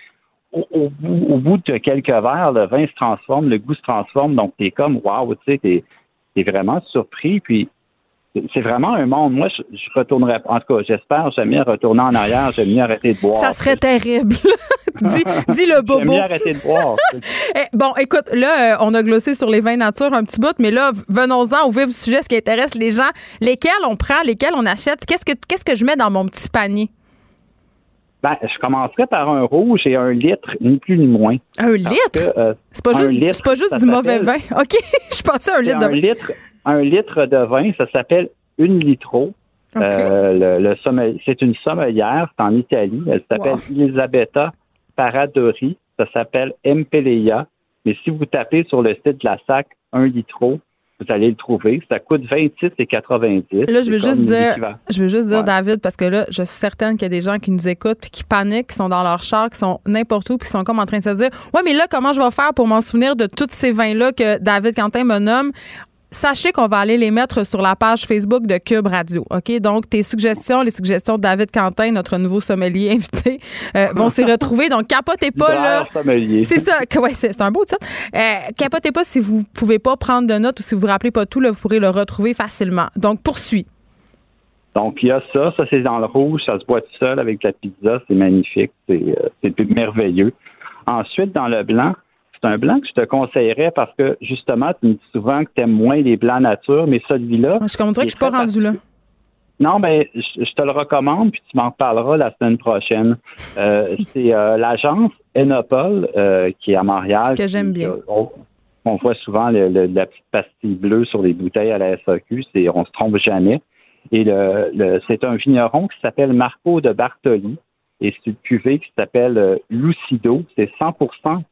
au, bout, de quelques verres, le vin se transforme, le goût se transforme, donc tu es comme waouh, tu sais, t'es es vraiment surpris. Puis c'est vraiment un monde. Moi, je, je retournerais, en tout cas, j'espère jamais retourner en arrière. J'aime mieux arrêter de boire. Ça serait terrible. *laughs* dis, dis le J'aime bobo. mieux arrêter de boire. *laughs* Eh, bon, écoute, là, euh, on a glossé sur les vins nature un petit bout, mais là, venons-en au vif du sujet, ce qui intéresse les gens. Lesquels on prend, lesquels on achète? Qu'est-ce que, qu'est-ce que je mets dans mon petit panier? Ben, je commencerai par un rouge et un litre, ni plus ni moins. Un litre? euh, C'est pas juste, pas juste du mauvais vin. *laughs* OK, je pensais à un litre de un vin. litre, un litre de vin, ça s'appelle une litro. Euh, le, c'est une sommelière, c'est en Italie. Elle s'appelle Wow. Elisabetta Paradori. Ça s'appelle Empeleia. Mais si vous tapez sur le site de la SAC un litro, vous allez le trouver. Ça coûte 26,90. Là, je veux juste dire, je veux juste dire, Ouais. David, parce que là, je suis certaine qu'il y a des gens qui nous écoutent puis qui paniquent, qui sont dans leur char, qui sont n'importe où, puis qui sont comme en train de se dire, ouais, mais là, comment je vais faire pour m'en souvenir de tous ces vins-là que David Quentin me nomme? Sachez qu'on va aller les mettre sur la page Facebook de Cube Radio. OK? Donc, tes suggestions, les suggestions de David Quentin, notre nouveau sommelier *laughs* invité, euh, vont s'y retrouver. Donc, capotez pas, là. C'est ça, ouais, c'est un beau titre. Euh, capotez pas si vous pouvez pas prendre de notes ou si vous vous rappelez pas tout, là, vous pourrez le retrouver facilement. Donc, poursuis. Donc, il y a ça. Ça, c'est dans le rouge. Ça se boit tout seul avec la pizza. C'est magnifique. C'est euh, c'est merveilleux. Ensuite, dans le blanc, c'est un blanc que je te conseillerais parce que, justement, tu me dis souvent que tu aimes moins les blancs nature, mais celui-là. Je dirais que je suis pas rendu là. Non, mais je, je te le recommande, puis tu m'en reparleras la semaine prochaine. Euh, *laughs* c'est euh, l'agence Enopol euh, qui est à Montréal. Que j'aime bien. On, on voit souvent le- le- la petite pastille bleue sur les bouteilles à la SAQ. C'est, on se trompe jamais. Et le, le- c'est un vigneron qui s'appelle Marco de Bartoli. Et c'est une cuvée qui s'appelle Lucido. C'est 100%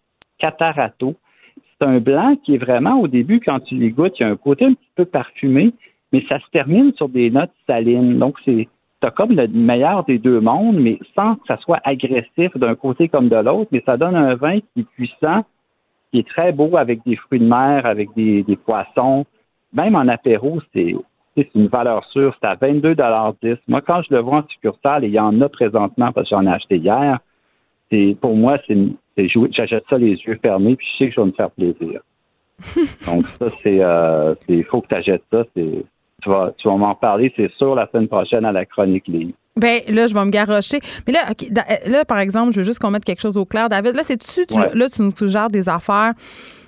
Catarato. C'est un blanc qui est vraiment, au début, quand tu les goûtes, il y a un côté un petit peu parfumé, mais ça se termine sur des notes salines. Donc, c'est as comme le meilleur des deux mondes, mais sans que ça soit agressif d'un côté comme de l'autre, mais ça donne un vin qui est puissant, qui est très beau avec des fruits de mer, avec des, poissons. Même en apéro, c'est une valeur sûre. C'est à 22,10 Moi, quand je le vois en succursale, et il y en a présentement parce que j'en ai acheté hier, pour moi, c'est c'est jouer. J'achète ça les yeux fermés, puis je sais que je vais me faire plaisir. *laughs* Donc ça, c'est euh, il faut que tu achètes ça. C'est tu vas, tu vas m'en parler, c'est sûr, la semaine prochaine à la chronique livre. Ben là, je vais me garrocher. Mais là, euh, là, par exemple, je veux juste qu'on mette quelque chose au clair. David, là, c'est-tu, tu, Ouais. là, tu nous suggères des affaires.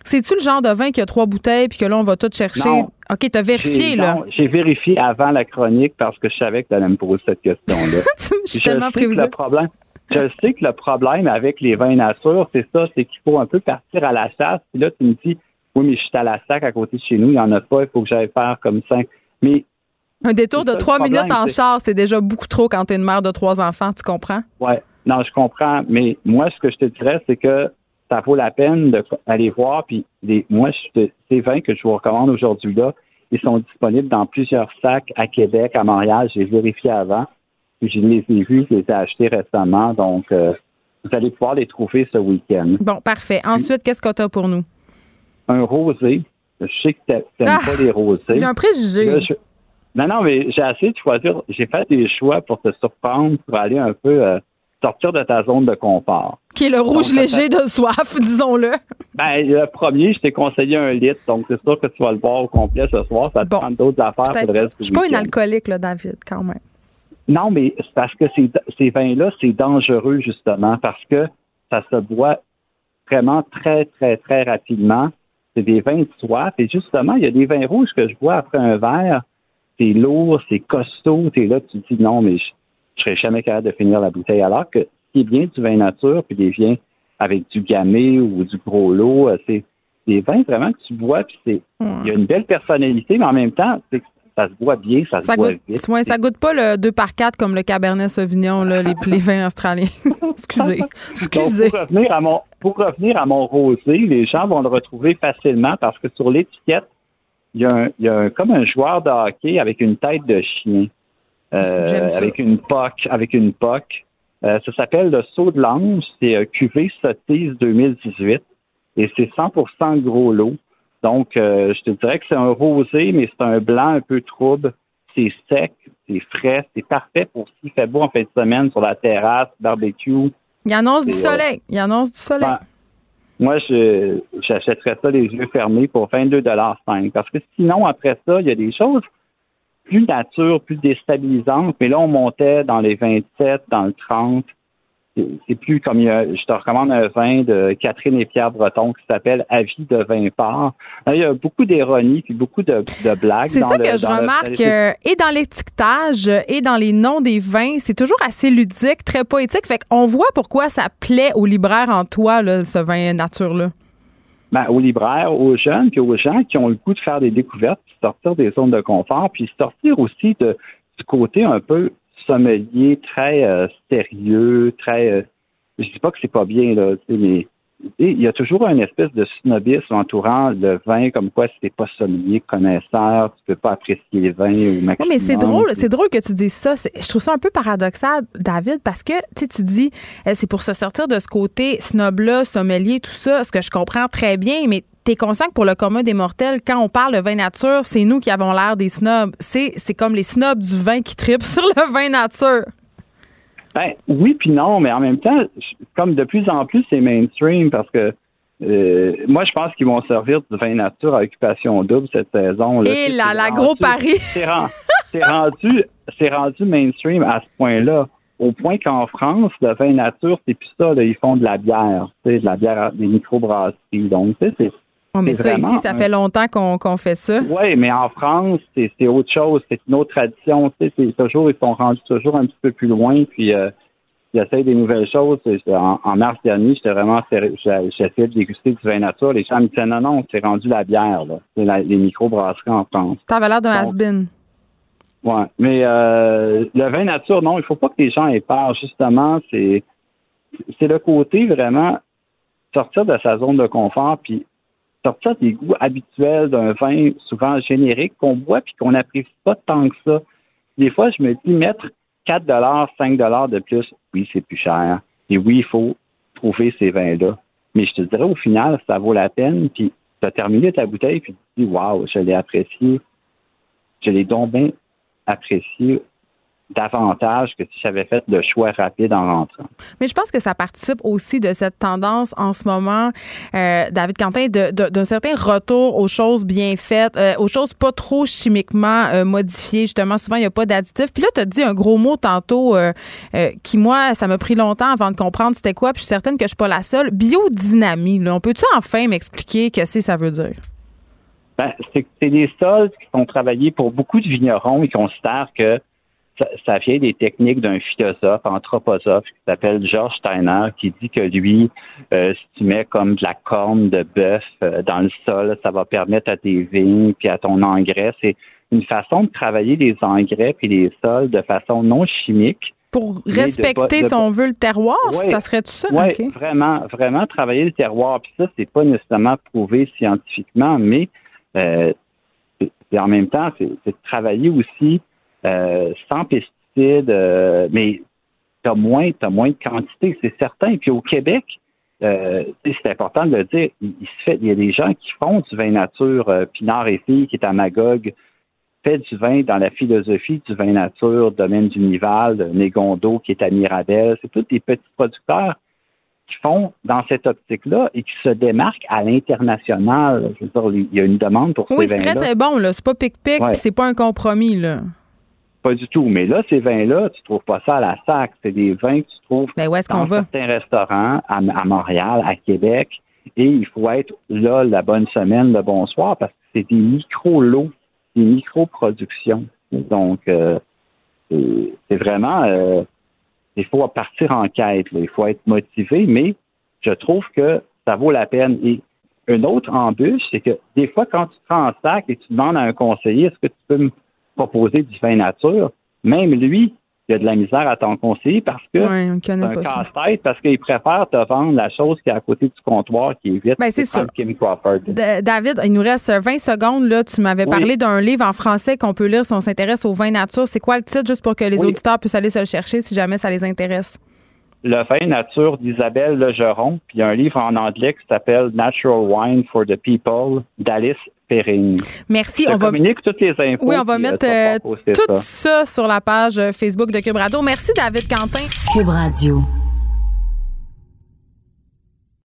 C'est-tu le genre de vin qui a trois bouteilles puis que là, on va tout chercher? Non. OK, t'as vérifié, là. non, J'ai vérifié avant la chronique parce que je savais que tu allais me poser cette question-là. *laughs* je suis Je tellement sais que prévisible. le problème, je sais que le problème avec les vins nature, c'est ça, c'est qu'il faut un peu partir à la chasse. Puis là, tu me dis, oui, mais je suis à la sac à côté de chez nous, il n'y en a pas, il faut que j'aille faire comme ça. Mais Un détour de trois minutes en char, c'est déjà beaucoup trop quand t'es une mère de trois enfants, tu comprends? Ouais, non, je comprends, mais moi, ce que je te dirais, c'est que ça vaut la peine d'aller voir. Puis les, moi, je ces vins que je vous recommande aujourd'hui là, ils sont disponibles dans plusieurs sacs à Québec, à Montréal. J'ai vérifié avant. Je les ai vus, je les ai achetés récemment. Donc, euh, vous allez pouvoir les trouver ce week-end. Bon, parfait. Ensuite, qu'est-ce que t'as pour nous? Un rosé. Je sais que t'a- t'aimes Ah! pas les rosés. J'ai un préjugé. Là, je- Non, non, mais j'ai essayé de choisir. J'ai fait des choix pour te surprendre, pour aller un peu euh, sortir de ta zone de confort. Qui est le rouge Donc, léger de soif, *laughs* disons-le. Ben, le premier, je t'ai conseillé un litre, donc c'est sûr que tu vas le boire au complet ce soir. Ça te Bon. prend d'autres affaires pour le reste Je du suis pas une alcoolique, là, David, quand même. Non, mais c'est parce que ces, ces vins-là, c'est dangereux, justement, parce que ça se boit vraiment très, très, très rapidement. C'est des vins de soif. Et justement, il y a des vins rouges que je bois après un verre. C'est lourd, c'est costaud. T'es là, tu te dis non, mais je, je serais jamais capable de finir la bouteille. Alors que ce qui est bien du vin nature, puis des vins avec du gamay ou du gros lot, euh, c'est des vins vraiment que tu bois, puis c'est, il y a une belle personnalité, mais en même temps, c'est que ça se boit bien, ça, Ça se boit goûte, vite. ouais, ça goûte pas le 2 par 4 comme le Cabernet Sauvignon, là, les, *laughs* les vins australiens. *laughs* Excusez. Donc, Excusez. pour revenir à mon pour revenir à mon rosé, les gens vont le retrouver facilement parce que sur l'étiquette, il y a, un, il y a un- comme un joueur de hockey avec une tête de chien, euh, J'aime ça. avec une poque, avec une poque. Euh, ça s'appelle le saut de l'ange. C'est euh, QV Sottise 2018 et c'est 100% gros lot. Donc, euh, je te dirais que c'est un rosé, mais c'est un blanc un peu trouble. C'est sec, c'est frais, c'est parfait pour s'il fait beau en fin de semaine sur la terrasse, barbecue. Il annonce du euh, soleil. Il annonce du soleil. Ben, moi, je j'achèterais ça les yeux fermés pour 22,5 Parce que sinon, après ça, il y a des choses plus nature, plus déstabilisante. Mais là, on montait dans les 27, dans le 30 c'est plus comme je te recommande un vin de Catherine et Pierre Breton qui s'appelle Avis de vin part. Il y a beaucoup d'ironie puis beaucoup de, blagues. C'est ça que je remarque euh, et dans l'étiquetage et dans les noms des vins, c'est toujours assez ludique, très poétique. Fait qu'on voit pourquoi ça plaît aux libraires en toi, ce vin nature là. Ben, aux libraires, aux jeunes, puis aux gens qui ont le goût de faire des découvertes, sortir des zones de confort, puis sortir aussi de, du côté un peu sommelier très euh, sérieux, très. Euh, je dis pas que c'est pas bien là, mais il y a toujours une espèce de snobisme entourant le vin, comme quoi si t'es pas sommelier, connaisseur, tu peux pas apprécier les vins au maximum. Oui, mais c'est drôle, c'est drôle que tu dises ça. Je trouve ça un peu paradoxal, David, parce que tu dis, euh, c'est pour se sortir de ce côté snob-là, sommelier, tout ça, ce que je comprends très bien, mais t'es conscient que pour le commun des mortels, quand on parle de vin nature, c'est nous qui avons l'air des snobs. C'est, c'est comme les snobs du vin qui tripent *laughs* sur le vin nature. Ben, oui, puis non, mais en même temps, comme de plus en plus, c'est mainstream parce que euh, moi, je pense qu'ils vont servir du vin nature à occupation double cette saison. Et là, la gros pari. *laughs* C'est rendu, c'est rendu mainstream à ce point-là. Au point qu'en France, le vin nature, c'est plus ça. ils font de la bière, de la bière, des microbrasseries. Donc, c'est Oh, mais ça, ici, ça fait longtemps qu'on fait ça. Oui, mais en France, c'est autre chose. C'est une autre tradition. C'est toujours, ils sont rendus toujours un petit peu plus loin. Puis, euh, ils essayent des nouvelles choses. En, mars dernier, j'étais vraiment j'essayais de déguster du vin nature. Les gens me disaient non, non, c'est rendu la bière, là. les micro-brasseries en France. T'avais l'air d'un has-been. Oui, mais euh, le vin nature, non, il faut pas que les gens aient peur. Justement, c'est c'est le côté vraiment sortir de sa zone de confort puis sortir des goûts habituels d'un vin souvent générique qu'on boit puis qu'on n'apprécie pas tant que ça. Des fois, je me dis mettre 4 5 de plus, oui, c'est plus cher. Et oui, il faut trouver ces vins-là. Mais je te dirais, au final, ça vaut la peine. Puis, tu as terminé ta bouteille, puis tu te dis, waouh, je l'ai apprécié. Je l'ai donc bien apprécié davantage que si j'avais fait le choix rapide en rentrant. Mais je pense que ça participe aussi de cette tendance en ce moment, euh, David Quentin, d'un certain retour aux choses bien faites, euh, aux choses pas trop chimiquement euh, modifiées. Justement, souvent, il n'y a pas d'additifs. Puis là, tu as dit un gros mot tantôt qui, moi, ça m'a pris longtemps avant de comprendre c'était quoi. Puis je suis certaine que je suis pas la seule. Biodynamie, là, on peut-tu enfin m'expliquer ce que ça veut dire? Ben, c'est des sols qui sont travaillés pour beaucoup de vignerons. Ils considèrent que ça, vient des techniques d'un philosophe, anthroposophe qui s'appelle George Steiner, qui dit que lui, euh, si tu mets comme de la corne de bœuf euh, dans le sol, ça va permettre à tes vignes puis à ton engrais. C'est une façon de travailler les engrais puis les sols de façon non chimique. Pour respecter, si on veut, le terroir, ça serait tout ça? Oui, vraiment, vraiment travailler le terroir. Puis ça, c'est pas nécessairement prouvé scientifiquement, mais euh, en même temps, c'est de travailler aussi euh, sans pesticides, euh, mais tu as moins, as moins de quantité, c'est certain. Puis au Québec, euh, c'est important de le dire, il, se fait, il y a des gens qui font du vin nature. Pinard et Fille, qui est à Magog, fait du vin dans la philosophie du vin nature, domaine du Nival, Négondo, qui est à Mirabel. C'est tous des petits producteurs qui font dans cette optique-là et qui se démarquent à l'international. Je veux dire, il y a une demande pour oui, ces vins-là. Oui, c'est très, très bon. Là. C'est pas pic-pic, ouais. c'est pas un compromis. Là. Pas du tout. Mais là, ces vins-là, tu trouves pas ça à la SAC. C'est des vins que tu trouves ben où est-ce qu'on dans certains restaurants à, Montréal, à Québec. Et il faut être là la bonne semaine, le bonsoir, parce que c'est des micro-lots, des micro-productions. Donc, euh, c'est vraiment... Euh, il faut partir en quête. Il faut être motivé, mais je trouve que ça vaut la peine. Et une autre embûche, c'est que des fois, quand tu te prends en sac et tu demandes à un conseiller, est-ce que tu peux me proposer du vin nature, même lui, il a de la misère à t'en conseiller parce que c'est un casse-tête, parce qu'il préfère te vendre la chose qui est à côté du comptoir qui est vite. Ben, c'est Kim Crawford. David, il nous reste 20 secondes. Là. Tu m'avais parlé d'un livre en français qu'on peut lire si on s'intéresse au vin nature. C'est quoi le titre, juste pour que les auditeurs puissent aller se le chercher si jamais ça les intéresse? Le vin nature d'Isabelle Legeron, puis il y a un livre en anglais qui s'appelle Natural Wine for the People d'Alice Merci. on communique va... toutes les infos. Oui, on va mettre euh, tout ça. ça sur la page Facebook de Cube Radio. Merci, David Quentin. Cube Radio.